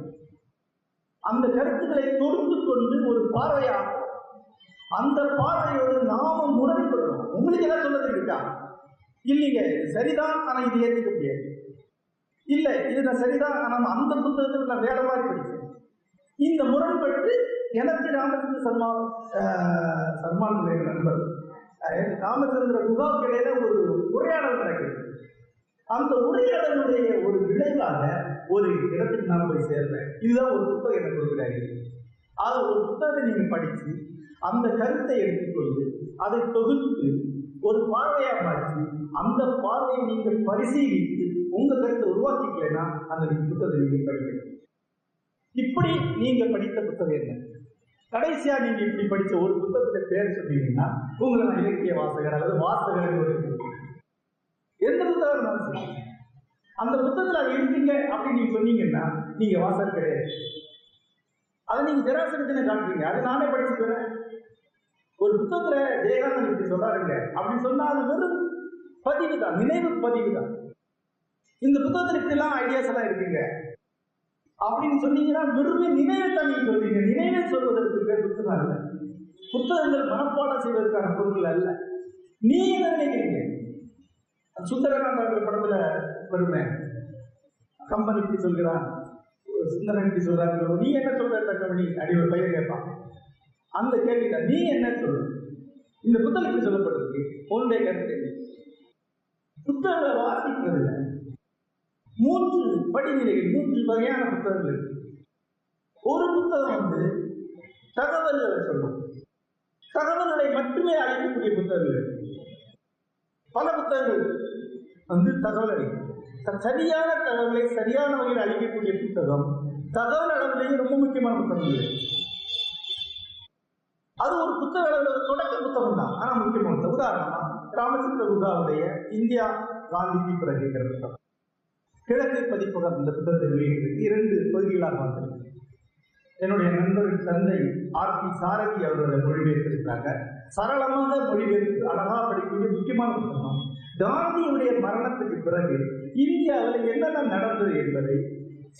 அந்த கருத்துக்களை தொடுத்து கொண்டு ஒரு பார்வையாக அந்த பார்வையோடு நாம முரண்படுறோம் உங்களுக்கு என்ன சொல்றது இருக்கா இல்லைங்க சரிதான் ஆனா இது ஏற்றுக்க முடியாது. இல்லை இது நான் சரிதான் ஆனால் அந்த புத்தகத்தில் நான் வேற மாதிரி படிச்சேன். இந்த முரண்பட்டு எனக்கு ராமச்சந்திர சர்மா சர்மான் நண்பர். ராமச்சந்திர குகாவுக்கு இடையில ஒரு உரையாடல் நடக்குது. அந்த உரையாடலுடைய ஒரு விளைவாக ஒரு இடத்துக்கு நான் போய் சேர்ந்தேன். இதுதான் ஒரு புத்தகம் எனக்கு கொடுக்குறாரு. அது ஒரு புத்தகத்தை நீங்க படிச்சு அந்த கருத்தை எடுத்துக்கொண்டு அதை தொகுத்து ஒரு பார்வையா மாற்றி அந்த பார்வையை நீங்கள் பரிசீலித்து உங்க கருத்தை உருவாக்கிக்கலைன்னா அந்த புத்தகத்தை நீங்க படிக்கணும். இப்படி நீங்க படித்த புத்தகம் என்ன? கடைசியா நீங்க இப்படி படிச்ச ஒரு புத்தகத்தை பேர் சொன்னீங்கன்னா உங்களை நான் இலக்கிய வாசகர் அல்லது வாசகர் ஒரு எந்த புத்தகம் இருந்தாலும் சரி அந்த புத்தகத்துல அது இருக்கீங்க அப்படின்னு நீங்க சொன்னீங்கன்னா நீங்க வாசல் கிடையாது. அதை நீங்க ஜெராசனத்தின காட்டுறீங்க. அதை நானே படிச்சுக்கிறேன் ஒரு புத்தகத்துல ஜெயகாந்தன் இப்படி சொல்றாருங்க. அப்படின்னு சொன்னா அது வெறும் பதிவு தான் நினைவு பதிவு தான். இந்த புத்தகத்துல இப்படி எல்லாம் ஐடியாஸ் எல்லாம் இருக்குங்க. அப்படின்னு சொன்னீங்கன்னா வெறுமே நினைவை தான் நீங்க சொல்றீங்க. நினைவை சொல்வதற்கு பேர் புத்தகம் இல்லை புத்தகங்கள் மனப்பாடம் செய்வதற்கான பொருட்கள் அல்ல. நீங்க நினைக்கிறீங்க. சுந்தரகாந்த படத்துல வருமே. கம்பன் சொல்கிறான் சுந்தரனுக்கு சொல்றாரு நீ என்ன சொல்ற தக்கமணி? அப்படி ஒரு பையன் கேட்பான். அந்த கேள்விதான் நீ என்ன சொல்ற இந்த புத்தகத்தில் சொல்லப்பட்டிருக்கு ஒன்றே கருத்து புத்தகங்களை வாசிக்கிறதுல மூன்று படிநிலைகள் மூன்று வகையான புத்தகங்கள் இருக்கு. ஒரு புத்தகம் வந்து தகவல்களை சொல்லும். தகவல்களை மட்டுமே அளிக்கக்கூடிய புத்தகங்கள் பல புத்தகங்கள். வந்து தகவல். அளிக்கும் சரியான தகவலை சரியான வகையில் அளிக்கக்கூடிய புத்தகம். தகவல் அளவிலேயே ரொம்ப முக்கியமான புத்தகங்கள். அது ஒரு புத்தக அளவில் ஒரு தொடக்க புத்தகம் தான். ஆனால் முக்கியமானது உதாரணமா ராமச்சந்திர குகாவுடைய இந்தியா காந்திக்கு பிறகுங்கிற புத்தகம். கிழக்கு பதிப்பகம் இந்த புத்தகத்தை வெளியிட்டு இரண்டு பகுதிகளாக வந்திருக்கு என்னுடைய நண்பரின் தந்தை ஆர் பி சாரதி அவரோட மொழிபெயர்த்திருக்காங்க சரளமாக மொழிபெயர்த்து அழகா படிக்கக்கூடிய முக்கியமான புத்தகம். காந்தியுடைய மரணத்துக்கு பிறகு இந்தியாவில் என்னென்ன நடந்தது என்பதை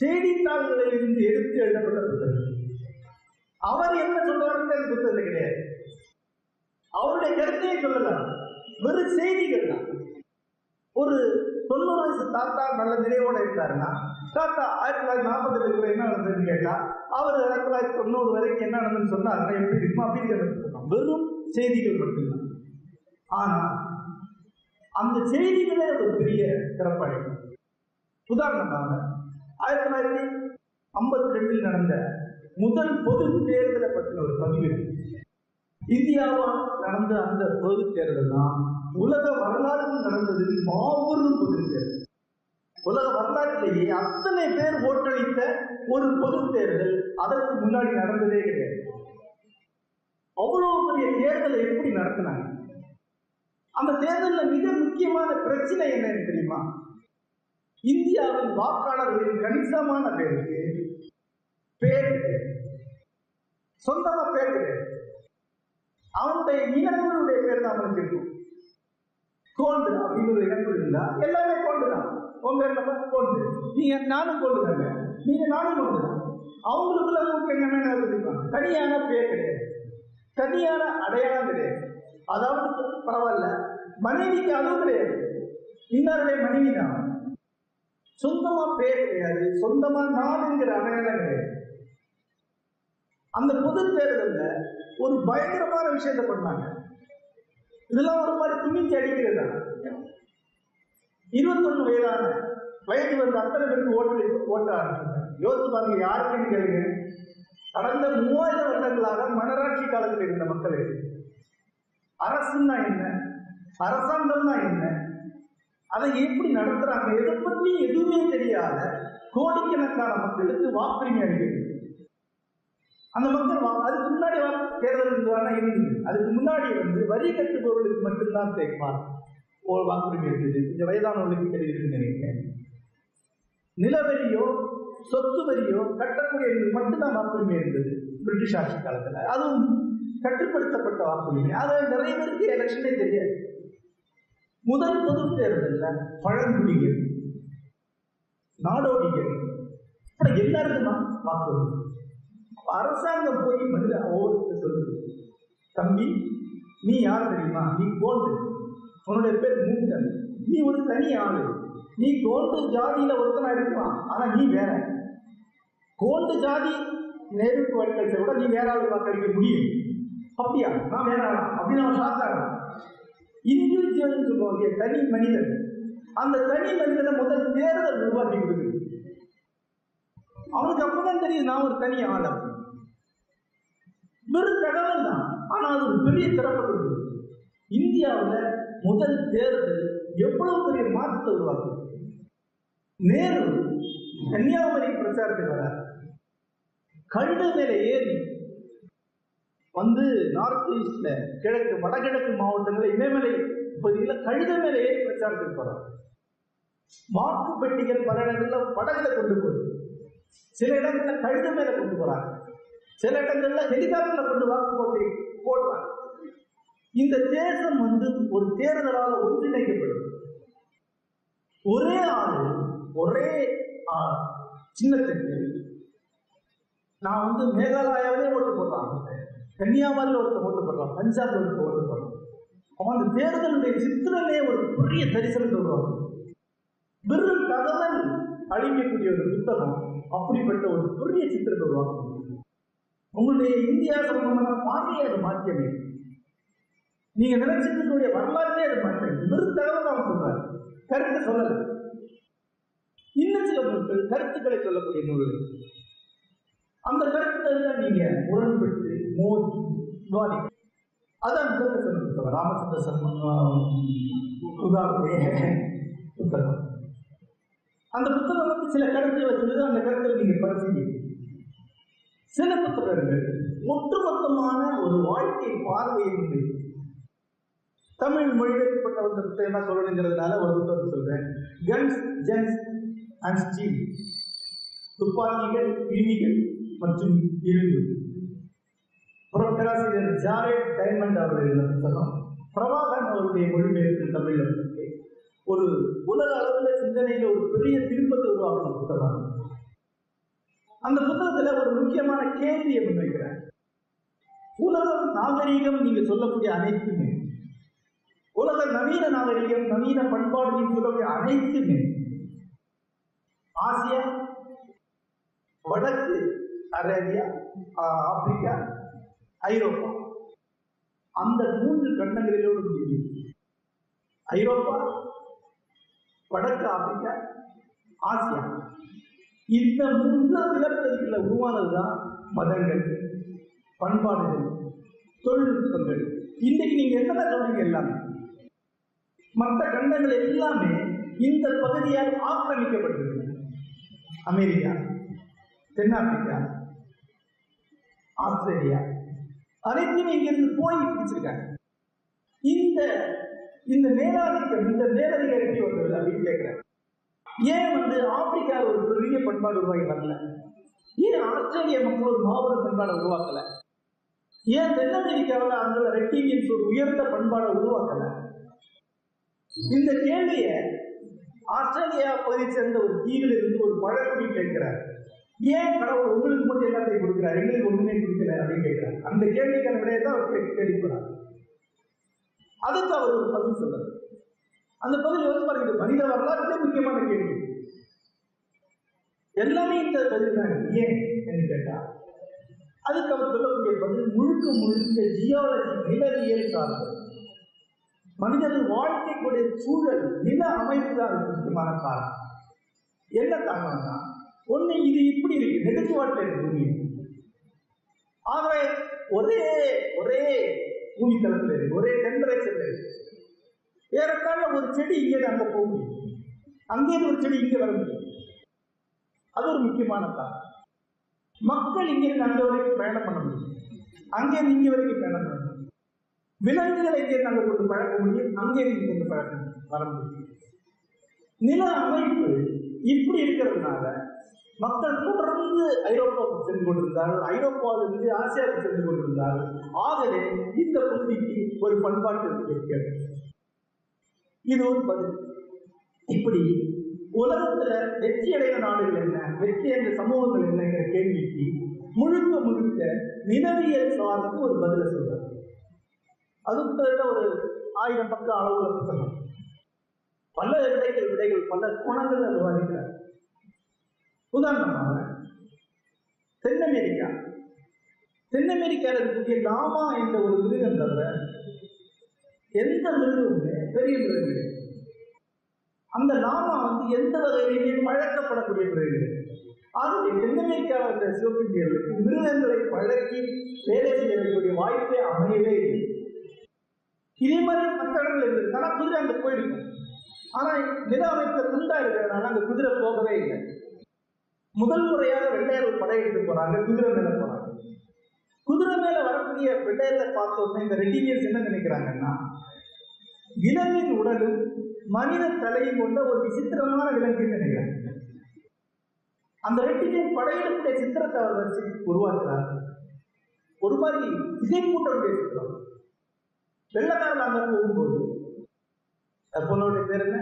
செய்தித்தாள்களில் இருந்து எடுத்து எழுதப்பட்ட புத்தகம். அவர் என்ன சொல்றாருன்னு அந்த புத்தகத்தில் கிடையாது. அவருடைய கருத்தையே சொல்லலாம் வெறும் செய்திகள் தான். ஒரு தொண்ணூறு வயசு தாத்தா நல்ல நிறைவோட இருக்காருன்னா தாத்தா ஆயிரத்தி தொள்ளாயிரத்தி நாற்பத்தி என்ன நடந்ததுன்னு கேட்டா அவர் ஆயிரத்தி தொள்ளாயிரத்தி தொண்ணூறு வரைக்கும் என்ன நடந்ததுன்னு சொன்னாருன்னா எப்படி இருக்குமோ அப்படின்னு வெறும் செய்திகள் மட்டும்தான். ஆனால் அந்த செய்திகளே ஒரு பெரிய சிறப்படையும் உதாரணமாக ஆயிரத்தி தொள்ளாயிரத்தி ஐம்பத்தி ரெண்டில் நடந்த முதல் பொது தேர்தலை பற்றின ஒரு பதிவு இந்தியாவால் நடந்த அந்த பொது தேர்தல் தான் உலக வரலாற்றில் நடந்ததில் மாபெரும் பொது தேர்தல். உலக வரலாற்றிலேயே அத்தனை பேர் ஓட்டளித்த ஒரு பொது தேர்தல் அதற்கு முன்னாடி நடந்ததே கிடையாது. அவ்வளவு பெரிய தேர்தலை எப்படி நடத்தினாங்க? அந்த தேர்தலில் மிக முக்கியமான பிரச்சனை என்னன்னு தெரியுமா? இந்தியாவின் வாக்காளர்களின் கணிசமான பேருக்கு பேர் சொந்தமா பேர் அவனுடைய இனங்களுடைய பேர் தான் அவனுக்கு இருக்கும். கோண்டு அப்படின்னு ஒரு இனங்கள் இருந்தா எல்லாமே கோண்டு தான். உங்க நம்ம கோண்டு நீங்க நானும் கோண்டு தாங்க நீங்க நானும் கோண்டு தான். அவங்களுக்குள்ள உங்களுக்கு என்னென்ன இருப்பாங்க தனியான பேர் கிடையாது. தனியான அடையாளம் கிடையாது. அதாவது பரவாயில்ல. மனைவிக்கு அதுவும் கிடையாது. இன்னாருடைய மனைவி தான். சொந்தமா பேர் கிடையாது. சொந்தமா நாடுங்கிற அடையாளம் கிடையாது. அந்த பொது தேர்தல்ல ஒரு பயங்கரமான விஷயத்தை பண்ணாங்க. இதெல்லாம் ஒரு மாதிரி துணிச்சு அடிக்கிறது இருபத்தொன்னு வயதான வயது வந்து அத்தனை பேருக்கு ஓட்டு ஓட்ட ஆரம்பிச்சாங்க யோசிச்சு பாருங்க யாருக்குன்னு கேளுங்க. கடந்த மூவாயிரம் வருடங்களாக மனராட்சி காலத்தில் இருந்த மக்கள் அரசுன்னா என்ன? அரசாங்கம்னா என்ன? அதை எப்படி நடத்துறாங்க? எதை பற்றி எதுவுமே தெரியாத கோடிக்கணக்கான மக்களுக்கு வாக்குரிமை அளிக்கிறது. அந்த மக்கள் வா- அதுக்கு முன்னாடி வா- தேர்தல் இருந்ததுனா இருந்தது அதுக்கு முன்னாடி வந்து வரி கட்டுபவர்களுக்கு மட்டும்தான் சேர்ப்பார் ஒரு வாக்குரிமை இருந்தது கொஞ்சம் வயதானவர்களுக்கு தெரியுதுன்னு நினைக்கிறேன். நிலவரியோ சொத்து வரியோ கட்டக்கூடிய மட்டும்தான் வாக்குரிமை இருந்தது பிரிட்டிஷ் ஆட்சி காலத்துல. அதுவும் கட்டுப்படுத்தப்பட்ட வாக்குரிமை. அது நிறைய பேருக்கு எலெக்ஷனே தெரியாது. முதல் பொது தேர்தலில் பழங்குடிகள் நாடோடிகள் இப்படி எல்லாருக்குமா வாக்குரிமை? அரசாங்கம் போய் மனித ஒவ்வொருத்தர் சொல்லுது தம்பி நீ யார் தெரியுமா? நீ கோண்டு. உன்னுடைய பேர் மூங்கன் நீ ஒரு தனி ஆளு. நீ கோண்டு ஜாதியில ஒருத்தனா இருக்கலாம் ஆனா நீ வேற. கோண்டு ஜாதி நேருக்கு வாக்களிச்ச கூட நீ வேற ஆளு வாக்களிக்க முடியும். அப்படியா? நான் வேற ஆளா அப்படின்னு அவன் ஷாக் இண்டிவிஜுவல் சொல்லுவாங்க தனி மனிதன் அந்த தனி மனிதனை முதல் தேர்தல் உருவாக்கி அவனுக்கு அப்பதான் தெரியும் நான் ஒரு தனி ஆளம். வெறும் தகவல் தான் ஆனா அது ஒரு பெரிய சிறப்பு கொடுக்குது இந்தியாவில் முதல் தேர்தல் எவ்வளவு பெரிய மாற்றத்தை உருவாக்குது? நேரு கன்னியாகுமரி பிரச்சாரத்தில் வர கழுத மேல ஏறி வந்து நார்த் ஈஸ்ட்ல கிழக்கு வடகிழக்கு மாவட்டங்களில் இமயமலை பகுதியில் கழுத மேல ஏறி பிரச்சாரத்துக்கு போறார். வாக்கு பெட்டிகள் பல இடங்கள்ல படகுல கொண்டு போகுது. சில இடங்கள்ல கழுத மேல கொண்டு போறாங்க. சில இடங்கள்ல ஹெலிகாப்டர்ல கொண்டு வாக்கு போட்டு போடுறாங்க. இந்த தேசம் வந்து ஒரு தேர்தலால் ஒன்றிணைக்கப்படும் ஒரே ஆள் ஒரே சின்னத்துக்கு நான் வந்து மேகாலயாவிலே ஓட்டு போடுறான். கன்னியாகுமரியில் ஒருத்தர் ஓட்டு போடுறான். பஞ்சாப்ல ஒருத்தர் ஓட்டு போடுறான். அவன் அந்த தேர்தலுடைய சித்திரமே ஒரு பெரிய தரிசனத்தை உருவாக்கும் வெறும் தகவல் அழிக்கக்கூடிய ஒரு புத்தகம் அப்படிப்பட்ட ஒரு பெரிய சித்திரத்தை உருவாக்கும் உங்களுடைய இந்தியா சம்பந்தமான பார்வையை அது மாற்றியமே நீங்க நினைச்சிருக்கக்கூடிய வரலாற்றே அது மாற்றி வெறும் தகவல் அவன் சொல்றாரு. கருத்தை சொல்லல. இன்னும் சில பொருட்கள் கருத்துக்களை சொல்லக்கூடிய நூல்கள். அந்த கருத்துக்கள் தான் நீங்க முரண்பட்டு மோதி விவாதி அதான் முதல் புத்தகம் ராமச்சந்திர சர்மா புத்தகம் அந்த புத்தகம் வந்து சில கருத்துக்களை சொல்லுது. அந்த கருத்தை நீங்க பரிசீலிங்க சில புத்தகங்கள் ஒட்டுமொத்தமான ஒரு வாழ்க்கை பார்வையை உண்டு. தமிழ் மொழிபெயர்க்கப்பட்ட ஒரு புத்தகம் தான் சொல்லணுங்கிறதுனால ஒரு புத்தகம் சொல்றேன். கன்ஸ் ஜென்ஸ் அண்ட் ஸ்டீல் துப்பாக்கிகள் கிருமிகள் மற்றும் இரும்பு புறப்பேராசிரியர் ஜாரேட் டைமண்ட் அவர்கள் புத்தகம் பிரபாகரன் அவருடைய மொழிபெயர்ப்பு தமிழில் ஒரு உலக அளவில் சிந்தனையில் ஒரு பெரிய திருப்பத்தை உருவாக்கின புத்தகம். அந்த புத்தகத்துல ஒரு முக்கியமான கேள்வியை முன்வைக்கிறேன் உலகம் நாகரீகம் நீங்க சொல்லக்கூடிய அனைத்துமே உலக நவீன நாகரிகம் நவீன பண்பாடு நீங்க சொல்லக்கூடிய அனைத்துமே ஆசியா வடக்கு அரேபியா ஆப்பிரிக்கா ஐரோப்பா. அந்த மூன்று கண்டங்களிலோடு முடியும் ஐரோப்பா வடக்கு ஆப்பிரிக்கா ஆசியா. இந்த மூன்று உருவானது உருவானதுதான் மதங்கள் பண்பாடுகள் தொழில்நுட்பங்கள். இன்னைக்கு நீங்க என்னதான் சொல்றீங்க எல்லாமே? மற்ற கண்டங்கள் எல்லாமே இந்த பகுதியால் ஆக்கிரமிக்கப்பட்டிருக்கிறது அமெரிக்கா தென்னாப்பிரிக்கா ஆஸ்திரேலியா. அனைத்துமே இங்கிருந்து போய் பிடிச்சிருக்காங்க. இந்த இந்த மேலாதிக்கம் இந்த மேலதிகம் வந்தது அப்படின்னு கேட்கிறேன் ஏன் வந்து ஆப்பிரிக்காவில் ஒரு பெரிய பண்பாடு உருவாகி வரல? ஏன் ஆஸ்திரேலிய மக்கள் ஒரு மாபெரும் பண்பாடை உருவாக்கல? ஏன் தென் அமெரிக்காவில் அங்குள்ள ஒரு உயர்ந்த பண்பாடை உருவாக்கல? இந்த கேள்வியை ஆஸ்திரேலியா பகுதியை சேர்ந்த ஒரு தீவில் இருந்து ஒரு பழக்குடி கேட்கிறார். ஏன் கடவுள் உங்களுக்கு மட்டும் எல்லாத்தையும் கொடுக்கிறார்? எங்களுக்கு ஒண்ணுமே கொடுக்கல அப்படின்னு கேட்கிறார். அந்த கேள்விக்கான விடையை தான் அவர் கேட்டு கேட்கிறார் அதுக்கு அவர் ஒரு பதில் சொல்றாரு அந்த பதில் வந்து பாருங்க மனித வரலாற்றிலே முக்கியமான கேள்வி. எல்லாமே இந்த பதில் தான். ஏன் என்று கேட்டா அதுக்கு அவர் சொல்லக்கூடிய பதில் முழுக்க முழுக்க ஜியாலஜி நிலவியல் சார்ந்தது மனிதன் வாழ்க்கைக்குடைய சூழல் நில அமைப்பு தான் முக்கியமான காரணம். என்ன காரணம்னா ஒன்று இது இப்படி இருக்கு. நெடுக்குவாட்டில் இருக்கு பூமி. ஆகவே ஒரே ஒரே பூமி தளத்தில் இருக்கு. ஒரே டெம்பரேச்சர்ல இருக்கு. ஏறத்தாழ ஒரு செடி இங்கே அங்க போக முடியும். அங்கே ஒரு செடி இங்கே வர முடியும். அது ஒரு முக்கியமான காரணம் மக்கள் இங்கிருந்து அங்கே வரைக்கும் பயணம் பண்ண முடியும். அங்கேருந்து இங்கே வரைக்கும் பயணம் பண்ண முடியும். விலங்குகளை இங்கே அங்கே கொண்டு பழக்க முடியும். அங்கே இங்கே கொண்டு பழக்க வர முடியும். நில அமைப்பு இப்படி இருக்கிறதுனால மக்கள் தொடர்ந்து ஐரோப்பாவுக்கு சென்று கொண்டிருந்தார்கள். ஐரோப்பாவிலிருந்து ஆசியாவுக்கு சென்று கொண்டிருந்தார்கள். ஆகவே இந்த பகுதிக்கு ஒரு பண்பாட்டு இருக்கிறது இது ஒரு பதில். இப்படி உலகத்துல வெற்றி அடைந்த நாடுகள் என்ன? வெற்றி அடைந்த சமூகங்கள் என்னங்கிற கேள்விக்கு முழுக்க முழுக்க நிலவியல் சார்ந்து ஒரு பதில சொல்றாரு அது ஒரு ஆயிரம் பக்க அளவுல புத்தகம். பல விடைகள் விடைகள் பல குணங்கள் விவாதிக்கிறார் உதாரணமாக தென் அமெரிக்கா தென் அமெரிக்காவில் இருக்கக்கூடிய லாமா என்ற ஒரு மிருகம் தவிர எந்த மிருகமுமே பெரிய மிருகம் கிடையாது. அந்த லாமா வந்து எந்த வகையிலுமே பழக்கப்படக்கூடிய மிருகம் கிடையாது. ஆகவே தென் அமெரிக்காவில் இருந்த சிவப்பிந்தியர்களுக்கு மிருகங்களை பழக்கி வேலை செய்யக்கூடிய வாய்ப்பே அமையவே இல்லை. இதே மாதிரி மற்ற இடங்கள் குதிரை அங்கே போயிருக்கும் ஆனால் நில அமைத்த துண்டா இருக்கிறதுனால அந்த குதிரை போகவே இல்லை. முதல் முறையாக வெள்ளையர்கள் படையெடுத்து போறாங்க குதிரை மேல போறாங்க குதிரை மேல வரக்கூடிய வெள்ளையர்களை பார்த்தோம்னா இந்த ரெட்டினியர்ஸ் என்ன நினைக்கிறாங்கன்னா விலங்கின் உடலும் மனித தலையும் கொண்ட ஒரு விசித்திரமான விலங்குன்னு நினைக்கிறாங்க. அந்த ரெட்டினியன் படையெடுப்புடைய சித்திரத்தை அவர் வச்சு உருவாக்குறார். ஒரு மாதிரி திகைப்பூட்டக்கூடிய சித்திரம் வெள்ளக்காரன் அங்க போகும்போது பொண்ணோடைய பேர் என்ன?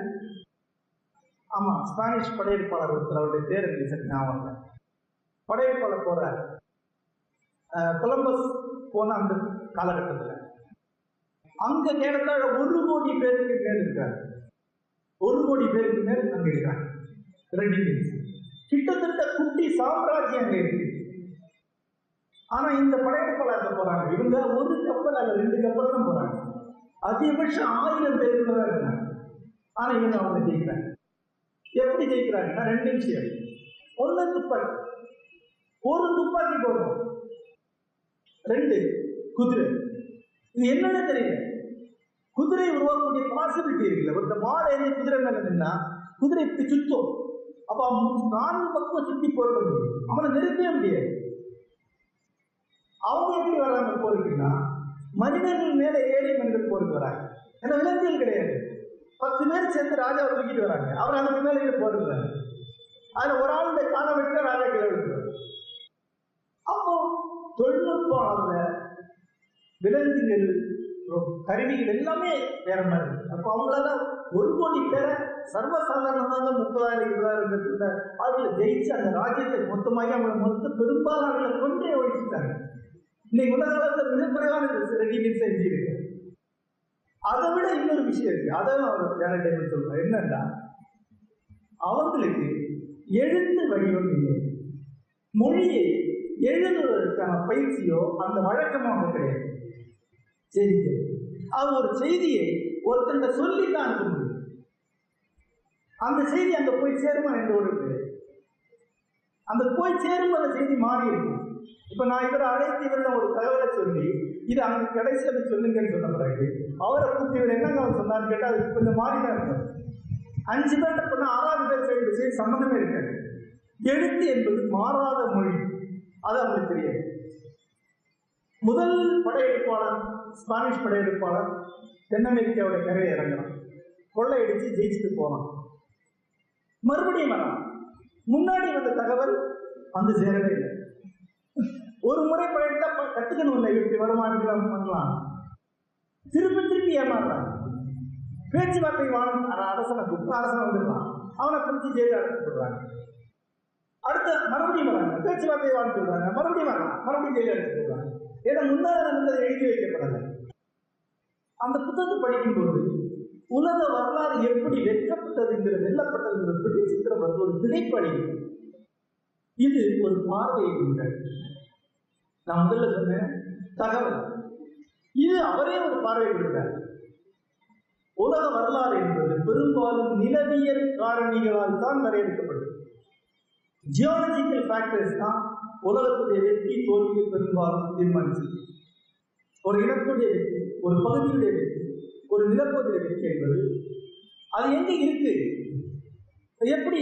ஆமா ஸ்பானிஷ் படையெடுப்பாளர் ஒருத்தர் அவருடைய பேர் எனக்கு சரி ஞாபகம் இல்லை. படையெடுப்பாளர் போறார். கொலம்பஸ் போன அந்த காலகட்டத்தில். அங்க நேரத்தில் ஒரு கோடி பேருக்கு மேல் இருக்கார். ஒரு கோடி பேருக்கு மேல் அங்க இருக்காங்க ரெண்டு மீன்ஸ். கிட்டத்தட்ட குட்டி சாம்ராஜ்யம் அங்கே இருக்கு. ஆனா இந்த படையெடுப்பாளர் போறாங்க? இவங்க ஒரு கப்பல் அல்ல ரெண்டு கப்பல் தான் போறாங்க. அதிகபட்சம் ஆயிரம் பேருக்கு தான். இருக்காங்க ஆனா இவங்க அவங்க ஜெயிக்கிறாங்க எப்படி ஜெயிக்கிறாங்கன்னா ரெண்டு விஷயம் ஒண்ணு துப்பாக்கி. ஒரு துப்பாக்கி போடுறோம் ரெண்டு குதிரை. இது என்னன்னு தெரியல. குதிரை உருவாக்கக்கூடிய பாசிபிலிட்டி இருக்குல்ல. ஒருத்த மாலை ஏறி குதிரை மேல நின்னா குதிரை இப்படி சுத்தும். அப்ப நான்கு பக்கம் சுத்தி போயிட முடியும். அவனை நிறுத்தவே முடியாது. அவங்க எப்படி வர்றாங்க போருக்குன்னா மனிதர்கள் மேல ஏழை மனிதர் போருக்கு வராங்க. ஏன்னா விலங்குகள் கிடையாது. பத்து பேர் சேர்ந்து ராஜாவை தூக்கிட்டு வராங்க. அவர் அந்த பின்னாடி ஏறி அதுல ஒரு ஆளுடைய காண விட்டு ராஜா கிளம்பி அப்போ தொழில்நுட்பம் அந்த விலங்குகள் கருவிகள் எல்லாமே வேற மாதிரி அப்போ அவங்களால ஒரு கோடி பேரை சர்வசாதாரணமாக முப்பதாயிரம் இருபதாயிரம் பேருக்குள்ள ஆளுகளை ஜெயிச்சு அந்த ராஜ்யத்தை மொத்தமாகி அவங்க மொத்த பெரும்பாலான கொன்றே ஒழிச்சுட்டாங்க. இன்னைக்கு உலக காலத்தில் மிகக்குறைவான ரெடிமேட் செஞ்சிருக்கு அதை விட இன்னொரு விஷயம் இருக்கு. அதை அவர் வேற டைம் என்னன்னா அவங்களுக்கு எழுத்து வடிவம் இல்லை. மொழியை எழுதுவதற்கான பயிற்சியோ அந்த வழக்கமோ அவங்க கிடையாது. செய்தி அது ஒரு செய்தியை ஒருத்தன் சொல்லி தான் அனுப்ப முடியும். அந்த செய்தி அங்க போய் சேருமா என்று ஒரு அந்த போய் சேரும் அந்த செய்தி மாறி இருக்கும். இப்ப நான் இவரை அழைத்து இவரிடம் ஒரு தகவலை சொல்லி இது அங்க கடைசியில் போய் சொல்லுங்கன்னு சொன்ன பிறகு அவரை கூப்பிட்டு இவர் என்னங்க அவர் சொன்னார் கேட்டால் அது கொஞ்சம் மாறி தான் இருக்கும் அஞ்சு பேர்ட்ட பண்ண ஆறாவது பேர் செய்ய விஷயம் சம்மந்தமே இருக்காது. எழுத்து என்பது மாறாத மொழி. அது அவங்களுக்கு தெரியாது. முதல் படையெடுப்பாளர் ஸ்பானிஷ் படையெடுப்பாளர் தென் அமெரிக்காவுடைய கரையை இறங்குறான். கொள்ளையடிச்சு ஜெயிச்சுட்டு போனான் மறுபடியும் வரான். முன்னாடி வந்த தகவல் வந்து சேரவே இல்லை. ஒரு முறை படையெடுத்தா கத்துக்கணும் இல்லை இப்படி வருமா இப்படி பண்ணலாம். திருப்பி திருப்பி ஏமாறுறாங்க பேச்சுவார்த்தை வாழும் அரசனை கூப்பிட்டு அரசனை வந்துடுறான். அவனை பிடிச்சி ஜெயில அடைச்சிடுறாங்க அடுத்த மறுபடியும் வராங்க. பேச்சுவார்த்தை வாழ்ந்து சொல்றாங்க. மறுபடியும் வராங்க மறுபடியும் ஜெயில அடைச்சிடுறாங்க ஏன்னா முன்னால நடந்தது எழுதி வைக்கப்படலை. அந்த புத்தகத்தை படிக்கும் பொழுது உலக வரலாறு எப்படி வெட்கப்பட்டதுங்கிற வெல்லப்பட்டதுங்கிற பெரிய சித்திரம் வந்து ஒரு திரைப்படி இது ஒரு பார்வை நான் முதல்ல சொன்னேன் தகவல். இது அவரே ஒரு பார்வை கொடுக்கிறார் உலக வரலாறு என்பது பெரும்பாலும் நிலவியல் காரணிகளால் தான் வரையறுக்கப்படுது ஜியாலஜிக்கல் ஃபேக்டர்ஸ் தான் உலகத்துடைய வெற்றி தோல்வியை பெரும்பாலும் தீர்மானிச்சு ஒரு இடத்துடைய வெற்றி ஒரு பகுதியுடைய வெற்றி ஒரு நிலப்பகுதியுடைய வெற்றி என்பது அது எங்க இருக்கு? எப்படி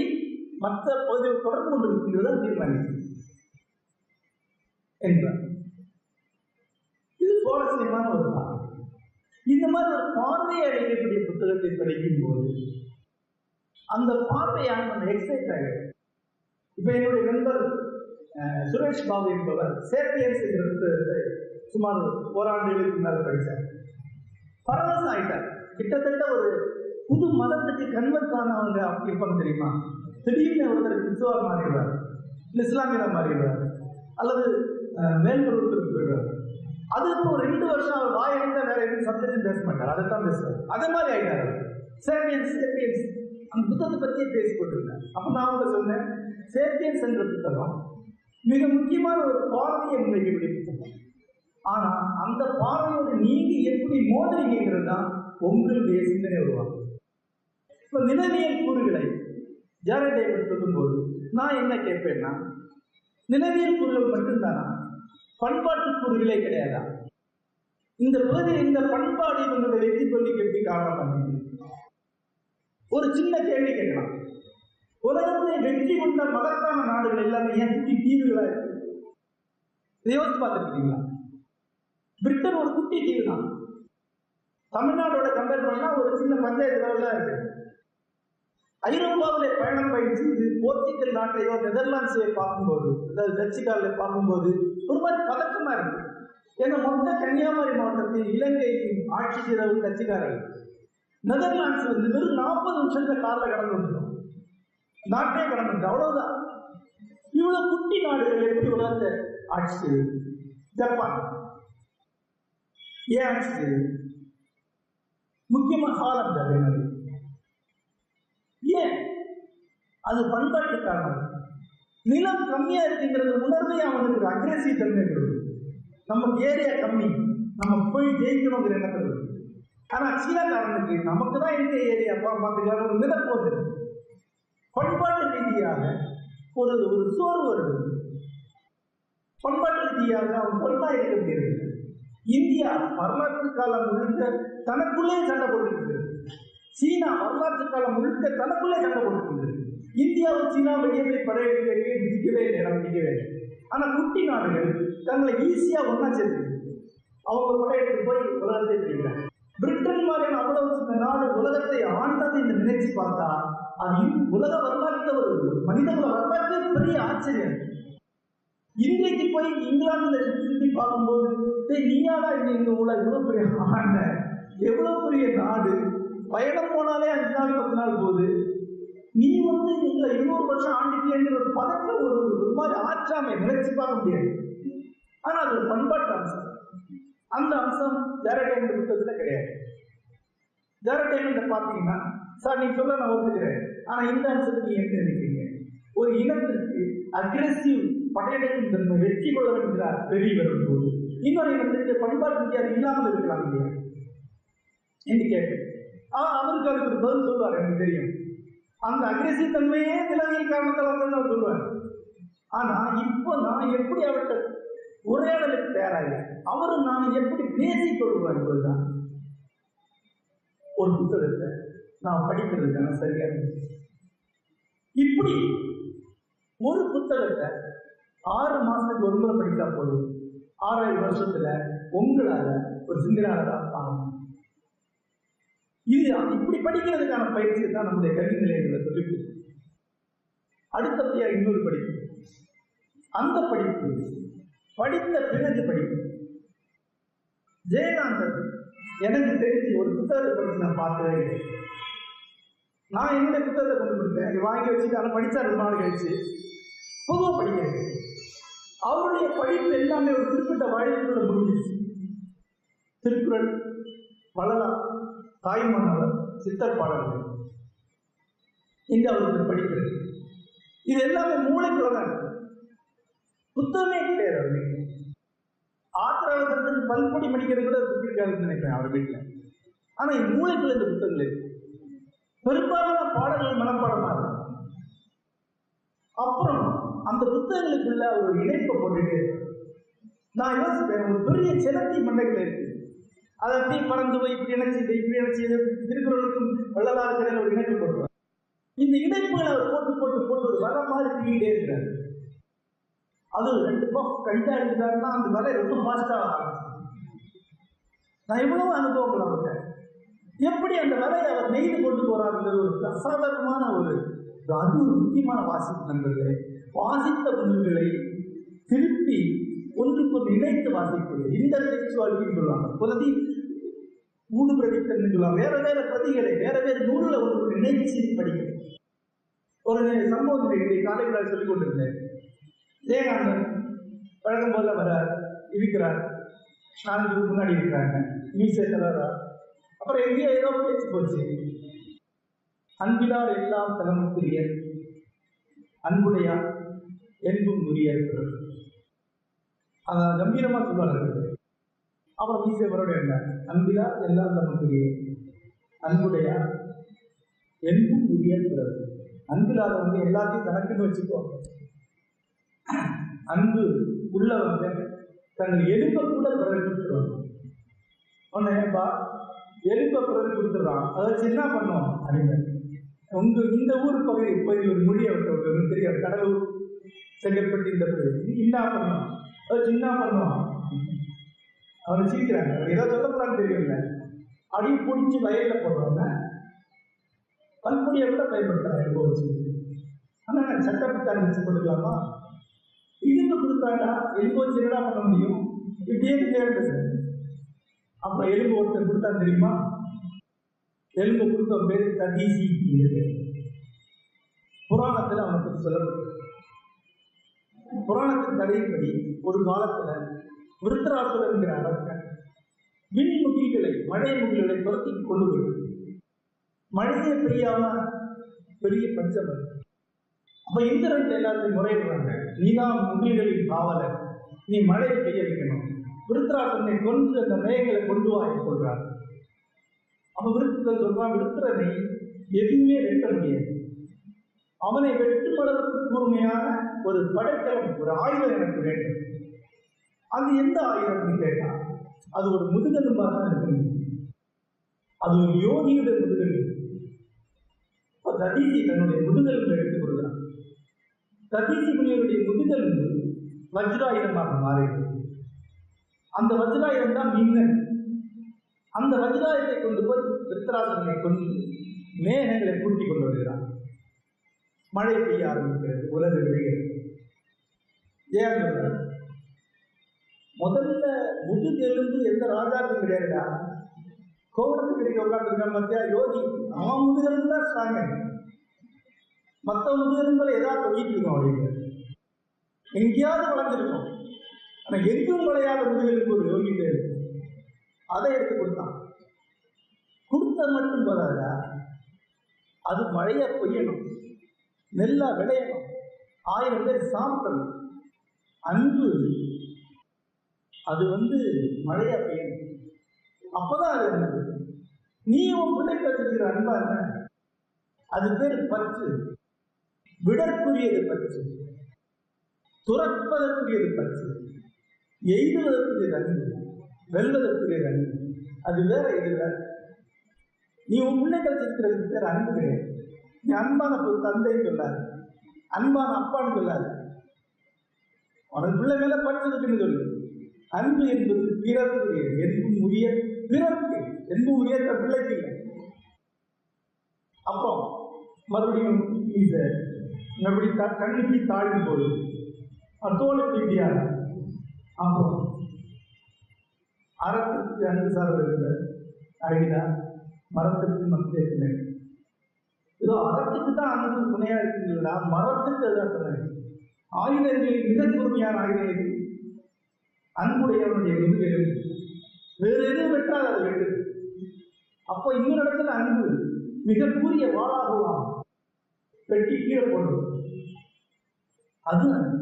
மற்ற பகுதியில் தொடர்பு கொண்டு இருக்கின்றதை என்றார் இது சுவாரஸ்யமான ஒரு பார்வை இந்த மாதிரி ஒரு பார்வையை அடையக்கூடிய புத்தகத்தை படிக்கும் போது அந்த பார்வையான நம்ம எக்ஸைட் ஆகிறது இப்ப என்னுடைய நண்பர் சுரேஷ் பாபு என்பவர் சேப்பியன்ஸ் என்ற புத்தகத்தை சுமார் ஓராண்டுகளுக்கு மேல படித்தார். பரவசம் ஆயிட்டார். கிட்டத்தட்ட ஒரு புது மதத்துக்கு கன்வெர்ட் ஆனவங்க அப்படி இருப்பாங்க தெரியுமா? திடீர்னு ஒருத்தர் கிறிஸ்துவா மாறிடுறார் இல்லை இஸ்லாமியராக மாறிடுறார் அல்லது அஹ், போயிடுறார். அது அதுக்கு ஒரு ரெண்டு வருஷம் அவர் வாயடைந்த வேற எதுவும் சப்ஜெக்டும் பேச மாட்டார். அதை தான் பேசுவார். அதே மாதிரி ஆகிட்டார் சேப்பியன்ஸ் சேப்பியன்ஸ். அந்த புத்தகத்தை பற்றியே பேசி போட்டிருந்தேன் அப்போ நான் அவங்க சொன்னேன் சேப்பியன்ஸ் என்ற புத்தகம் மிக முக்கியமான ஒரு பார்வையை புத்தகம். ஆனால் அந்த பார்வையோட நீங்க எப்படி மோதுறீங்கிறது தான் உங்களுடைய சிந்தனை உருவாகும் இப்போ நிலவியல் கூறுகளை ஜாரட் டேவிட் சொல்லும்போது நான் என்ன கேட்பேன்னா நினைவியல் பொருள் மட்டும்தானா? பண்பாட்டு கூறுகளே கிடையாதா? இந்த பகுதியில் இந்த பண்பாடு இவங்களை வெற்றி சொல்லி எப்படி காரணம் ஒரு சின்ன கேள்வி கேட்கலாம். உலகத்தை வெற்றி கொண்ட மகத்தான நாடுகள் எல்லாமே ஏன் குட்டி தீவுகளா இருக்கு? யோசிச்சு பார்த்துருக்கீங்களா? பிரிட்டன் ஒரு குட்டி தீவு தான் தமிழ்நாடோட கம்பேர் பண்ணா ஒரு சின்ன பஞ்சாயத்து லெவல் தான் இருக்கு. ஐரோப்பாவிலே பயணம் பயிற்சி இது போர்ச்சுகல் நாட்டையோ நெதர்லாண்ட்ஸையோ பார்க்கும்போது அதாவது டச்சுக்காவில பார்க்கும்போது ஒரு மாதிரி பதக்கமா இருக்கு. ஏன்னா மொத்த கன்னியாகுமரி மாவட்டத்தில் இலங்கையின் ஆட்சி செய்தவர் கட்சிக்காரர்கள். நெதர்லாண்ட்ஸ் வந்து வெறும் நாற்பது நிமிஷத்துல காரில் கடந்து வந்துடும் நாட்டே கடந்து வந்துடும் அவ்வளவுதான். இவ்வளவு குட்டி நாடுகள் எப்படி உலகத்தை ஆட்சி? செய்யுது ஜப்பான். ஏன் ஆட்சி செய்யுது முக்கியமா ஹாலந்து அதே மாதிரி. ஏன்? அது பண்பாட்டு காரணம் நிலம் கம்மியா இருக்குங்கிறது உணர்வே அவனுக்கு ஒரு அக்ரெசிவ் தன்மை கொடுக்குது நமக்கு ஏரியா கம்மி. நம்ம போய் ஜெயிக்கணுங்கிற எண்ணத்தில் இருக்கு ஆனா சீனாக்காரனுக்கு நமக்கு தான் இருக்க ஏரியா பார்த்துக்கலாம் ஒரு மிதப்பு பண்பாட்டு ரீதியாக ஒரு ஒரு சோர்வு வருது. பண்பாட்டு ரீதியாக அவன் பொருளா இருக்க முடியாது இந்தியா வரலாற்று காலம் முழுக்க தனக்குள்ளே சண்டை போட்டுருக்கு சீனா வரலாற்று காலம் முழுக்க தனக்குள்ளே சண்டை போட்டுருக்கு இந்தியாவும் சீனா வெளியே போய் படையெடுக்க பிடிக்கவே இல்லை இடம் பிடிக்கவே இல்லை. ஆனா குட்டி நாடுகள் தங்களை ஈஸியா ஒன்னா சேர்த்து அவங்க படையெடுத்து போய் உலகத்தை பிடிக்கிறாங்க. பிரிட்டன் மாதிரியான அவ்வளவு சின்ன நாடு உலகத்தை ஆண்டது என்று நினைச்சு பார்த்தா அது உலக வரலாற்று ஒரு மனிதகுல வரலாற்று பெரிய ஆச்சரியம். இன்றைக்கு போய் இங்கிலாந்துல சுற்றி சுற்றி பார்க்கும்போது டேய் நீயாடா இங்க உள்ள உலக இவ்வளவு பெரிய ஆண்ட? எவ்வளவு பெரிய நாடு? பயணம் போனாலே அஞ்சு நாள் பத்து நாள் போகுது. நீ வந்து எங்களை இருநூறு வருஷம் ஆண்டுக்கேங்கிற ஒரு பதத்தில் ஒரு ஒரு மாதிரி ஆற்றாமை நினைச்சு பார்க்க முடியாது. ஆனால் அது ஒரு பண்பாட்டு அம்சம். அந்த அம்சம் ஜெரடைமெண்ட் புத்தகத்தில் கிடையாது. ஜெரடைமெண்ட் பார்த்தீங்கன்னா சார் நீ சொல்ல நான் ஒத்துக்கிறேன். ஆனால் இந்த அம்சத்துக்கு நீ என்ன நினைக்கிறீங்க? ஒரு இனத்திற்கு அக்ரெசிவ் படையெடுக்கும் தன்மை வெற்றி கொள்ள என்கிற வெறி வரும்போது இன்னொரு இனத்திற்கு பண்பாட்டு ரீதியாக இல்லாமல் இருக்கலாம் இல்லையா? என்று கேட்டேன் ஆ அவருக்கு அதுக்கு பதில் சொல்லுவார் எனக்கு தெரியும். அந்த அக்ரெசிவ் தன்மையே நிலவியல் காரணத்தில் தான் அவர் சொல்லுவார் ஆனா இப்போ நான் எப்படி அவர்கிட்ட உரையாடலுக்கு தயாராக அவரும் நான் எப்படி பேசிக் கொள்வார் என்பதுதான். ஒரு புத்தகத்தை நான் படிக்கிறதுக்கான சரியா இப்படி ஒரு புத்தகத்தை ஆறு மாசத்துக்கு ஒரு முறை படித்தா போதும். ஆறாயிரம் வருஷத்துல உங்களால ஒரு சிந்தனையாளராக ஆகணும் இது இப்படி படிக்கிறதுக்கான பயிற்சியை தான் நம்முடைய கல்வி நிலையங்களில் சொல்லி அடுத்தபடியா இன்னொரு படிப்பு? அந்த படிப்பு படித்த பிறகு படிப்பு. ஜெயகாந்தன் எனக்கு தெரிஞ்சு ஒரு புத்தகத்தை படித்து நான் பார்த்ததே இல்லை. நான் என்னுடைய புத்தகத்தை கொண்டு கொடுத்தேன் அதை வாங்கி வச்சுட்டு அதை படித்தா ரொம்ப நாள் கழிச்சு. பொதுவாக படிக்கிறது அவருடைய படிப்பு எல்லாமே ஒரு குறிப்பிட்ட வாழ்க்கைக்குள்ள முடிஞ்சிச்சு திருக்குறள் தாய் மன்னவர் சித்தர் பாடல்கள். இங்க அவருக்கு படிக்கிறது இது எல்லாமே மூளைக்குள்ள தான் புத்தகமே கிடையாது அவர் வீட்டில் ஆத்திராவசத்துக்கு பல்பொடி மடிக்கிறது கூட புக் இருக்காதுன்னு நினைக்கிறேன் அவர் வீட்டில். ஆனால் இது மூளைக்குள்ள இந்த புத்தகங்கள் இருக்கு. பெரும்பாலான பாடல்கள் மனப்பாடமா இருக்கும் அப்புறம் அந்த புத்தகங்களுக்குள்ள ஒரு இணைப்பை போட்டுட்டே நான் யோசிப்பேன் ஒரு பெரிய சிலந்தி மண்டைகள் இருக்கு. அதை அப்படியே பறந்து போய் இப்படி இணைச்சு இதை இப்படி இணைச்சு திருக்குறளுக்கும் திருக்குறளுக்கும் கடையில் ஒரு இணைப்பு போட்டுருவார். இந்த இணைப்புகளை அவர் போட்டு போட்டு போட்டு ஒரு வர மாதிரி பிடிக்கிட்டே இருக்கிறார். அது ரெண்டு பக்கம் கழிச்சா எடுத்துட்டாருன்னா அந்த வலை ரொம்ப ஃபாஸ்டாக நான் எவ்வளவு அனுபவங்கள் அவர்கிட்ட. எப்படி அந்த வலையை அவர் நெய்து கொண்டு போறாருங்கிறது ஒரு அசாதாரணமான ஒரு அது ஒரு முக்கியமான வாசிப்பு நண்பர்களே. வாசித்த நூல்களை திருப்பி ஒன்றுக்கொன்று இணைத்து வாசிப்பது. இன்டர் டெக்ஸ்டுவாலிட்டின்னு சொல்லுவாங்க. பிரதி மூணு பிரதித்தன் சொல்லுவாங்க. வேற வேற பிரதிகளை வேற வேற நூலில் ஒன்று இணைச்சி படிக்கணும் ஒரு சம்பவம் இன்றைய காலையில் சொல்லிக் கொண்டிருந்தேன். ஜெயகாந்தன் பழகம் போல வரார் இருக்கிறார். நாலஞ்சு முன்னாடி இருக்கிறாங்க. மீசை தலரா அப்புறம் எங்கேயோ ஏதோ பேச்சு போச்சு. அன்பிலார் எல்லாம் தலைமுக்குரிய அன்புடையா என்பும் உரிய அதான் கம்பீரமா சொல்வார்கள் அப்புறம் ஈஸ்வரோட என்ன? அன்பிலா எல்லாம் நமக்குரிய அன்புடைய என்பும் உரிய பிறகு. அன்பில்லாதவங்க எல்லாத்தையும் கணக்குன்னு வச்சுக்கோ. அன்பு உள்ளவங்க தங்கள் எலும்பை கூட பிறகு கொடுத்துருவாங்க. உடனேப்பா எலும்பை பிறகு கொடுத்துட்றான். அதை சின்ன பண்ணுவோம் அறிஞர் உங்க இந்த ஊர் பகுதி பகுதி ஒரு மொழியை விட்டு தெரியாது. கடலூர் செங்கல்பட்டு இந்த பகுதி. என்ன பண்ணுவான் அதை சின்ன பண்ணுவான் அவனை சிரிக்கிறாங்க. அவர் ஏதோ சொல்லக்கூடாதுன்னு தெரியல அடி பிடிச்சி வயலில் போடுறாங்க பல்பொடியை கூட பயன்படுத்துறாங்க இப்போ வச்சு ஆனால் சட்டப்பட்டாங்க வச்சு கொடுக்கலாமா? இதுக்கு கொடுத்தாண்டா எலும்பு வச்சு என்னடா பண்ண முடியும்? இப்படியே தேர்ந்தது அப்புறம் எலும்பு ஒருத்தர் கொடுத்தா தெரியுமா? எலும்பு கொடுத்த பேர் ததீசி புராணத்தில் அவனை பற்றி சொல்லப்பட்டு புராணத்தின் தடையின்படி ஒரு காலத்துல விருத்தராசுரர் என்கிற அரசன் விண் முகில்களை மழை முகில்களை துரத்தி கொண்டு போய் மழையே பெய்யாம பெரிய பஞ்சம் அப்ப இந்திரன் எல்லாத்தையும் முறையிடுறாங்க நீதான் முகில்களின் காவலர். நீ மழையை பெய்ய வைக்கணும். விருத்தராசனை கொன்று அந்த மேகங்களை கொண்டு வா சொல்றார். அப்ப விருத்தர் சொல்றான் விருத்திரனை எதுவுமே வெட்ட முடியாது. அவனை வெட்டும் கூர்மையான ஒரு படைக்கலம் ஒரு ஆயுதம் எனக்கு வேண்டும். அது எந்த ஆயுதம்னு கேட்டால் அது ஒரு முதுகெலும்பாக தான் இருக்கு அது ஒரு யோகியுடைய முதுகெலும்பு. ததீசி தன்னுடைய முதுகெலும்பு எடுத்துக் கொடுக்கிறான் ததீசி முனிவருடைய முதுகெலும்பு வஜ்ராயுதமாக மாறியது. அந்த வஜ்ராயுதம் தான் மீன் அந்த வஜ்ராயத்தை கொண்டு போய் விருத்தராசனை கொண்டு மேகங்களை கூட்டிக் கொண்டு வருகிறான். மழை பெய்ய ஆரம்பிக்கிறது உலக விளைகிறது. ஏன் சொல்றார்? முதல்ல முதுகெலும்பு எந்த ராஜாவுக்கும் கிடையாதுடா. கோவணத்துக்கு கிடைக்க உட்காந்துருக்கான் மத்தியா யோகி அவன் முதுகெலும்பு தான் ஸ்ட்ராங்க மற்ற முதுகெலும்புல ஏதாவது தொங்கிட்டு அப்படின்னு. எங்கேயாவது வளர்ந்துருக்கோம். ஆனா எங்கும் விளையாத முதுகெலும்பு ஒரு யோகி பேர் அதை எடுத்து கொடுத்தான். கொடுத்த மட்டும் போதாதா அது மழையை பெய்யணும். நெல்லா விளையணும். ஆயிரம் பேர் சாப்பிடணும். அன்பு அது. வந்து மழையா பெய்யணும் அப்பதான் அது அன்பு. நீ உன் பிள்ளைக்கு வச்சிருக்கிற அன்பா என்ன? அது பேர் பற்று. விடற்குரியது பற்று. துறப்பதற்குரியது பற்று. எய்துவதற்குரியது அன்பு. வெல்வதற்குரியது அன்பு. அது வேற இது வேற. நீ உன் பிள்ளைக்கு வச்சிருக்கிறதுக்கு பேர் அன்பு கிடையாது. நீ அன்பான தந்தைன்னு சொல்லாது. அன்பான அப்பான்னு சொல்லாது. உனக்கு பிள்ளை மேல படுத்துருக்குன்னு சொல்லு. அன்பு என்பது பிறப்பு என்பும் உரிய பிறருக்கு என்பும் உரிய பிள்ளைக்கு இல்லை. அப்போ மறுபடியும் மீச மறுபடியும் த- கண்ணுக்கு தாழும் போது தோலுக்கு இந்தியா அப்புறம் அறத்துக்கு அன்பு சார்ந்த இருக்கிற மரத்திற்கு மத்திய துணை இதோ அறத்துக்கு தான் அன்பு துணையா இருக்குங்களா மரத்துக்கு எதாவது துணை ஆயுதங்களில் மிக பொறுமையான ஆயுதம் எது அன்புடையவனுடைய முதுகெலும் வேறு எதுவும் பெற்றால் அது வேண்டும். அப்போ இன்னொரு இடத்துல அன்பு மிக கூறிய வாழாகுவான் வெட்டி கீழே போடும் அது அன்பு.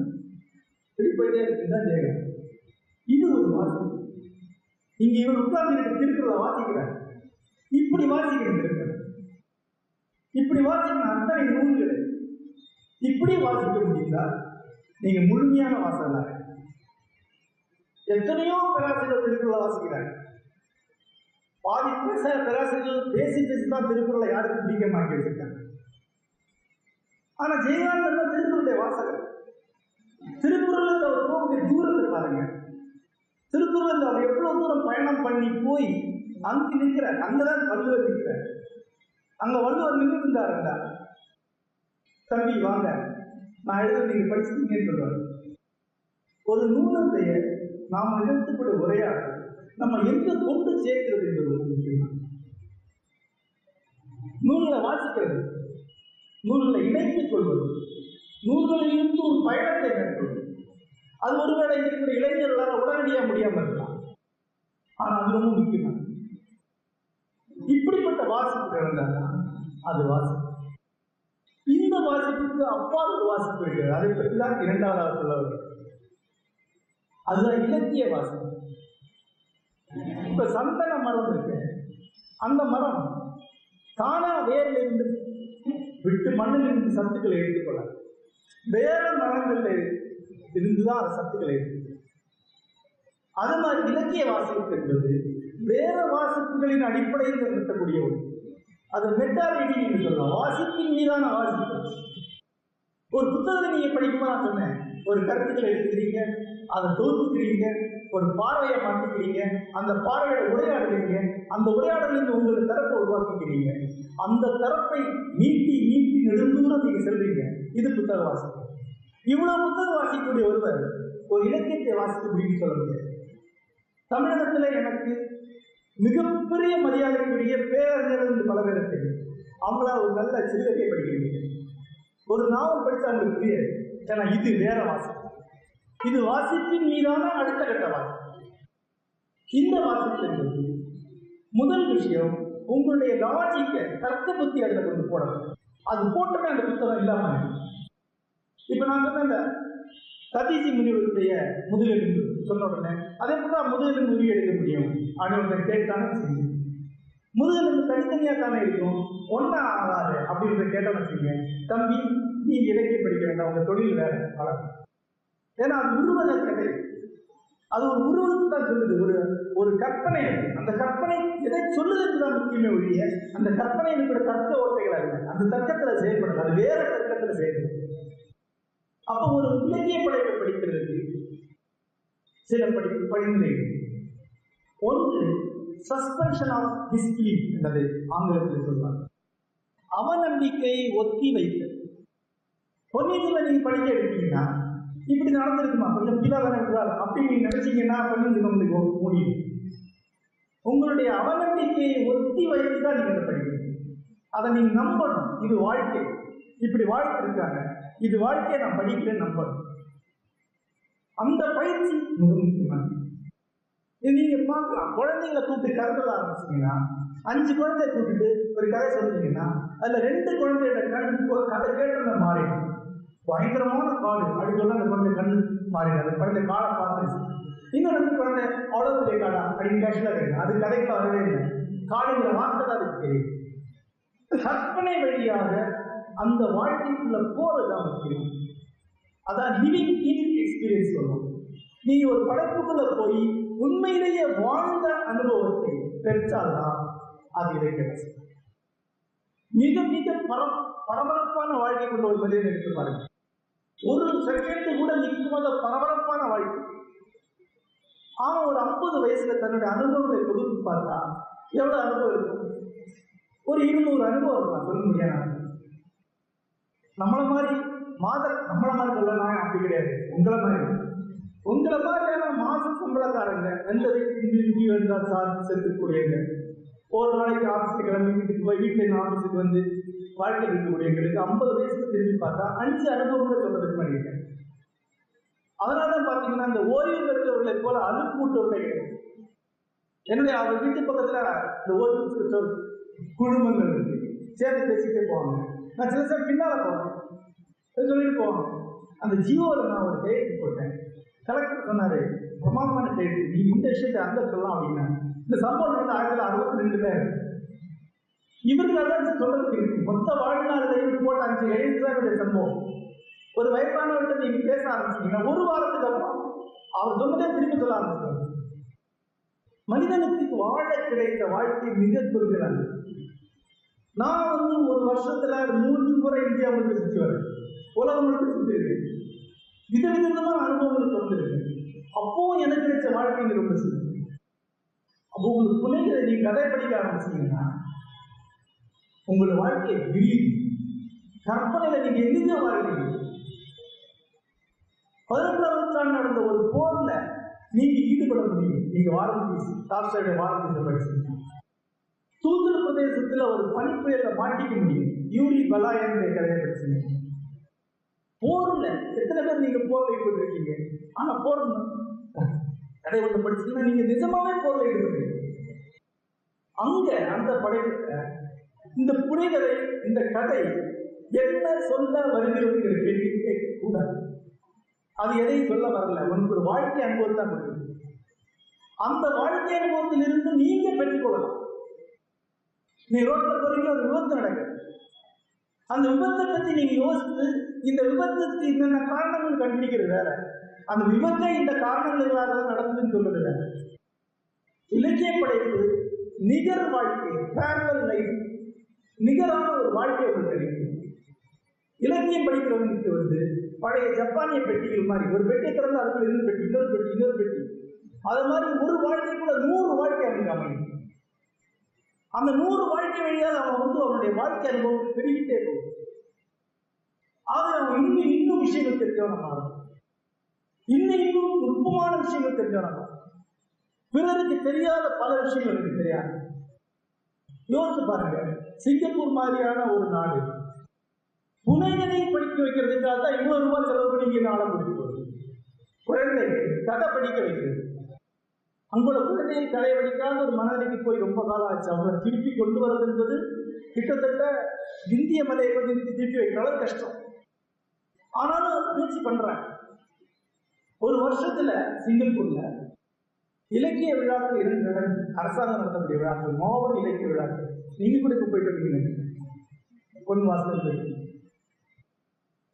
இப்படி இருக்குதான் ஜெயம் இது ஒரு வாசி. இங்க இவர் உட்கார்ந்து திருக்குறளை வாசிக்கிறார். இப்படி வாசிக்கிறேன் திருக்குறள் இப்படி வாசிக்கிற அத்தனை நூல்கள் இப்படி வாசிக்க முடியுதா நீங்க முழுமையான வாசகர் எத்தனையோ பேராசிரியர் திருக்குறளை வாசிக்கிறாங்க. பாதி பேச பேராசிரியர்கள் பேசி பேசி தான் திருக்குறளை யாருக்கும் பிடிக்க மாட்டி வச்சிருக்காங்க ஆனா ஜெயகாந்தன் தான் திருக்குறளுடைய வாசகர். திருக்குறளுக்கு அவர் போகக்கூடிய தூரத்தை பாருங்க. திருக்குறளுக்கு அவர் எவ்வளவு தூரம் பயணம் பண்ணி போய் அங்கு நிற்கிறார். அங்கதான் வள்ளுவர் நிற்கிறார். அங்க வள்ளுவர் நின்று இருந்தாருங்க தம்பி வாங்க. நான் எழுத நீங்க படிச்சுட்டீங்கன்னு சொல்றாரு. ஒரு நூலுடைய நாம் நிகழ்த்தக்கூடிய உரையாடல் நம்ம எங்க கொண்டு சேர்க்கிறது என்பது ரொம்ப முக்கியம் நூல்களை வாசிக்கிறது நூல்களை இணைத்துக் கொள்வது நூல்களை இருந்து ஒரு பயணத்தை மேற்கொள்வது. அது ஒருவேளை இருக்கிற இளைஞர்களால் உடனடியாக முடியாமல் இருக்கலாம். ஆனால் அது ரொம்ப முக்கியமானது. இப்படிப்பட்ட வாசிப்பு இருந்தால் அது வாசிப்பு. இந்த அப்பால் ஒரு வாசிப்பு இருக்கிறது அதை பற்றி தான் இரண்டாவதாக சொல்ல அதுதான் இலக்கிய வாசிப்பு. இப்ப சந்தன மரம் இருக்கு. அந்த மரம் தானா வேர்ல இருந்து விட்டு மண்ணில் இருந்து சத்துக்களை எடுத்துக்கொள்ள வேற மரங்கள்ல இருந்துதான் அந்த சத்துக்களை எடுத்து அது மாதிரி இலக்கிய வாசிப்பு என்பது வேற வாசிப்புகளின் அடிப்படையில் நிறுத்தக்கூடிய ஒன்று. அது மெட்டா ரீடிங் என்று சொல்லலாம். வாசிப்பின் மீதான வாசிப்பு. ஒரு புத்தகத்தை நீங்க படிக்குமா நான் சொன்னேன். ஒரு கருத்துக்களை எடுத்துக்கிறீங்க அதை தொகுத்துக்கிறீங்க ஒரு பார்வையை மாற்றிக்கிறீங்க அந்த பார்வையோட உரையாடுறீங்க அந்த உரையாடலில் உங்களுக்கு தரப்பை உருவாக்கிக்கிறீங்க அந்த தரப்பை நீட்டி நீட்டி நெடுந்தூரம் நீங்க செல்றீங்க. இது புத்தக வாசிப்பு இவ்வளவு புத்தகம் வாசிக்கக்கூடிய ஒருவர் ஒரு இலக்கியத்தை வாசிக்க முடியும்னு சொல்ல முடியாது. தமிழகத்துல எனக்கு மிகப்பெரிய மரியாதைக்குரிய பேரறிஞர்கள் என்று பல பேர் தெரியும். அவங்கள ஒரு நல்ல சிறுகதையை படிக்கிறீங்க. ஒரு நாவல் படித்து அவங்களுக்கு புரியாது. ஏன்னா இது வேற வாசிப்பு இது வாசிப்பின் மீதான அடுத்த கட்ட வாசிப்பு இந்த வாசிப்பு என்பது முதல் விஷயம் உங்களுடைய லாஜிக்க தர்க்க புத்தி அதில் கொண்டு போடணும். அது போட்டமே அந்த புத்தகம் இல்லாம இப்ப நான் சொன்ன இந்த சதீசி முனிவருடைய முதுகெலும்பு சொன்ன உடனே அதே போல முதுகெலும்பு உரிய எடுக்க முடியும் அப்படின்னு கேட்டானு வச்சுக்கோங்க முதுகெலும்பு தனித்தனியாக தானே இருக்கும்? ஒன்றா ஆகாது அப்படின்றத கேட்டோம்னு வச்சுங்க தம்பி நீ இலக்கியம் படிக்க வேண்டாம் உங்கள் தொழில் வேறு வளர்க்கும் ஏன்னா அது உருவத கதை அது ஒரு உருவத்தை தான் சொல்லுது. ஒரு ஒரு கற்பனை அந்த கற்பனை எதை சொல்லுதுன்னு தான் முக்கியமே ஒழிய அந்த கற்பனை இருக்கிற தர்க்க ஓட்டைகள் அல்ல அந்த தர்க்கத்தில் செயல்படும் அது வேற தர்க்கத்தில் செயல்படும் அப்போ ஒரு இலக்கிய படைப்பை படிக்கிறதுக்கு சில படிப்பு படிநிலைகள் ஒன்று சஸ்பென்ஷன் ஆஃப் டிஸ்பிலீஃப் என்பது ஆங்கிலத்தில் சொல்வாங்க அவநம்பிக்கையை ஒத்தி வைத்தல். பொன்னியின் நீங்க படிக்க எடுத்தீங்கன்னா இப்படி நடந்திருக்குமா? கொஞ்சம் கீழே தானே அப்படி நீங்க நினைச்சீங்கன்னா பொன்னியின் உங்களுக்கு முடியும் உங்களுடைய அவநம்பிக்கையை ஒத்தி வைத்து தான் நீங்க அதை படிக்கணும். அதை நீங்க நம்பணும். இது வாழ்க்கை. இப்படி வாழ்க்கை இருக்காங்க. இது வாழ்க்கையை நான் படிக்கிறேன் நம்பணும். அந்த பயிற்சி மிக முக்கியமானது. நீங்க பார்க்கலாம். குழந்தைங்களை கூப்பிட்டு கருதல ஆரம்பிச்சீங்கன்னா அஞ்சு குழந்தைய கூப்பிட்டு ஒரு கதை சொன்னீங்கன்னா அதுல ரெண்டு குழந்தையோட கண் கதை கேட்டு மாறிடும். பயங்கரமான காடு அப்படி சொல்ல அந்த குழந்தை கண்ணு மாறிடும். அந்த குழந்தை காலை பார்த்துருச்சு இன்னும் ரெண்டு குழந்தை அவ்வளவு பெரிய காடா அப்படின்னு கேஷுவலா கேட்கும் அது கதைக்கு வரவே இல்லை. காடுங்கிற வார்த்தை தான் அதுக்கு தெரியும். கற்பனை வழியாக அந்த வாழ்க்கைக்குள்ள போறதுதான் முக்கியம் அதான் லிவிங் இன் எக்ஸ்பீரியன்ஸ் சொல்லுவோம் நீங்க ஒரு படைப்புக்குள்ள போய் உண்மையிலேயே வாழ்ந்த அனுபவத்தை பெற்றால்தான் அது இலக்கியம் மிக மிக பர பரபரப்பான வாழ்க்கை கொண்ட ஒரு மனிதன் எடுத்து பாருங்க ஒரு செகண்ட் கூட நிற்காத பரபரப்பான வாழ்க்கை. அவன் ஒரு ஐம்பது வயசுல தன்னுடைய அனுபவங்களை கொடுத்து பார்த்தா எவ்வளவு அனுபவம் இருக்கும்? ஒரு இருநூறு அனுபவம் இருக்கும் சொல்ல முடியாது. நம்மள மாதிரி மாத நம்மள மாதிரி சொல்லலாம் அப்படி கிடையாது. உங்களை மாதிரி. உங்களை மாதிரியான மாச சம்பளக்காரங்க எந்த வீட்டுக்கு இந்தி வேண்டாம் சார் செலுத்தக்கூடியவங்க ஒரு நாளைக்கு ஆஃபீஸுக்கு கிளம்பி வீட்டுக்கு போய் வீட்டில் ஆஃபீஸுக்கு வந்து வாழ்க்கை இருக்கக்கூடியவங்களுக்கு ஐம்பது வயசுல திரும்பி பார்த்தா அஞ்சு அனுபவங்களை சொல்றதுக்கு பண்ணியிருக்கேன் அதனால தான் பார்த்தீங்கன்னா இந்த ஓய்வு பெற்றவர்களை போல அனுப்பூட்டவர்களே கிடையாது. என்னுடைய அவர் வீட்டு பக்கத்துல இந்த ஓய்வு பெற்றோர் குழுமங்கள் இருக்கு. சேர்ந்து பேசிக்கிட்டே போவாங்க. நான் சில சார் பின்னால போவேன். சொல்லிட்டு போவாங்க. அந்த ஜியோவில் நான் ஒரு கையெழுத்து போட்டேன். கலெக்டர் சொன்னாரு பிரமாதமான கையெழுத்து நீ இந்த விஷயத்தை அந்த சொல்லலாம் அப்படின்னா. இந்த சம்பவம் வந்து ஆயிரத்தி தொள்ளாயிரத்தி அறுபத்தி ரெண்டுல இவர்கள் தான் சொல்றதுக்கு இருக்கு. மொத்த வாழ்நாளையும் போட்ட அஞ்சு எழுத்து தான் சம்பவம். ஒரு வயசானவர்கிட்ட நீங்க பேச ஆரம்பிச்சீங்கன்னா ஒரு வாரத்துக்கு அப்புறம் அவர் சொன்னதே திருப்பி சொல்ல ஆரம்பிச்சார் மனிதனுக்கு வாழ கிடைத்த வாழ்க்கை மிக குறுகிறாங்க நான் வந்து ஒரு வருஷத்துல மூன்று முறை இந்தியா முழுக்க சுற்றி வரேன். உலகம் முழுக்க சுற்றி இருக்கேன். விதவிதமான அனுபவங்களுக்கு வந்திருக்கு அப்போ எனக்கு கிடைச்ச வாழ்க்கைங்க ரொம்ப சிறு அப்போ உங்களுக்கு பிள்ளைகளை நீ கதை படிக்க ஆரம்பிச்சீங்கன்னா உங்களோட வாழ்க்கையை விரியும். கற்பனையில நீங்க எங்கேயோ வாழ்க்கை பதினெட்டாம் நூற்றாண்டு நடந்த ஒரு போர்ல நீங்க ஈடுபட முடியும். நீங்க வாரம்பீஸ் டால்ஸ்டாயுடைய வாரம்பீஸை படிச்சீங்க தூத்துரு பிரதேசத்துல ஒரு பனிப்புயல்ல மாட்டிக்க முடியும். யூரி என்ற கதையை படிச்சீங்க போர்ல எத்தனை பேர் நீங்க போர்ல ஈடுபட்டிருக்கீங்க ஆனா போர் கதை ஒன்று படிச்சீங்கன்னா நீங்க நிஜமாவே போர்ல ஈடுபடுறீங்க அங்க அந்த படைப்புல இந்த புனைகதை இந்த கதை என்ன சொல்ல வருகிறது கேள்வி கூடாது அது எதையும் சொல்ல வரல. உனக்கு ஒரு வாழ்க்கை அனுபவம் தான் கொடுக்குது அந்த வாழ்க்கை அனுபவத்திலிருந்து நீங்க பெற்றுக்கொள்ளலாம். நீ ரோட்ல போறீங்க ஒரு விபத்து நடக்குது. அந்த விபத்தை பத்தி நீங்க யோசித்து இந்த விபத்துக்கு என்னென்ன காரணங்கள் கண்டுபிடிக்கிறது வேற? அந்த விபத்தை இந்த காரணங்கள் தான் நடந்ததுன்னு சொல்றது வேற இலக்கிய படைப்பு நிகர் வாழ்க்கை பேரல் லைஃப் நிகரான ஒரு வாழ்க்கை உங்களுக்கு கிடைக்கும். இலக்கியம் படிக்கிறவங்களுக்கு வந்து பழைய ஜப்பானிய பெட்டிகள் மாதிரி ஒரு பெட்டி திறந்து அதுக்குள்ள இன்னொரு பெட்டி இன்னொரு பெட்டி இன்னொரு பெட்டி. அது மாதிரி ஒரு வாழ்க்கைக்குள்ள நூறு வாழ்க்கை அவனுக்கு அமையும். அந்த நூறு வாழ்க்கை வழியாக அவன் வந்து அவனுடைய வாழ்க்கை அனுபவம் பெருகிட்டே போகும். ஆக நம்ம இன்னும் இன்னும் விஷயங்கள் தெரிஞ்சவன இன்னும் இன்னும் நுட்பமான விஷயங்கள் தெரிஞ்சவன பிறருக்கு தெரியாத பல விஷயங்கள் எனக்கு தெரியாது யோசிச்சு பாருங்க. சிங்கப்பூர் மாதிரியான ஒரு நாடு. புனையனை படிக்க வைக்கிறதுக்காக தான் இவ்வளவு ரூபாய் செலவு பண்ணி இங்கே நாளை முடிக்கிறது குழந்தை கதை படிக்க வைக்கிறது. அங்குள்ள குழந்தையை கதை படிக்காத ஒரு மனநிலைக்கு போய் ரொம்ப காலம் ஆச்சு. அவங்களை திருப்பி கொண்டு வர்றது என்பது கிட்டத்தட்ட இந்திய மலையை வந்து திருப்பி வைக்கிற அளவு கஷ்டம். ஆனாலும் முயற்சி பண்றேன். ஒரு வருஷத்துல சிங்கப்பூர்ல இலக்கிய விழாக்கள் இரண்டு நடந்து அரசாங்கம் நடத்தக்கூடிய விழாக்கள் மாவட்ட இலக்கிய விழாக்கள். நீங்க கூட இப்ப போயிட்டு இருக்கீங்க. பொன் வாசல் போயிட்டு.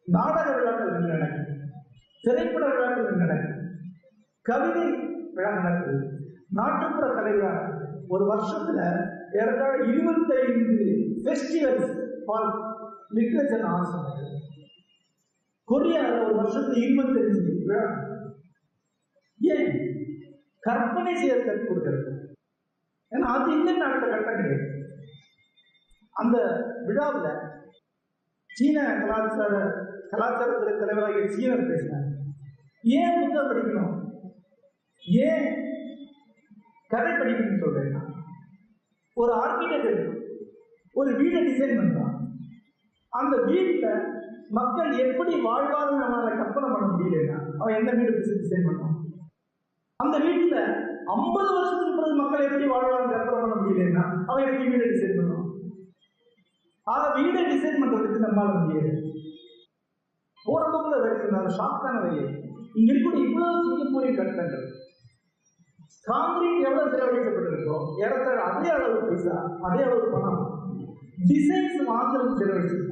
நாடக விழாக்கள் ரெண்டு நடக்குது. திரைப்பட விழாக்கள் ரெண்டு நடக்குது. கவிதை விழா நடக்குது. நாட்டுப்புற கலை விழா ஒரு வருஷத்துல ஏறத்தாழ இருபத்தைந்து ஃபெஸ்டிவல்ஸ் ஃபார் லிட்ரேச்சர் ஆர்ட்ஸ் கொரியால ஒரு வருஷத்துல இருபத்தஞ்சு விழா ஏன்? கற்பனை செய்ய கற்றுக் கொடுக்கிறது. ஏன்னா அது இல்லைன்னு நாட்டில் கட்டம் கிடையாது. அந்த விழாவில் சீன கலாச்சார கலாச்சாரத்துறை தலைவராகிய சீனர் பேசினார். ஏன் புத்தகம் படிக்கணும்? ஏன் கதை படிக்கணும்னு சொல்றேன் ஒரு ஆர்கிடெக்ட் ஒரு வீடை டிசைன் பண்றான். அந்த வீட்டில் மக்கள் எப்படி வாழ்வார்கள் நம்மளால கற்பனை பண்ண முடியலன்னா அவன் எந்த வீடு டிசைன் பண்ணுவான்? அந்த வீட்டுல ஐம்பது வருஷத்துக்கு பிறகு மக்கள் எப்படி வாழ்வார்கள் கற்பனை பண்ண முடியலன்னா அவன் எப்படி வீடு டிசைன் பண்ணுவான்? ஆக வீடை டிசைன் பண்றதுக்கு நம்மளால முடியாது போற போக்குல வேலை சொன்னாரு ஷாக்கான வழி இங்க இருக்கக்கூடிய இவ்வளவு சிங்கப்பூரின் கட்டங்கள். காங்கிரீட் எவ்வளவு செலவழிக்கப்பட்டிருக்கோ ஏறத்தாழ அதே அளவு பைசா அதே அளவு பணம். டிசைன்ஸ் மாத்திரம் செலவழிச்சிருக்கோம்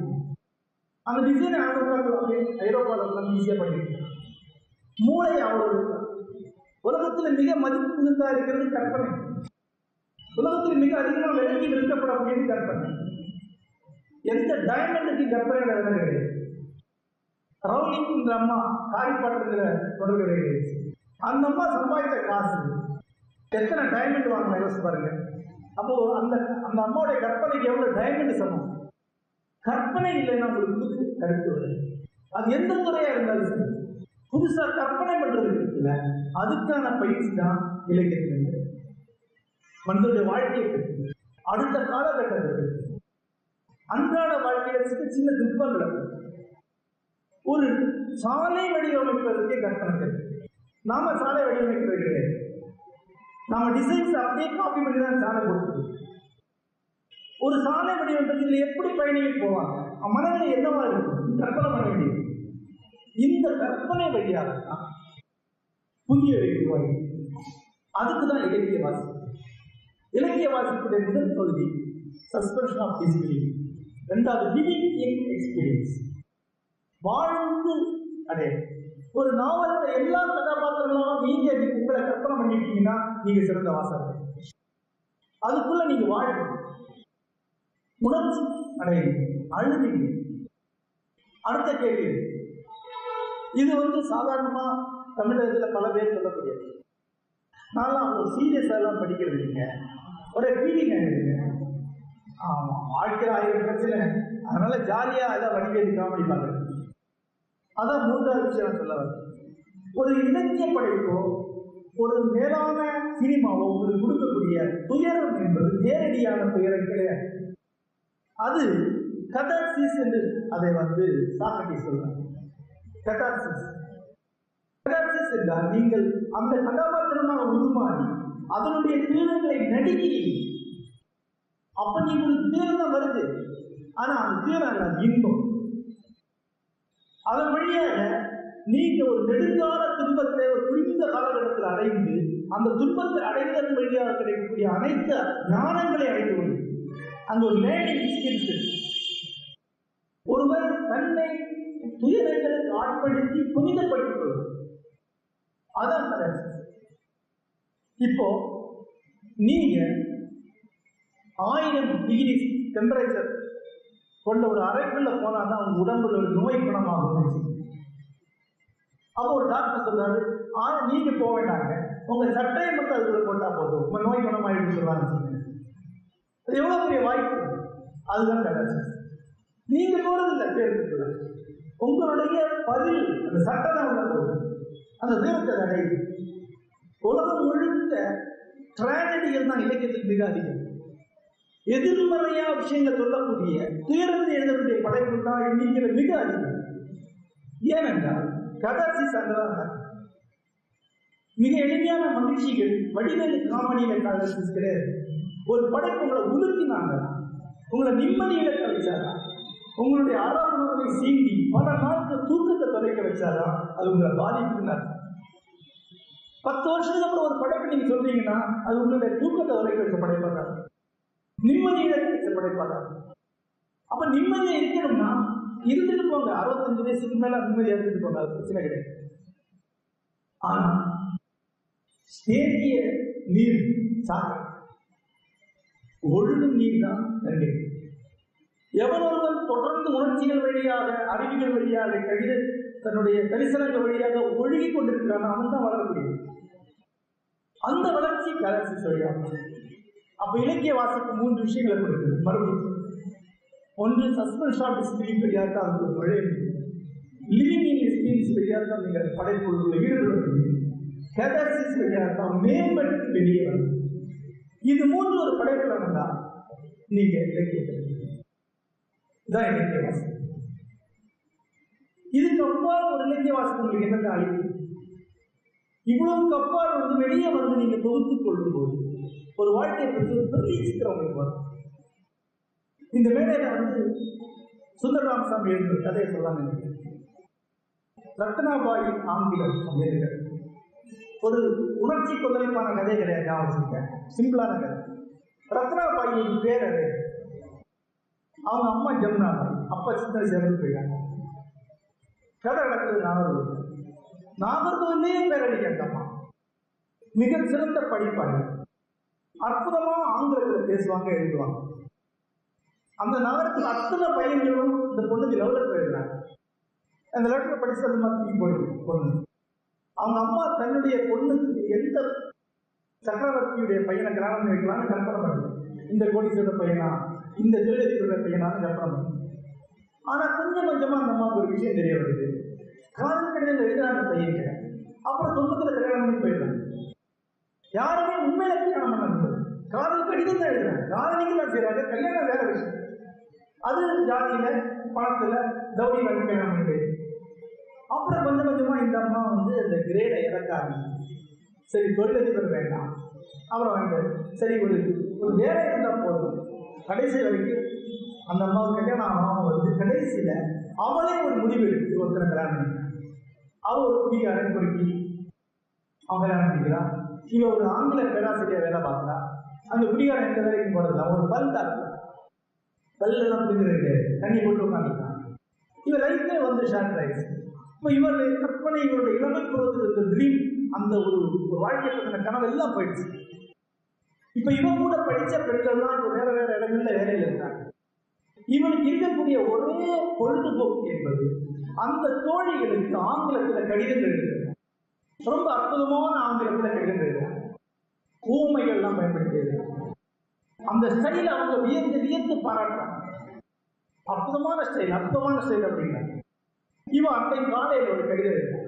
அந்த டிசைனை ஆண்டவர்கள் ஐரோப்பாவில் தான் ஈஸியாக பண்ணிருக்கோம் மூளை அவர்கள் உலகத்தில் மிக மதிப்பு மிகுந்தா இருக்கிறது கற்பனை. உலகத்தில் மிக அதிகமாக விலைக்கு விற்கப்படக்கூடியது கற்பனை. எந்த டைமண்டுக்கு கற்பனை விலை கிடையாது. ரவுலிங்கிற அம்மா காரிப்பாட்டுங்கிற தொடர்பு கிடையாது. அந்த அம்மா சம்பாதித்த காசு. எத்தனை டைமண்ட் வாங்கின யோசிச்சு பாருங்க. அப்போ அந்த அந்த அம்மாவுடைய கற்பனைக்கு எவ்வளவு டைமண்ட் சமம்? கற்பனை இல்லைன்னா உங்களுக்கு புது கருத்து வருது அது எந்த துறையா இருந்தாலும் சரி. புதுசா கற்பனை பண்றது இருக்குல்ல அதுக்கான பயிற்சி தான் இலக்கியத்தில் மனிதனுடைய வாழ்க்கையை அடுத்த காலகட்டத்தில் அன்றாட வாழ்க்கையில சின்ன சின்ன துன்பங்களை ஒரு சாலை வடிவமைப்பதற்கே கற்பனை கிடையாது நாம சாலை வடிவமைக்கிறது கிடையாது. நாம டிசைன்ஸ் அப்படியே காப்பி பண்ணி தான் சாலை கொடுக்குது ஒரு சாலை வடிவத்தில் எப்படி பயணிகள் போவாங்க? மனதில் மனநிலை என்னவா இருக்கும்? கற்பனை பண்ண வேண்டியது. இந்த கற்பனை வழியாக தான் புதிய உருவாகி அதுக்கு தான் இலக்கிய வாசிப்பு இலக்கிய வாசிப்புடைய முதல் பகுதி சஸ்பென்ஷன் ஆஃப் டிஸ்பிலிட்டி ரெண்டாவது லிவிங் எக்ஸ்பீரியன்ஸ் வாழ்ந்து அடைய ஒரு நாவலில் எல்லா கதாபாத்திரங்களும் நீங்க உங்களை கற்பனை பண்ணிட்டீங்கன்னா நீங்க சிறந்த வாசகர். அதுக்குள்ள நீங்க வாழ்க்கணும் உணர்ச்சி அடையுங்க அழுவீங்க அடுத்த கேள்வி. இது வந்து சாதாரணமா தமிழகத்துல பல பேர் சொல்லக்கூடியது. நான்லாம் அவ்வளோ சீரியஸாக எல்லாம் படிக்கிறது இல்லைங்க. ஒரே ஃபீலிங் ஆகிடுங்க ஆமாம் வாழ்க்கையில் ஆயிரம் பிரச்சனை. அதனால ஜாலியாக அதை வடிவேலி காமெடி பார்க்குறது. அதான் மூன்றாவது விஷயம் சொல்ல வரேன். ஒரு இலக்கிய படைப்போ ஒரு மேலான சினிமாவோ உங்களுக்கு கொடுக்கக்கூடிய துயரம் என்பது நேரடியான துயரம் கிடையாது அது கதாசிஸ் என்று அதை வந்து சாக்கட்டி சொல்றாங்க. கதாசிஸ் கதாசிஸ் என்றால் நீங்கள் அந்த கதாபாத்திரமாக உருமாறி அதனுடைய தீரங்களை நடிக்கிறீங்க அப்ப நீங்களுக்கு தீரம் தான் வருது. ஆனா அந்த தீரம் இன்பம். அதன் வழியாக நீங்க ஒரு நெடுங்கால துன்பத்தை ஒரு குறிப்பிட்ட காலகட்டத்தில் அடைந்து அந்த துன்பத்தை அடைந்ததன் வழியாக கிடைக்கக்கூடிய அனைத்து ஞானங்களை அடைந்து கொண்டு அங்க ஒரு லேர்னிங் எக்ஸ்பீரியன்ஸ் ஒருவர் தன்னை துயரங்களுக்கு ஆட்படுத்தி புனிதப்படுத்திக் கொள்வது அதான் கடைசி இப்போ நீங்க ஆயிரம் டிகிரி டெம்பரேச்சர் கொண்ட ஒரு அறைக்குள்ள போனாதான் உங்க உடம்புல ஒரு நோய் குணமாகும். அப்போ ஒரு டாக்டர் சொல்றாரு ஆ நீங்க போக வேண்டாங்க. உங்க சட்டையை மட்டும் அதுக்குள்ள போட்டா போதும். உங்க நோய் குணமாயிடும் சொல்றாங்க. அது எவ்வளவு பெரிய வாய்ப்பு? அதுதான் கடைசி. நீங்க போறது இல்லை உங்களுடைய பதில் அந்த சட்டம் உள்ள அந்த தீர்த்தை அடையுது உலகம் முழுக்க டிராஜடிகள் தான் இலக்கியத்தில் மிக அதிகம். எதிர்மறையா விஷயங்கள் சொல்லக்கூடிய துயரத்தை எழுதக்கூடிய படைப்புகள் தான் எண்ணிக்கையில் மிக அதிகம். ஏனென்றால் கதாசிஸ் அங்கதான் மிக எளிமையான மகிழ்ச்சிகள் வடிவேலு காமெடியில கதாசிஸ் கிடையாது ஒரு படைப்பு உங்களை உலுக்கினாங்க. உங்களை நிம்மதியில கழிச்சாரா உங்களுடைய ஆறாம் சீண்டி பல நாட்கள் தூக்கத்தை தொலைக்க வச்சாரா? அது உங்களை பாதிப்புனார் பத்து வருஷத்துக்கு அப்புறம் ஒரு படைப்பு நீங்க சொல்றீங்கன்னா அது உங்களுடைய தூக்கத்தை தொலைக்க வச்ச படைப்பாங்க நிம்மதியில கிடைச்ச படைப்பாங்க அப்ப நிம்மதியை இருக்கணும்னா இருந்துட்டு போங்க. அறுபத்தஞ்சு வயசுக்கு மேல நிம்மதியா இருந்துட்டு போங்க. அது பிரச்சனை கிடையாது. ஆனா தேங்கிய நீர் சாக்கடை ஒழுகும் நீர் தான் நன்றி எவன் ஒருவன் தொடர்ந்து உணர்ச்சிகள் வழியாக அறிவிகள் வழியாக கடித தன்னுடைய தரிசனங்கள் வழியாக ஒழுகி கொண்டிருக்கிறான் அவன் தான் வளரக்கூடியது அந்த வளர்ச்சி கேலக்சிஸ் வழியாக அப்ப இலக்கிய வாசிப்பு மூன்று விஷயங்களை கொடுக்குது. மறுபடியும் ஒன்று சஸ்பென்ஸ் ஆஃப் டிஸ்பிளின் வழியாக தான் அது நுழைய லிவிங் இன் எக்ஸ்பீரியன்ஸ் வழியாக தான் நீங்கள் படைப்புகளுக்குள்ள ஈடுபட முடியும் கேதாசிஸ் வழியாக தான் வெளியே வரணும் இது மூன்று ஒரு படைப்புல தான் நீங்க இலக்கியத்தை இதான் இலக்கிய வாசகம் இதுக்கு அப்பால் ஒரு இலக்கிய வாசகம் உங்களுக்கு என்ன காலி? இவ்வளவுக்கு அப்பால் வந்து வெளியே வந்து நீங்க தொகுத்துக் கொள்ளும் போது ஒரு வாழ்க்கையை பற்றி ஒரு பெரிய சித்திரம் உங்களுக்கு வரும். இந்த மேடையில வந்து சுந்தரராம சாமி எழுதுற கதையை சொல்லாங்க ரத்னாபாயின் ஆங்கிலம் அப்படின்னு ஒரு உணர்ச்சி கொந்தளிப்பான கதை கிடையாது ஞாபகம் வச்சிருக்கேன். சிம்பிளான கதை. ரத்னாபாயின் பேர் அது. அவங்க அம்மா ஜமுனா அப்பா சின்ன சேர்ந்து போயிட்டாங்க. கதை நடக்குது நாகர்கோவில். நாகர்கோவிலே பேரடிக்க அம்மா. மிக சிறந்த படிப்பாளி. அற்புதமா ஆங்கிலத்தில் பேசுவாங்க எழுதுவாங்க. அந்த நகரத்தில் அத்தனை பையன்களும் இந்த பொண்ணுக்கு லவ் லெட்டர் எழுதுறாங்க அந்த லெட்டரை படிச்சது மாதிரி போயிடும் பொண்ணு. அவங்க அம்மா தன்னுடைய பொண்ணுக்கு எந்த சக்கரவர்த்தியுடைய பையனை கிராமம் வைக்கலாம்னு கற்பனை பண்ணுது இந்த கோடீஸ்வர பையனா? இந்த தொழிலதிபரோட பையனான்னு கற்பனை பண்ணுது ஆனா கொஞ்சம் கொஞ்சமா அந்த அம்மாவுக்கு ஒரு விஷயம் தெரிய வருது. காதல் கடிதம் எழுதுறாங்க பையன் அப்புறம் சொந்தத்துல கல்யாணம் பண்ணி போயிடுறாங்க. யாருமே உண்மையில கல்யாணம் பண்ண காதல் கடிதம் தான் எழுதுறாங்க. காதலிக்கு தான் செய்யறாங்க கல்யாணம் வேற விஷயம். அது ஜாதியில பணத்துல தௌரி கல்யாணம் பண்ணி அப்புறம் கொஞ்சம் கொஞ்சமாக இந்த அம்மா வந்து அந்த கிரேடை இறக்க ஆரம்பிச்சு சரி தொழிலதிபர் வேண்டாம். அப்புறம் வந்து சரி ஒரு ஒரு வேலை இருந்தால் போதும். கடைசி வரைக்கும் அந்த அம்மாவுக்கு கல்யாணம் ஆகாம வந்து கடைசியில் அவளே ஒரு முடிவு எடுத்து ஒருத்தரை கல்யாணம் பண்ணிக்கிறான் ஒரு குடிகாரன் பொறுக்கி அவன் கல்யாணம் பண்ணிக்கிறான் இவன் ஒரு ஆங்கில பேராசிரியர் வேலை பார்க்கறா. அந்த குடிகாரன் எந்த வேலைக்கும் போறதில்ல. ஒரு பல் தாக்கு பல்லெல்லாம் பிடிக்கிறது தண்ணி போட்டு உட்காந்துருக்கான் இவன் லைஃப்லேயே வந்து ஷார்ட் ஆயிடுச்சு இப்போ இவருடைய கற்பனை இவருடைய இளமை பருவத்தில் ட்ரீம் அந்த ஒரு ஒரு வாழ்க்கை பற்றின கனவு எல்லாம் போயிடுச்சு. இப்போ இவன் கூட படித்த பெண்கள்லாம் இப்போ வேற வேற இடங்கள்ல வேலையில் இருக்காங்க. இவனுக்கு இருக்கக்கூடிய ஒரே பொழுதுபோக்கு என்பது அந்த தோழிகளுக்கு ஆங்கிலத்தில் கடிதங்கள் எழுதுறாங்க ரொம்ப அற்புதமான ஆங்கிலத்தில் கடிதம் எழுதுறாங்க ஊமைகள்லாம் பயன்படுத்தி அந்த ஸ்டைல அவங்க வியந்து வியந்து பாராட்டுறாங்க. அற்புதமான ஸ்டைல் அற்புதமான ஸ்டைல் அப்படிங்கிறாங்க இவன் அன்றை காலையில் ஒரு கடிதம் எழுதினான்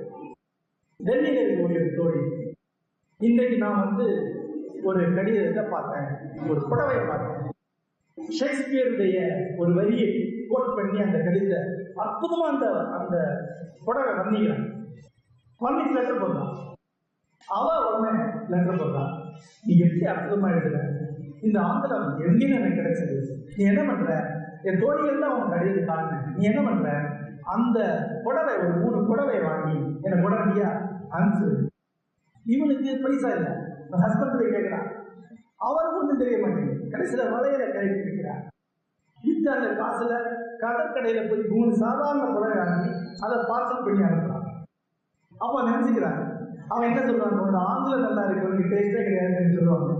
டெல்லியில் இருக்கக்கூடிய ஒரு தோழி. இன்றைக்கு நான் வந்து ஒரு கடிதத்தை பார்த்தேன். ஒரு புடவையை பார்த்தேன். ஷேக்ஸ்பியருடைய ஒரு வரியை கோட் பண்ணி அந்த கடிதத்தை அற்புதமா அந்த அந்த புடவை வர்ணிக்கிறான். வர்ணிக்கு லெட்டர் போடுறான் அவ உடனே லெட்டர் போடுறான் நீ எப்படி அற்புதமா எழுதுற? இந்த ஆங்கிலம் எங்கேயும் எனக்கு கிடைச்சது? நீ என்ன பண்ற? என் தோழிகள் தான் உன் கடிதத்தை காரணம் நீ என்ன பண்ற? அந்த புடவை ஒரு மூணு புடவை வாங்கி எனக்கு உடனடியா அனுப்பிச்சு இவனுக்கு பைசா இல்லை. ஹஸ்பண்ட் போய் கேட்கிறான். அவருக்கு ஒன்றும் தெரிய மாட்டேங்குது. கடைசியில வலையில கழிவு இருக்கிறார் வித்து அந்த காசுல கடற்கடையில போய் மூணு சாதாரண புடவை வாங்கி அதை பார்சல் பண்ணி அனுப்புறான். அப்ப நினைச்சுக்கிறாங்க அவன் என்ன சொல்றாங்க உன்னோட ஆங்கிலம் நல்லா இருக்கு உனக்கு டேஸ்டே கிடையாதுன்னு சொல்லுவாங்க.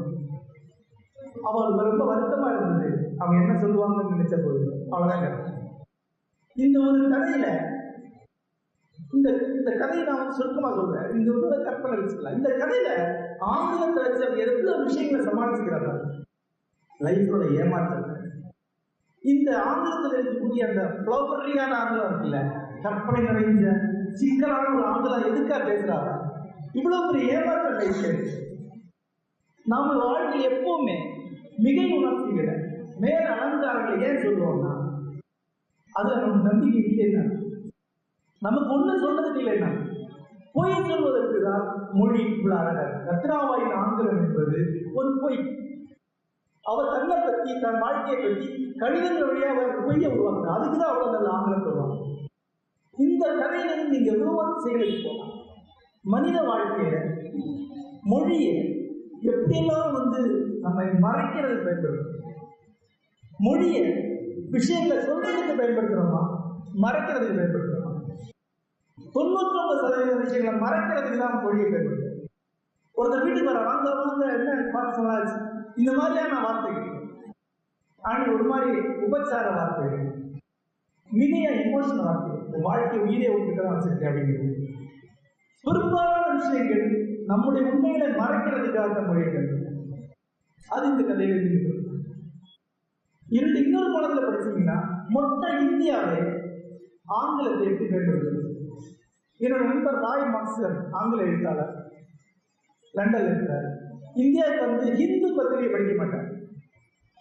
அவனுக்கு ரொம்ப வருத்தமா இருந்தது. அவன் என்ன சொல்லுவாங்கன்னு நினைச்ச போது. அவ்வளவுதான் இந்த ஒரு கதையில இந்த இந்த கதையை நான் வந்து சுருக்கமா சொல்றேன். இந்த ஒரு கற்பனை வச்சுக்கலாம் இந்த கதையில ஆங்கிலத்தை வச்சு அவர் எவ்வளவு விஷயங்களை சமாளிச்சுக்கிறாங்க? லைஃபோட ஏமாற்றத்தை. இந்த ஆங்கிலத்தில் இருக்கக்கூடிய அந்த ஃப்ளோபரியான ஆங்கிலம் இருக்குல்ல கற்பனை நிறைஞ்ச சிக்கலான ஒரு ஆங்கிலம் எதுக்கா பேசுறாங்க இவ்வளவு பெரிய ஏமாற்றம் லைஃப் நாம வாழ்க்கையில் எப்பவுமே மிகை உணர்ச்சிகளை மேல அலங்காரங்களை ஏன் சொல்லுவோம்னா அது நமக்கு நம்பிக்கை இல்லைன்னா நமக்கு ஒண்ணு சொன்னதுக்கு இல்லைன்னா பொய் சொல்வதற்கு தான் மொழி இவ்வளவு ரத்னாவாயின் ஆங்கிலம் என்பது ஒரு பொய். அவர் தன்னை பற்றி தன் வாழ்க்கையை பற்றி கடிதங்கள் வழியாக அவர் பொய்ய உருவாக்குறார் அதுக்கு தான் அவ்வளவு நல்ல ஆங்கிலம் சொல்லுவாங்க. இந்த கதையிலிருந்து நீங்க எவ்வளவு செயலுக்கு போகலாம். மனித வாழ்க்கையில மொழியை எப்படியெல்லாம் வந்து நம்மை மறைக்கிறது பயன்படுத்தும் மொழியை விஷயங்களை சொல்றதுக்கு பயன்படுத்துறோமா? மறைக்கிறதுக்கு பயன்படுத்துறோமா? தொண்ணூத்தி ஒன்பது சதவீத விஷயங்களை மறைக்கிறதுக்கு தான் மொழியை பயன்படுத்துறோம். ஒருத்தர் வீட்டுக்கு வர வாங்க வாங்க என்ன பார்த்து சொல்லாச்சு இந்த மாதிரியான வார்த்தைகள். ஆனா ஒரு மாதிரி உபச்சார வார்த்தைகள். மிகையா இமோஷனல் வார்த்தை வாழ்க்கை உயிரே உங்ககிட்ட தான் வச்சிருக்கேன் அப்படிங்கிறது. பெரும்பாலான விஷயங்கள் நம்முடைய உண்மைகளை மறைக்கிறதுக்காக தான் மொழிகள். அது இந்த கதையில இருந்து இன்னொரு பாடத்துல படிச்சீங்கன்னா மொத்த இந்தியாவே ஆங்கிலத்தை எடுத்து பயன்படுத்துது என்னோட நண்பர் ராய் மக்சர் ஆங்கில எழுத்தாளர். லண்டன்ல இருக்கிறார் இந்தியாவுக்கு வந்து ஹிந்து பத்திரிகை படிக்க மாட்டார்.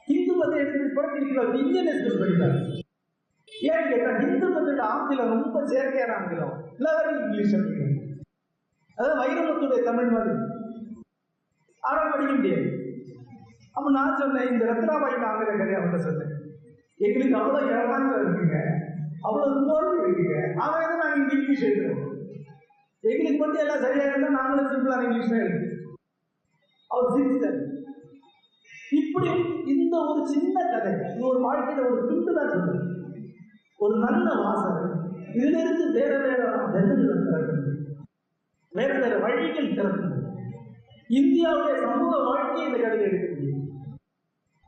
ஹிந்து பத்திரிகை புறக்கணிக்கல இந்தியன் எக்ஸ்பிரஸ் படிப்பார் ஏன்னு கேட்டால் ஹிந்து பத்திரிகை ஆங்கிலம் ரொம்ப செயற்கையான ஆங்கிலம். இல்லவரை இங்கிலீஷ் அப்படிங்கிறது அதாவது வைரமுத்துடைய தமிழ் மாதிரி. ஆனால் படிக்க முடியாது. அப்ப நான் சொன்னேன் இந்த ரத்னாபாய் ஆங்கில கதையை அவன்கிட்ட சொன்னேன். எங்களுக்கு அவ்வளவு ஏமாற்றம் இருக்குங்க அவ்வளவு தோல்வி இருக்குங்க. அவன் தான் நாங்க இங்கிலீஷ் எழுதுறோம். எங்களுக்கு மட்டும் எல்லாம் சரியா இருந்தா நாங்களும் சிம்பிளான இங்கிலீஷ் தான் எழுதுறோம். அவர் சிரித்தார் இப்படி இந்த ஒரு சின்ன கதை இது ஒரு வாழ்க்கையில ஒரு துண்டு தான் சொல்லுது ஒரு நல்ல வாசகம் இதிலிருந்து வேற வேற வெள்ளங்கள் திறக்கிறது வேற வேற வழிகள் திறக்கிறது இந்தியாவுடைய சமூக வாழ்க்கையை இந்த கதை எடுக்க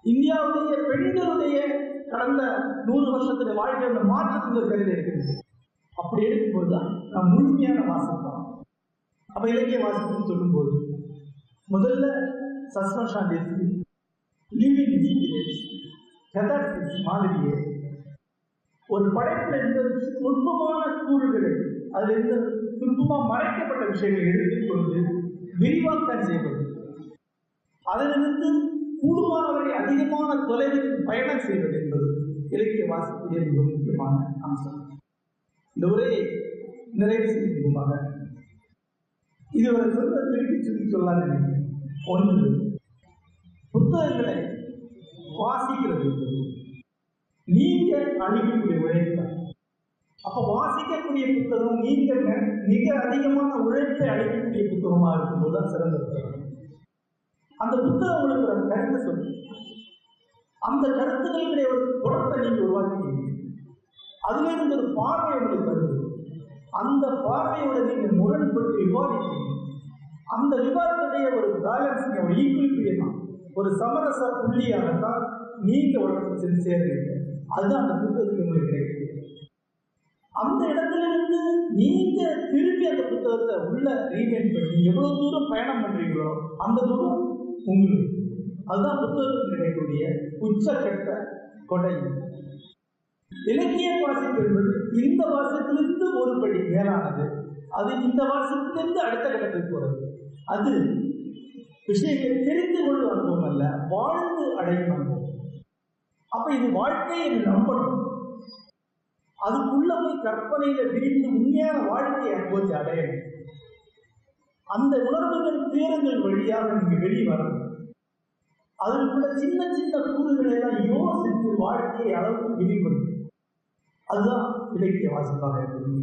இந்தியாவுடைய பெண்களுடைய கடந்த நூறு வருஷத்துடைய வாழ்க்கையோட மாற்றத்துக்கு ஒரு கதையில் எடுக்கிறது அப்படி எடுக்கும்போது தான் நாம் முழுமையான வாசகம் தான் அப்ப இலக்கிய வாசிப்புன்னு சொல்லும்போது முதல்ல சஸ்பென்ஷன் இருக்கு லிவிங் மாதிரியே ஒரு படைப்புல இருந்த நுட்பமான கூறுகளை அதுல இருந்த நுட்பமா மறைக்கப்பட்ட விஷயங்களை எடுத்துக்கொண்டு விரிவாக்கம் செய்வது. அதிலிருந்து கூடுமானவரை அதிகமான தொலைவுக்கு பயணம் செய்வது என்பது இலக்கிய வாசிப்புடைய மிக முக்கியமான அம்சம். இந்த உரையை நிறைவு செய்யும் இது ஒரு சொல்ல திருப்பி சொல்லி சொல்லாத நினைக்கிறேன். ஒன்று புத்தகங்களை வாசிக்கிறது என்பது. நீங்க அழிக்கக்கூடிய உழைப்பு? அப்ப வாசிக்கக்கூடிய புத்தகம் நீங்க மிக அதிகமான உழைப்பை அளிக்கக்கூடிய புத்தகமா இருக்கும்போது தான் சிறந்த புத்தகம். அந்த புத்தகம் உங்களுக்கு ஒரு கருத்து சொல்லு. அந்த கருத்துக்களுடைய ஒரு குணத்தை நீங்கள் உருவாக்கிட்டீங்க. அதுல இருந்து ஒரு பார்வை உங்களுக்கு வருது. அந்த பார்வையோட நீங்க முரண்பட்டு விவாதிக்கிறீங்க அந்த விவாதத்துடைய ஒரு பேலன்ஸ் ஒரு ஈக்குவல் ஒரு சமரச புள்ளியாகத்தான் நீங்க உலகத்தை சென்று சேருவீங்க அதுதான் அந்த புத்தகத்துக்கு உங்களுக்கு கிடைக்குது. அந்த இடத்துல இருந்து நீங்க திருப்பி அந்த புத்தகத்தை உள்ள ரீவைண்ட் பண்ணி எவ்வளவு தூரம் பயணம் பண்றீங்களோ அந்த தூரம் உங்களுக்கு அதுதான் புத்தகத்தில் கிடைக்கக்கூடிய உச்சகட்ட கொடை. இலக்கிய வாசிப்பு என்பது இந்த வாசத்திலிருந்து ஒரு படி மேலானது. அது இந்த வாசத்திலிருந்து அடுத்த கட்டத்தில் போறது. அது விஷயங்களை தெரிந்து கொள்ளும் அனுபவம் அல்ல வாழ்ந்து அடையும் அனுபவம். அப்ப இது வாழ்க்கையை நம்பணும். அதுக்குள்ள போய் கற்பனையில விரிந்து உண்மையான வாழ்க்கையை அனுபவத்தை அடையணும் அந்த உணர்வுகள் துயரங்கள் வழியாக நீங்க வெளியே வரணும். அதற்குள்ள சின்ன சின்ன கூறுகளை எல்லாம் யோசித்து வாழ்க்கையை அளவுக்கு விதிப்படுத்தும் அதுதான் இலக்கிய வாசிப்பாக இருக்கிறது